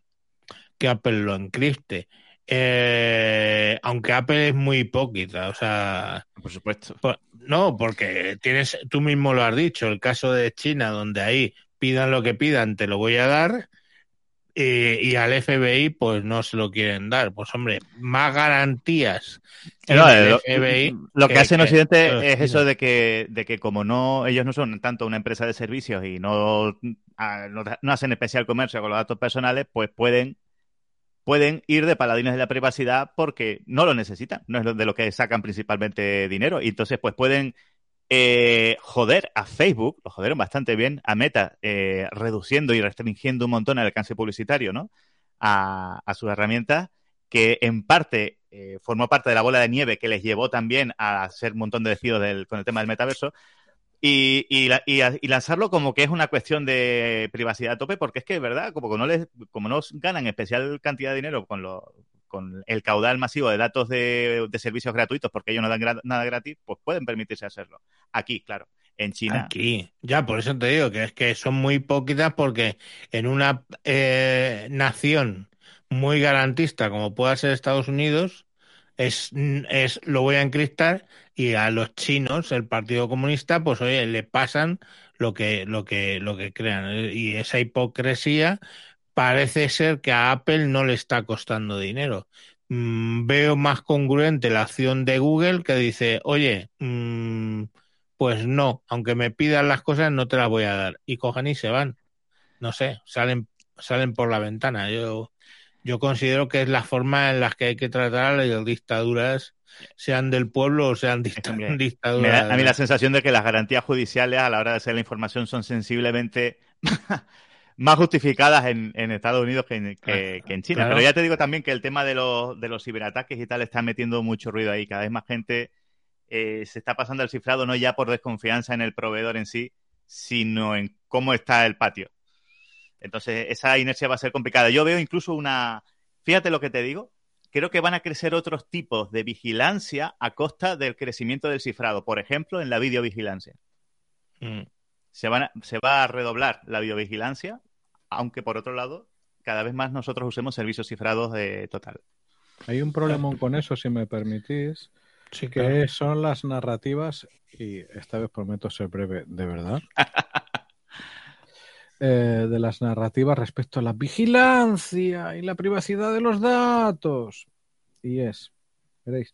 que Apple lo encripte. Eh, aunque Apple es muy hipócrita, o sea, por supuesto. no, porque tienes, tú mismo lo has dicho, el caso de China, donde ahí pidan lo que pidan, te lo voy a dar. Eh, y al FBI, pues no se lo quieren dar. Pues hombre, más garantías. lo, que, hace en Occidente es eso de que, de que como no, ellos no son tanto una empresa de servicios y no, ah, no, hacen especial comercio con los datos personales, pues pueden pueden ir de paladines de la privacidad porque no lo necesitan, no es de lo que sacan principalmente dinero. Y entonces, pues pueden eh, joder a Facebook, lo joderon bastante bien, a Meta, eh, reduciendo y restringiendo un montón el alcance publicitario, ¿no? A, sus herramientas, que en parte eh, formó parte de la bola de nieve que les llevó también a hacer un montón de despidos con el tema del metaverso. Y, y, lanzarlo como que es una cuestión de privacidad a tope, porque es que, ¿verdad? Como que no les, como no ganan especial cantidad de dinero con, lo, con el caudal masivo de datos de, servicios gratuitos, porque ellos no dan nada gratis, pues pueden permitirse hacerlo. Aquí, claro, en China. Aquí, ya, por eso te digo que es que son muy poquitas porque en una eh, nación muy garantista como pueda ser Estados Unidos, es, es lo voy a encriptar y a los chinos, el Partido Comunista, pues oye, le pasan lo que, lo que, lo que crean. Y esa hipocresía parece ser que a Apple no le está costando dinero. Mm, veo más congruente la acción de Google que dice, oye, mm, pues no, aunque me pidan las cosas no te las voy a dar. Y cojan y se van. No sé, salen, salen por la ventana. Yo, yo considero que es la forma en la que hay que tratar a las dictaduras, sean del pueblo o sean dictaduras. a mí la sensación de que las garantías judiciales a la hora de hacer la información son sensiblemente más justificadas en, Estados Unidos que en, China. Pero ya te digo también que el tema de los, de los ciberataques y tal está metiendo mucho ruido ahí. Cada vez más gente eh, se está pasando el cifrado no ya por desconfianza en el proveedor en sí, sino en cómo está el patio. Entonces, esa inercia va a ser complicada. Yo veo incluso una. Fíjate lo que te digo. Creo que van a crecer otros tipos de vigilancia a costa del crecimiento del cifrado. Por ejemplo, en la videovigilancia. Mm. Se, se va a redoblar la videovigilancia aunque por otro lado, cada vez más nosotros usemos servicios cifrados de total. Hay un problema con eso, si me permitís, que son las narrativas, y esta vez prometo ser breve, de verdad. Eh, de las narrativas respecto a la vigilancia y la privacidad de los datos. Y es, veréis,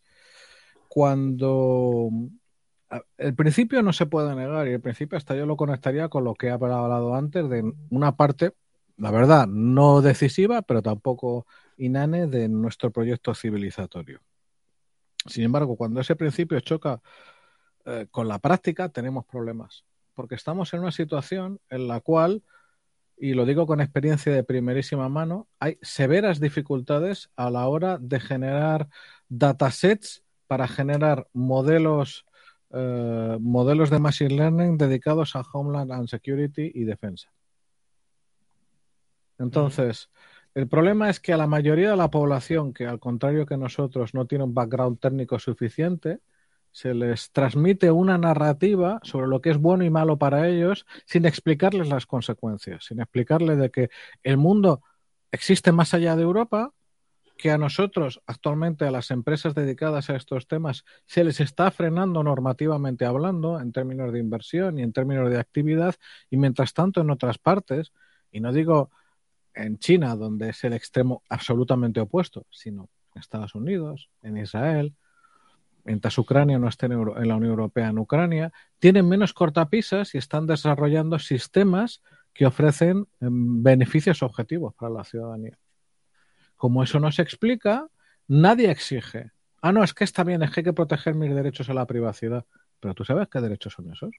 cuando el principio no se puede negar y el principio hasta yo lo conectaría con lo que he hablado antes de una parte la verdad, no decisiva, pero tampoco inane de nuestro proyecto civilizatorio. Sin embargo, cuando ese principio choca eh, con la práctica, tenemos problemas, porque estamos en una situación en la cual, y lo digo con experiencia de primerísima mano, hay severas dificultades a la hora de generar datasets para generar modelos, eh, modelos de Machine Learning dedicados a Homeland and Security y defensa. Entonces, el problema es que a la mayoría de la población, que al contrario que nosotros no tiene un background técnico suficiente, se les transmite una narrativa sobre lo que es bueno y malo para ellos sin explicarles las consecuencias, sin explicarles de que el mundo existe más allá de Europa, que a nosotros, actualmente a las empresas dedicadas a estos temas, se les está frenando normativamente hablando en términos de inversión y en términos de actividad, y mientras tanto en otras partes, y no digo en China, donde es el extremo absolutamente opuesto, sino en Estados Unidos, en Israel, mientras Ucrania no esté en, la Unión Europea, en Ucrania, tienen menos cortapisas y están desarrollando sistemas que ofrecen em, beneficios objetivos para la ciudadanía. Como eso no se explica, nadie exige. Ah, no, es que está bien, es que hay que proteger mis derechos a la privacidad. Pero tú sabes qué derechos son esos.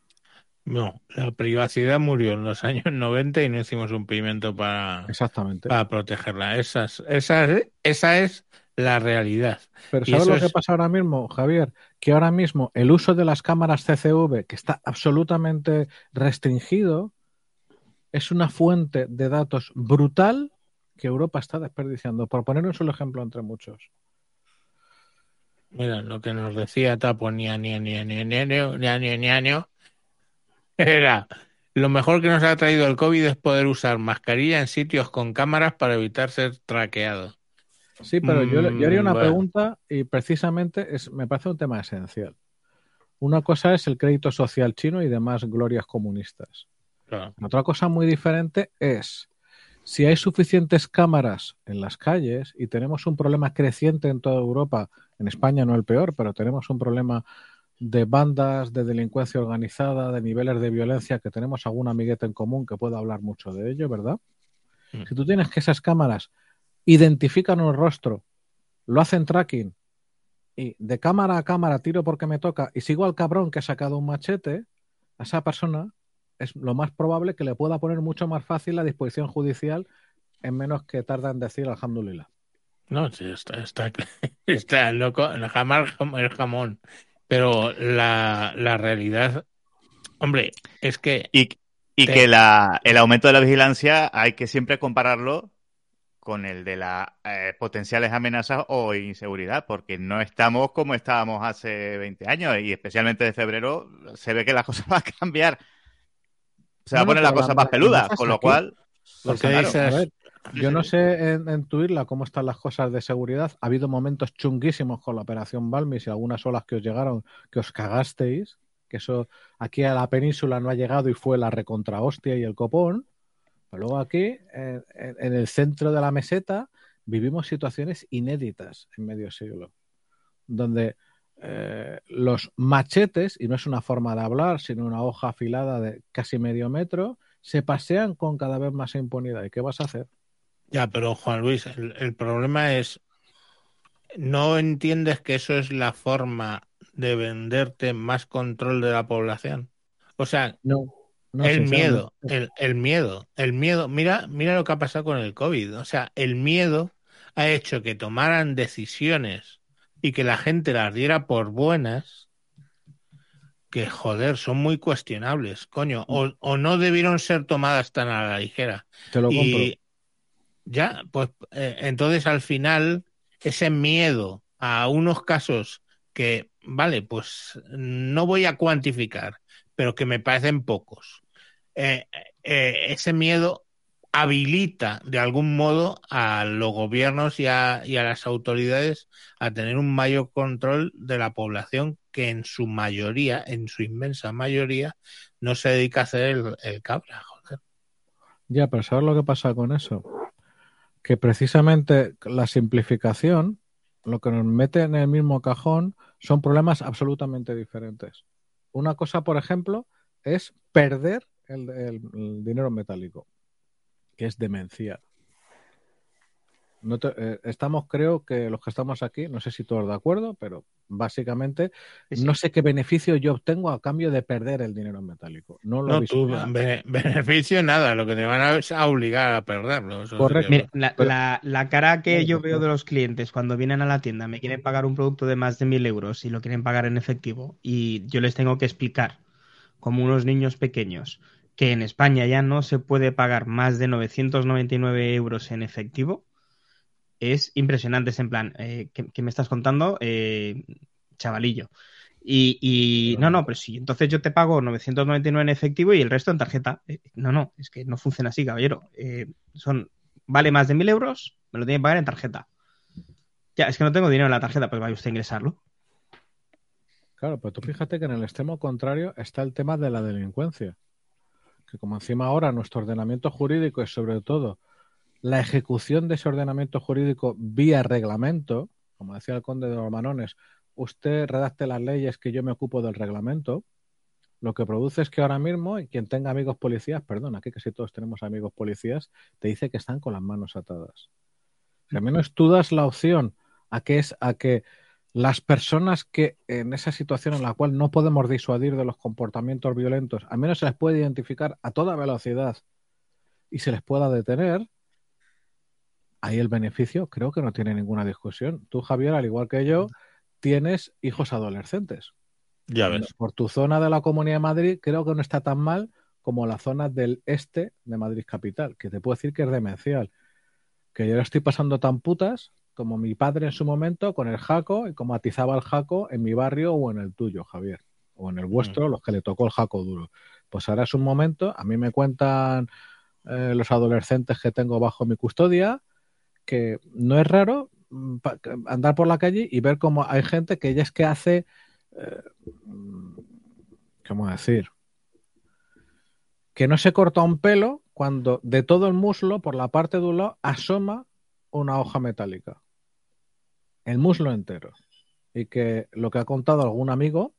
No, la privacidad murió en los años 90 y no hicimos un pimiento para, Exactamente. para protegerla. Esa es, esa, esa es la realidad. Pero ¿sabes lo que pasa ahora mismo, Javier? Que ahora mismo el uso de las cámaras CCV, que está absolutamente restringido, es una fuente de datos brutal que Europa está desperdiciando, por poner un solo ejemplo entre muchos. Mira, lo que nos decía Tapo ni ni ni ni era lo mejor que nos ha traído el COVID es poder usar mascarilla en sitios con cámaras para evitar ser traqueados. Sí, pero yo, haría una mm, pregunta y precisamente es, me parece un tema esencial. Una cosa es el crédito social chino y demás glorias comunistas. Otra cosa muy diferente es si hay suficientes cámaras en las calles y tenemos un problema creciente en toda Europa, en España no el peor, pero tenemos un problema de bandas, de delincuencia organizada, de niveles de violencia, que tenemos algún amiguete en común que pueda hablar mucho de ello, ¿verdad? Mm. Si tú tienes que esas cámaras identifican un rostro, lo hacen tracking y de cámara a cámara tiro porque me toca y sigo al cabrón que ha sacado un machete, a esa persona es lo más probable que le pueda poner mucho más fácil la disposición judicial en menos que tarda en decir alhamdulillah. No, sí, está, está, está loco, jamás el jamón. Pero la, la realidad, hombre, es que... Y, y que la, el aumento de la vigilancia hay que siempre compararlo con el de las eh, potenciales amenazas o inseguridad, porque no estamos como estábamos hace 20 años y especialmente de febrero se ve que las cosas van a cambiar. Se va a poner la cosa más peluda, con lo cual... yo no sé en, en, tu isla cómo están las cosas de seguridad. Ha habido momentos chunguísimos con la operación Balmis y algunas olas que os llegaron que os cagasteis, que eso aquí a la península no ha llegado y fue la recontra hostia y el copón. Pero luego aquí, en, el centro de la meseta, vivimos situaciones inéditas en medio siglo, donde eh, los machetes, y no es una forma de hablar, sino una hoja afilada de casi medio metro, se pasean con cada vez más impunidad. ¿Y qué vas a hacer? Ya, pero Juan Luis, el, problema es, ¿no entiendes que eso es la forma de venderte más control de la población? O sea, no el miedo, el, el, miedo, el miedo. Mira, mira lo que ha pasado con el COVID. O sea, el miedo ha hecho que tomaran decisiones y que la gente las diera por buenas, que joder, son muy cuestionables, coño, o, no debieron ser tomadas tan a la ligera. Te lo y Ya, pues eh, entonces al final ese miedo a unos casos que, vale, pues no voy a cuantificar, pero que me parecen pocos eh, eh, ese miedo habilita de algún modo a los gobiernos y a, las autoridades a tener un mayor control de la población que en su mayoría, en su inmensa mayoría, no se dedica a hacer el, cabra. Ya, pero ¿sabes lo que pasa con eso? Que precisamente la simplificación, lo que nos mete en el mismo cajón, son problemas absolutamente diferentes. Una cosa, por ejemplo, es perder el, dinero metálico, que es demencial. No eh, estamos, creo que los que estamos aquí, no sé si todos de acuerdo, pero básicamente no sé qué beneficio yo obtengo a cambio de perder el dinero metálico. No lo beneficio nada, lo que te van a, obligar a perderlo. Correcto. la, la, cara que yo veo de los clientes cuando vienen a la tienda, me quieren pagar un producto de más de mil euros y lo quieren pagar en efectivo y yo les tengo que explicar como unos niños pequeños que en España ya no se puede pagar más de 999 euros en efectivo, es impresionante. Es en plan, eh, ¿qué, me estás contando, eh, chavalillo? Y, no, no, pero sí, entonces yo te pago 999 en efectivo y el resto en tarjeta. Eh, no, no, es que no funciona así, caballero. son, vale más de mil euros, me lo tiene que pagar en tarjeta. Ya, es que no tengo dinero en la tarjeta, pues vaya usted a ingresarlo. Claro, pero tú fíjate que en el extremo contrario está el tema de la delincuencia como encima ahora nuestro ordenamiento jurídico es sobre todo la ejecución de ese ordenamiento jurídico vía reglamento, como decía el conde de los Manones, usted redacte las leyes que yo me ocupo del reglamento, lo que produce es que ahora mismo, y quien tenga amigos policías, perdón, aquí casi todos tenemos amigos policías, te dice que están con las manos atadas. Si al menos tú das la opción a que es a que las personas que en esa situación en la cual no podemos disuadir de los comportamientos violentos, al menos se les puede identificar a toda velocidad y se les pueda detener, ahí el beneficio creo que no tiene ninguna discusión. Tú, Javier, al igual que yo, tienes hijos adolescentes. Ya ves. Por tu zona de la Comunidad de Madrid creo que no está tan mal como la zona del este de Madrid capital, que te puedo decir que es demencial. Que yo estoy pasando tan putas como mi padre en su momento con el jaco y como atizaba el jaco en mi barrio o en el tuyo, Javier, o en el vuestro, mm. los que le tocó el jaco duro. Pues ahora es un momento, a mí me cuentan eh, los adolescentes que tengo bajo mi custodia, que no es raro mm, andar por la calle y ver cómo hay gente que ya es que hace, eh, ¿cómo decir? que no se corta un pelo cuando de todo el muslo, por la parte de un lado, asoma una hoja metálica. El muslo entero. Y que lo que ha contado algún amigo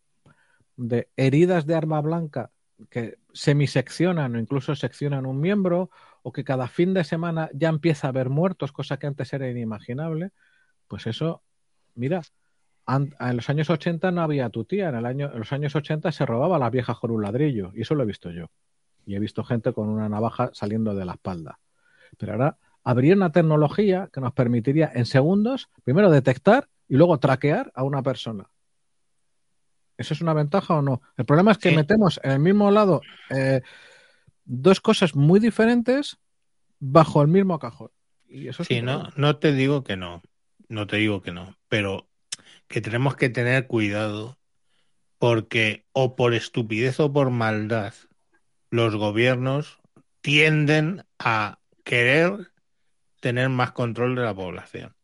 de heridas de arma blanca que semiseccionan o incluso seccionan un miembro, o que cada fin de semana ya empieza a haber muertos, cosa que antes era inimaginable, pues eso, mira, en los años 80 no había tu tía, en, el año, en los años 80 se robaba la vieja con un ladrillo, y eso lo he visto yo. Y he visto gente con una navaja saliendo de la espalda. Pero ahora habría una tecnología que nos permitiría en segundos, primero detectar y luego traquear a una persona. ¿Eso es una ventaja o no? El problema es que metemos en el mismo lado eh, dos cosas muy diferentes bajo el mismo cajón. Y eso sí, no, no te digo que no, no te digo que no, pero que tenemos que tener cuidado porque o por estupidez o por maldad los gobiernos tienden a querer tener más control de la población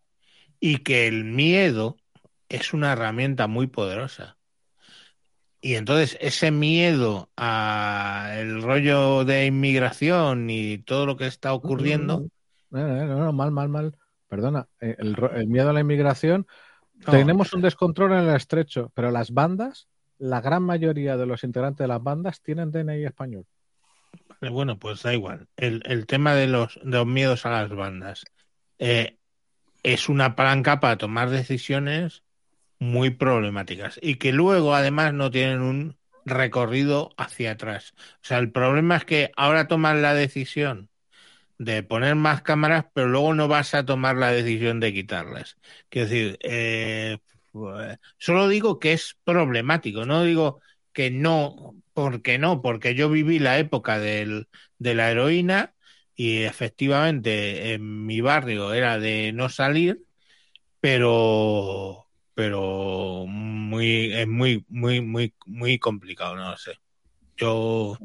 y que el miedo es una herramienta muy poderosa. Y entonces ese miedo a el rollo de inmigración y todo lo que está ocurriendo. No, no, mal, mal, mal. Perdona, eh, el, miedo a la inmigración. Tenemos un descontrol en el estrecho, pero las bandas, la gran mayoría de los integrantes de las bandas tienen DNI español. Bueno, pues da igual. El, tema de los, los miedos a las bandas eh, es una palanca para tomar decisiones muy problemáticas y que luego además no tienen un recorrido hacia atrás. O sea, el problema es que ahora toman la decisión de poner más cámaras, pero luego no vas a tomar la decisión de quitarlas. Quiero decir, eh, pues, solo digo que es problemático, no digo que no, porque no, porque yo viví la época del, de la heroína y efectivamente en mi barrio era de no salir, pero pero muy es muy muy muy muy complicado no lo sé. Yo,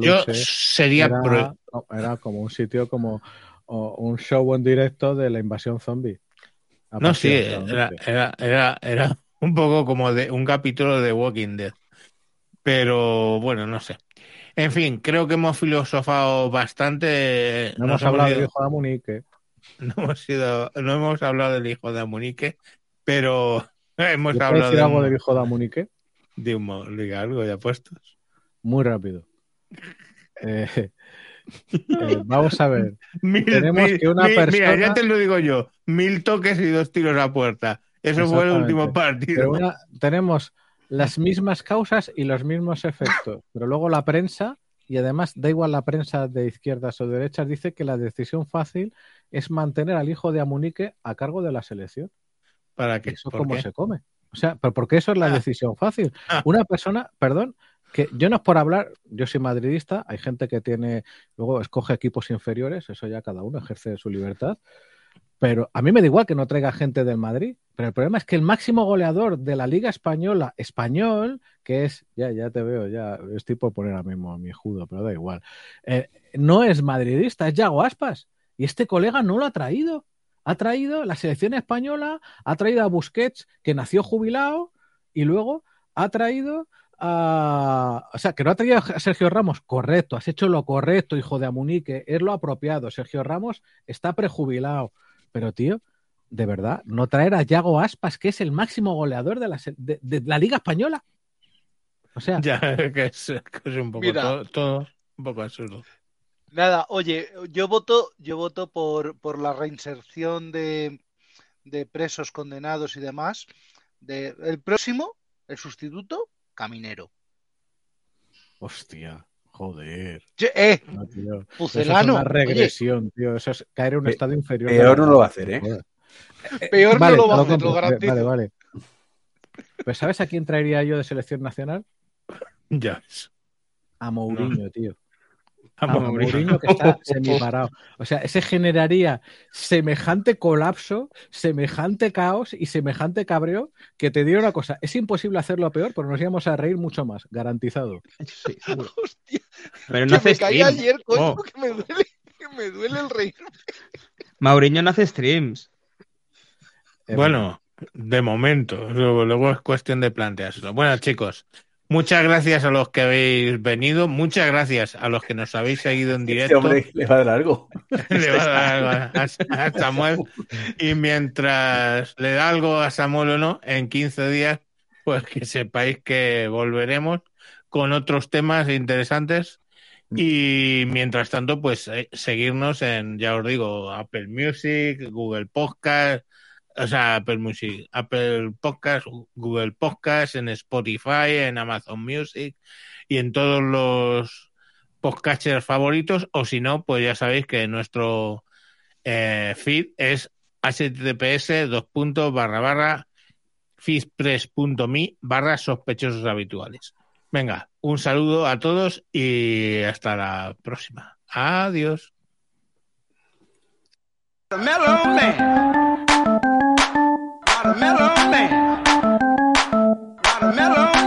yo sería era, era, como un sitio como un show en directo de la invasión zombie. No sí era, era, era, era un poco como de un capítulo de Walking Dead pero bueno no sé en fin creo que hemos filosofado bastante no hemos hablado del hijo de Amunique no hemos, no hemos hablado del hijo de Amunique pero hemos hablado decir algo del hijo de Amunique? De un diga algo de apuestos. Muy rápido. Eh, eh, vamos a ver. Tenemos que una persona. Mira, ya te lo digo yo. Mil toques y dos tiros a puerta. Eso fue el último partido. tenemos las mismas causas y los mismos efectos. Pero luego la prensa, y además da igual la prensa de izquierdas o derechas, dice que la decisión fácil es mantener al hijo de Amunique a cargo de la selección. ¿Para que ¿Eso cómo se come? O sea, pero porque eso es la ah. decisión fácil. Ah. Una persona, perdón, que yo no es por hablar, yo soy madridista, hay gente que tiene, luego escoge equipos inferiores, eso ya cada uno ejerce su libertad, pero a mí me da igual que no traiga gente del Madrid, pero el problema es que el máximo goleador de la Liga Española, español, que es, ya, ya te veo, ya estoy por poner ahora mismo mi judo, pero da igual, eh, no es madridista, es Yago Aspas, y este colega no lo ha traído ha traído la selección española, ha traído a Busquets, que nació jubilado, y luego ha traído a. O sea, que no ha traído a Sergio Ramos, correcto, has hecho lo correcto, hijo de Amunique, es lo apropiado. Sergio Ramos está prejubilado. Pero, tío, de verdad, no traer a Yago Aspas, que es el máximo goleador de la, de, la Liga Española. O sea. Ya, que es, un poco todo, un poco absurdo. Nada, oye, yo voto, yo voto por, por la reinserción de, de presos condenados y demás. De, el próximo, el sustituto, Caminero. Hostia, joder. eh, Eso es una regresión, tío. Eso es caer en un estado inferior. Peor no lo va a hacer, ¿eh? Peor no lo va a hacer, lo garantizo. Vale, vale. Pues ¿sabes a quién traería yo de selección nacional? Ya. A Mourinho, tío a Mourinho que está semiparado. O sea, ese generaría semejante colapso, semejante caos y semejante cabreo que te digo una cosa, es imposible hacerlo peor, pero nos íbamos a reír mucho más, garantizado. Sí, Hostia, pero no hace me caí ayer, coño, oh. que me duele, que me duele el reír. Mourinho no hace streams. Eh, bueno, de momento, luego, luego es cuestión de planteárselo. Bueno, chicos, Muchas gracias a los que habéis venido. Muchas gracias a los que nos habéis seguido en este directo. hombre le va a dar algo. le va a dar algo a, Samuel. Y mientras le da algo a Samuel o no, en 15 días, pues que sepáis que volveremos con otros temas interesantes. Y mientras tanto, pues eh, seguirnos en, ya os digo, Apple Music, Google Podcast, o sea, Apple Music, Apple Podcast, Google Podcast, en Spotify, en Amazon Music y en todos los podcasters favoritos, o si no, pues ya sabéis que nuestro eh, feed es https dos puntos barra barra feedpress.me barra sospechosos habituales. Venga, un saludo a todos y hasta la próxima. Adiós. A mellow man. Not a mellow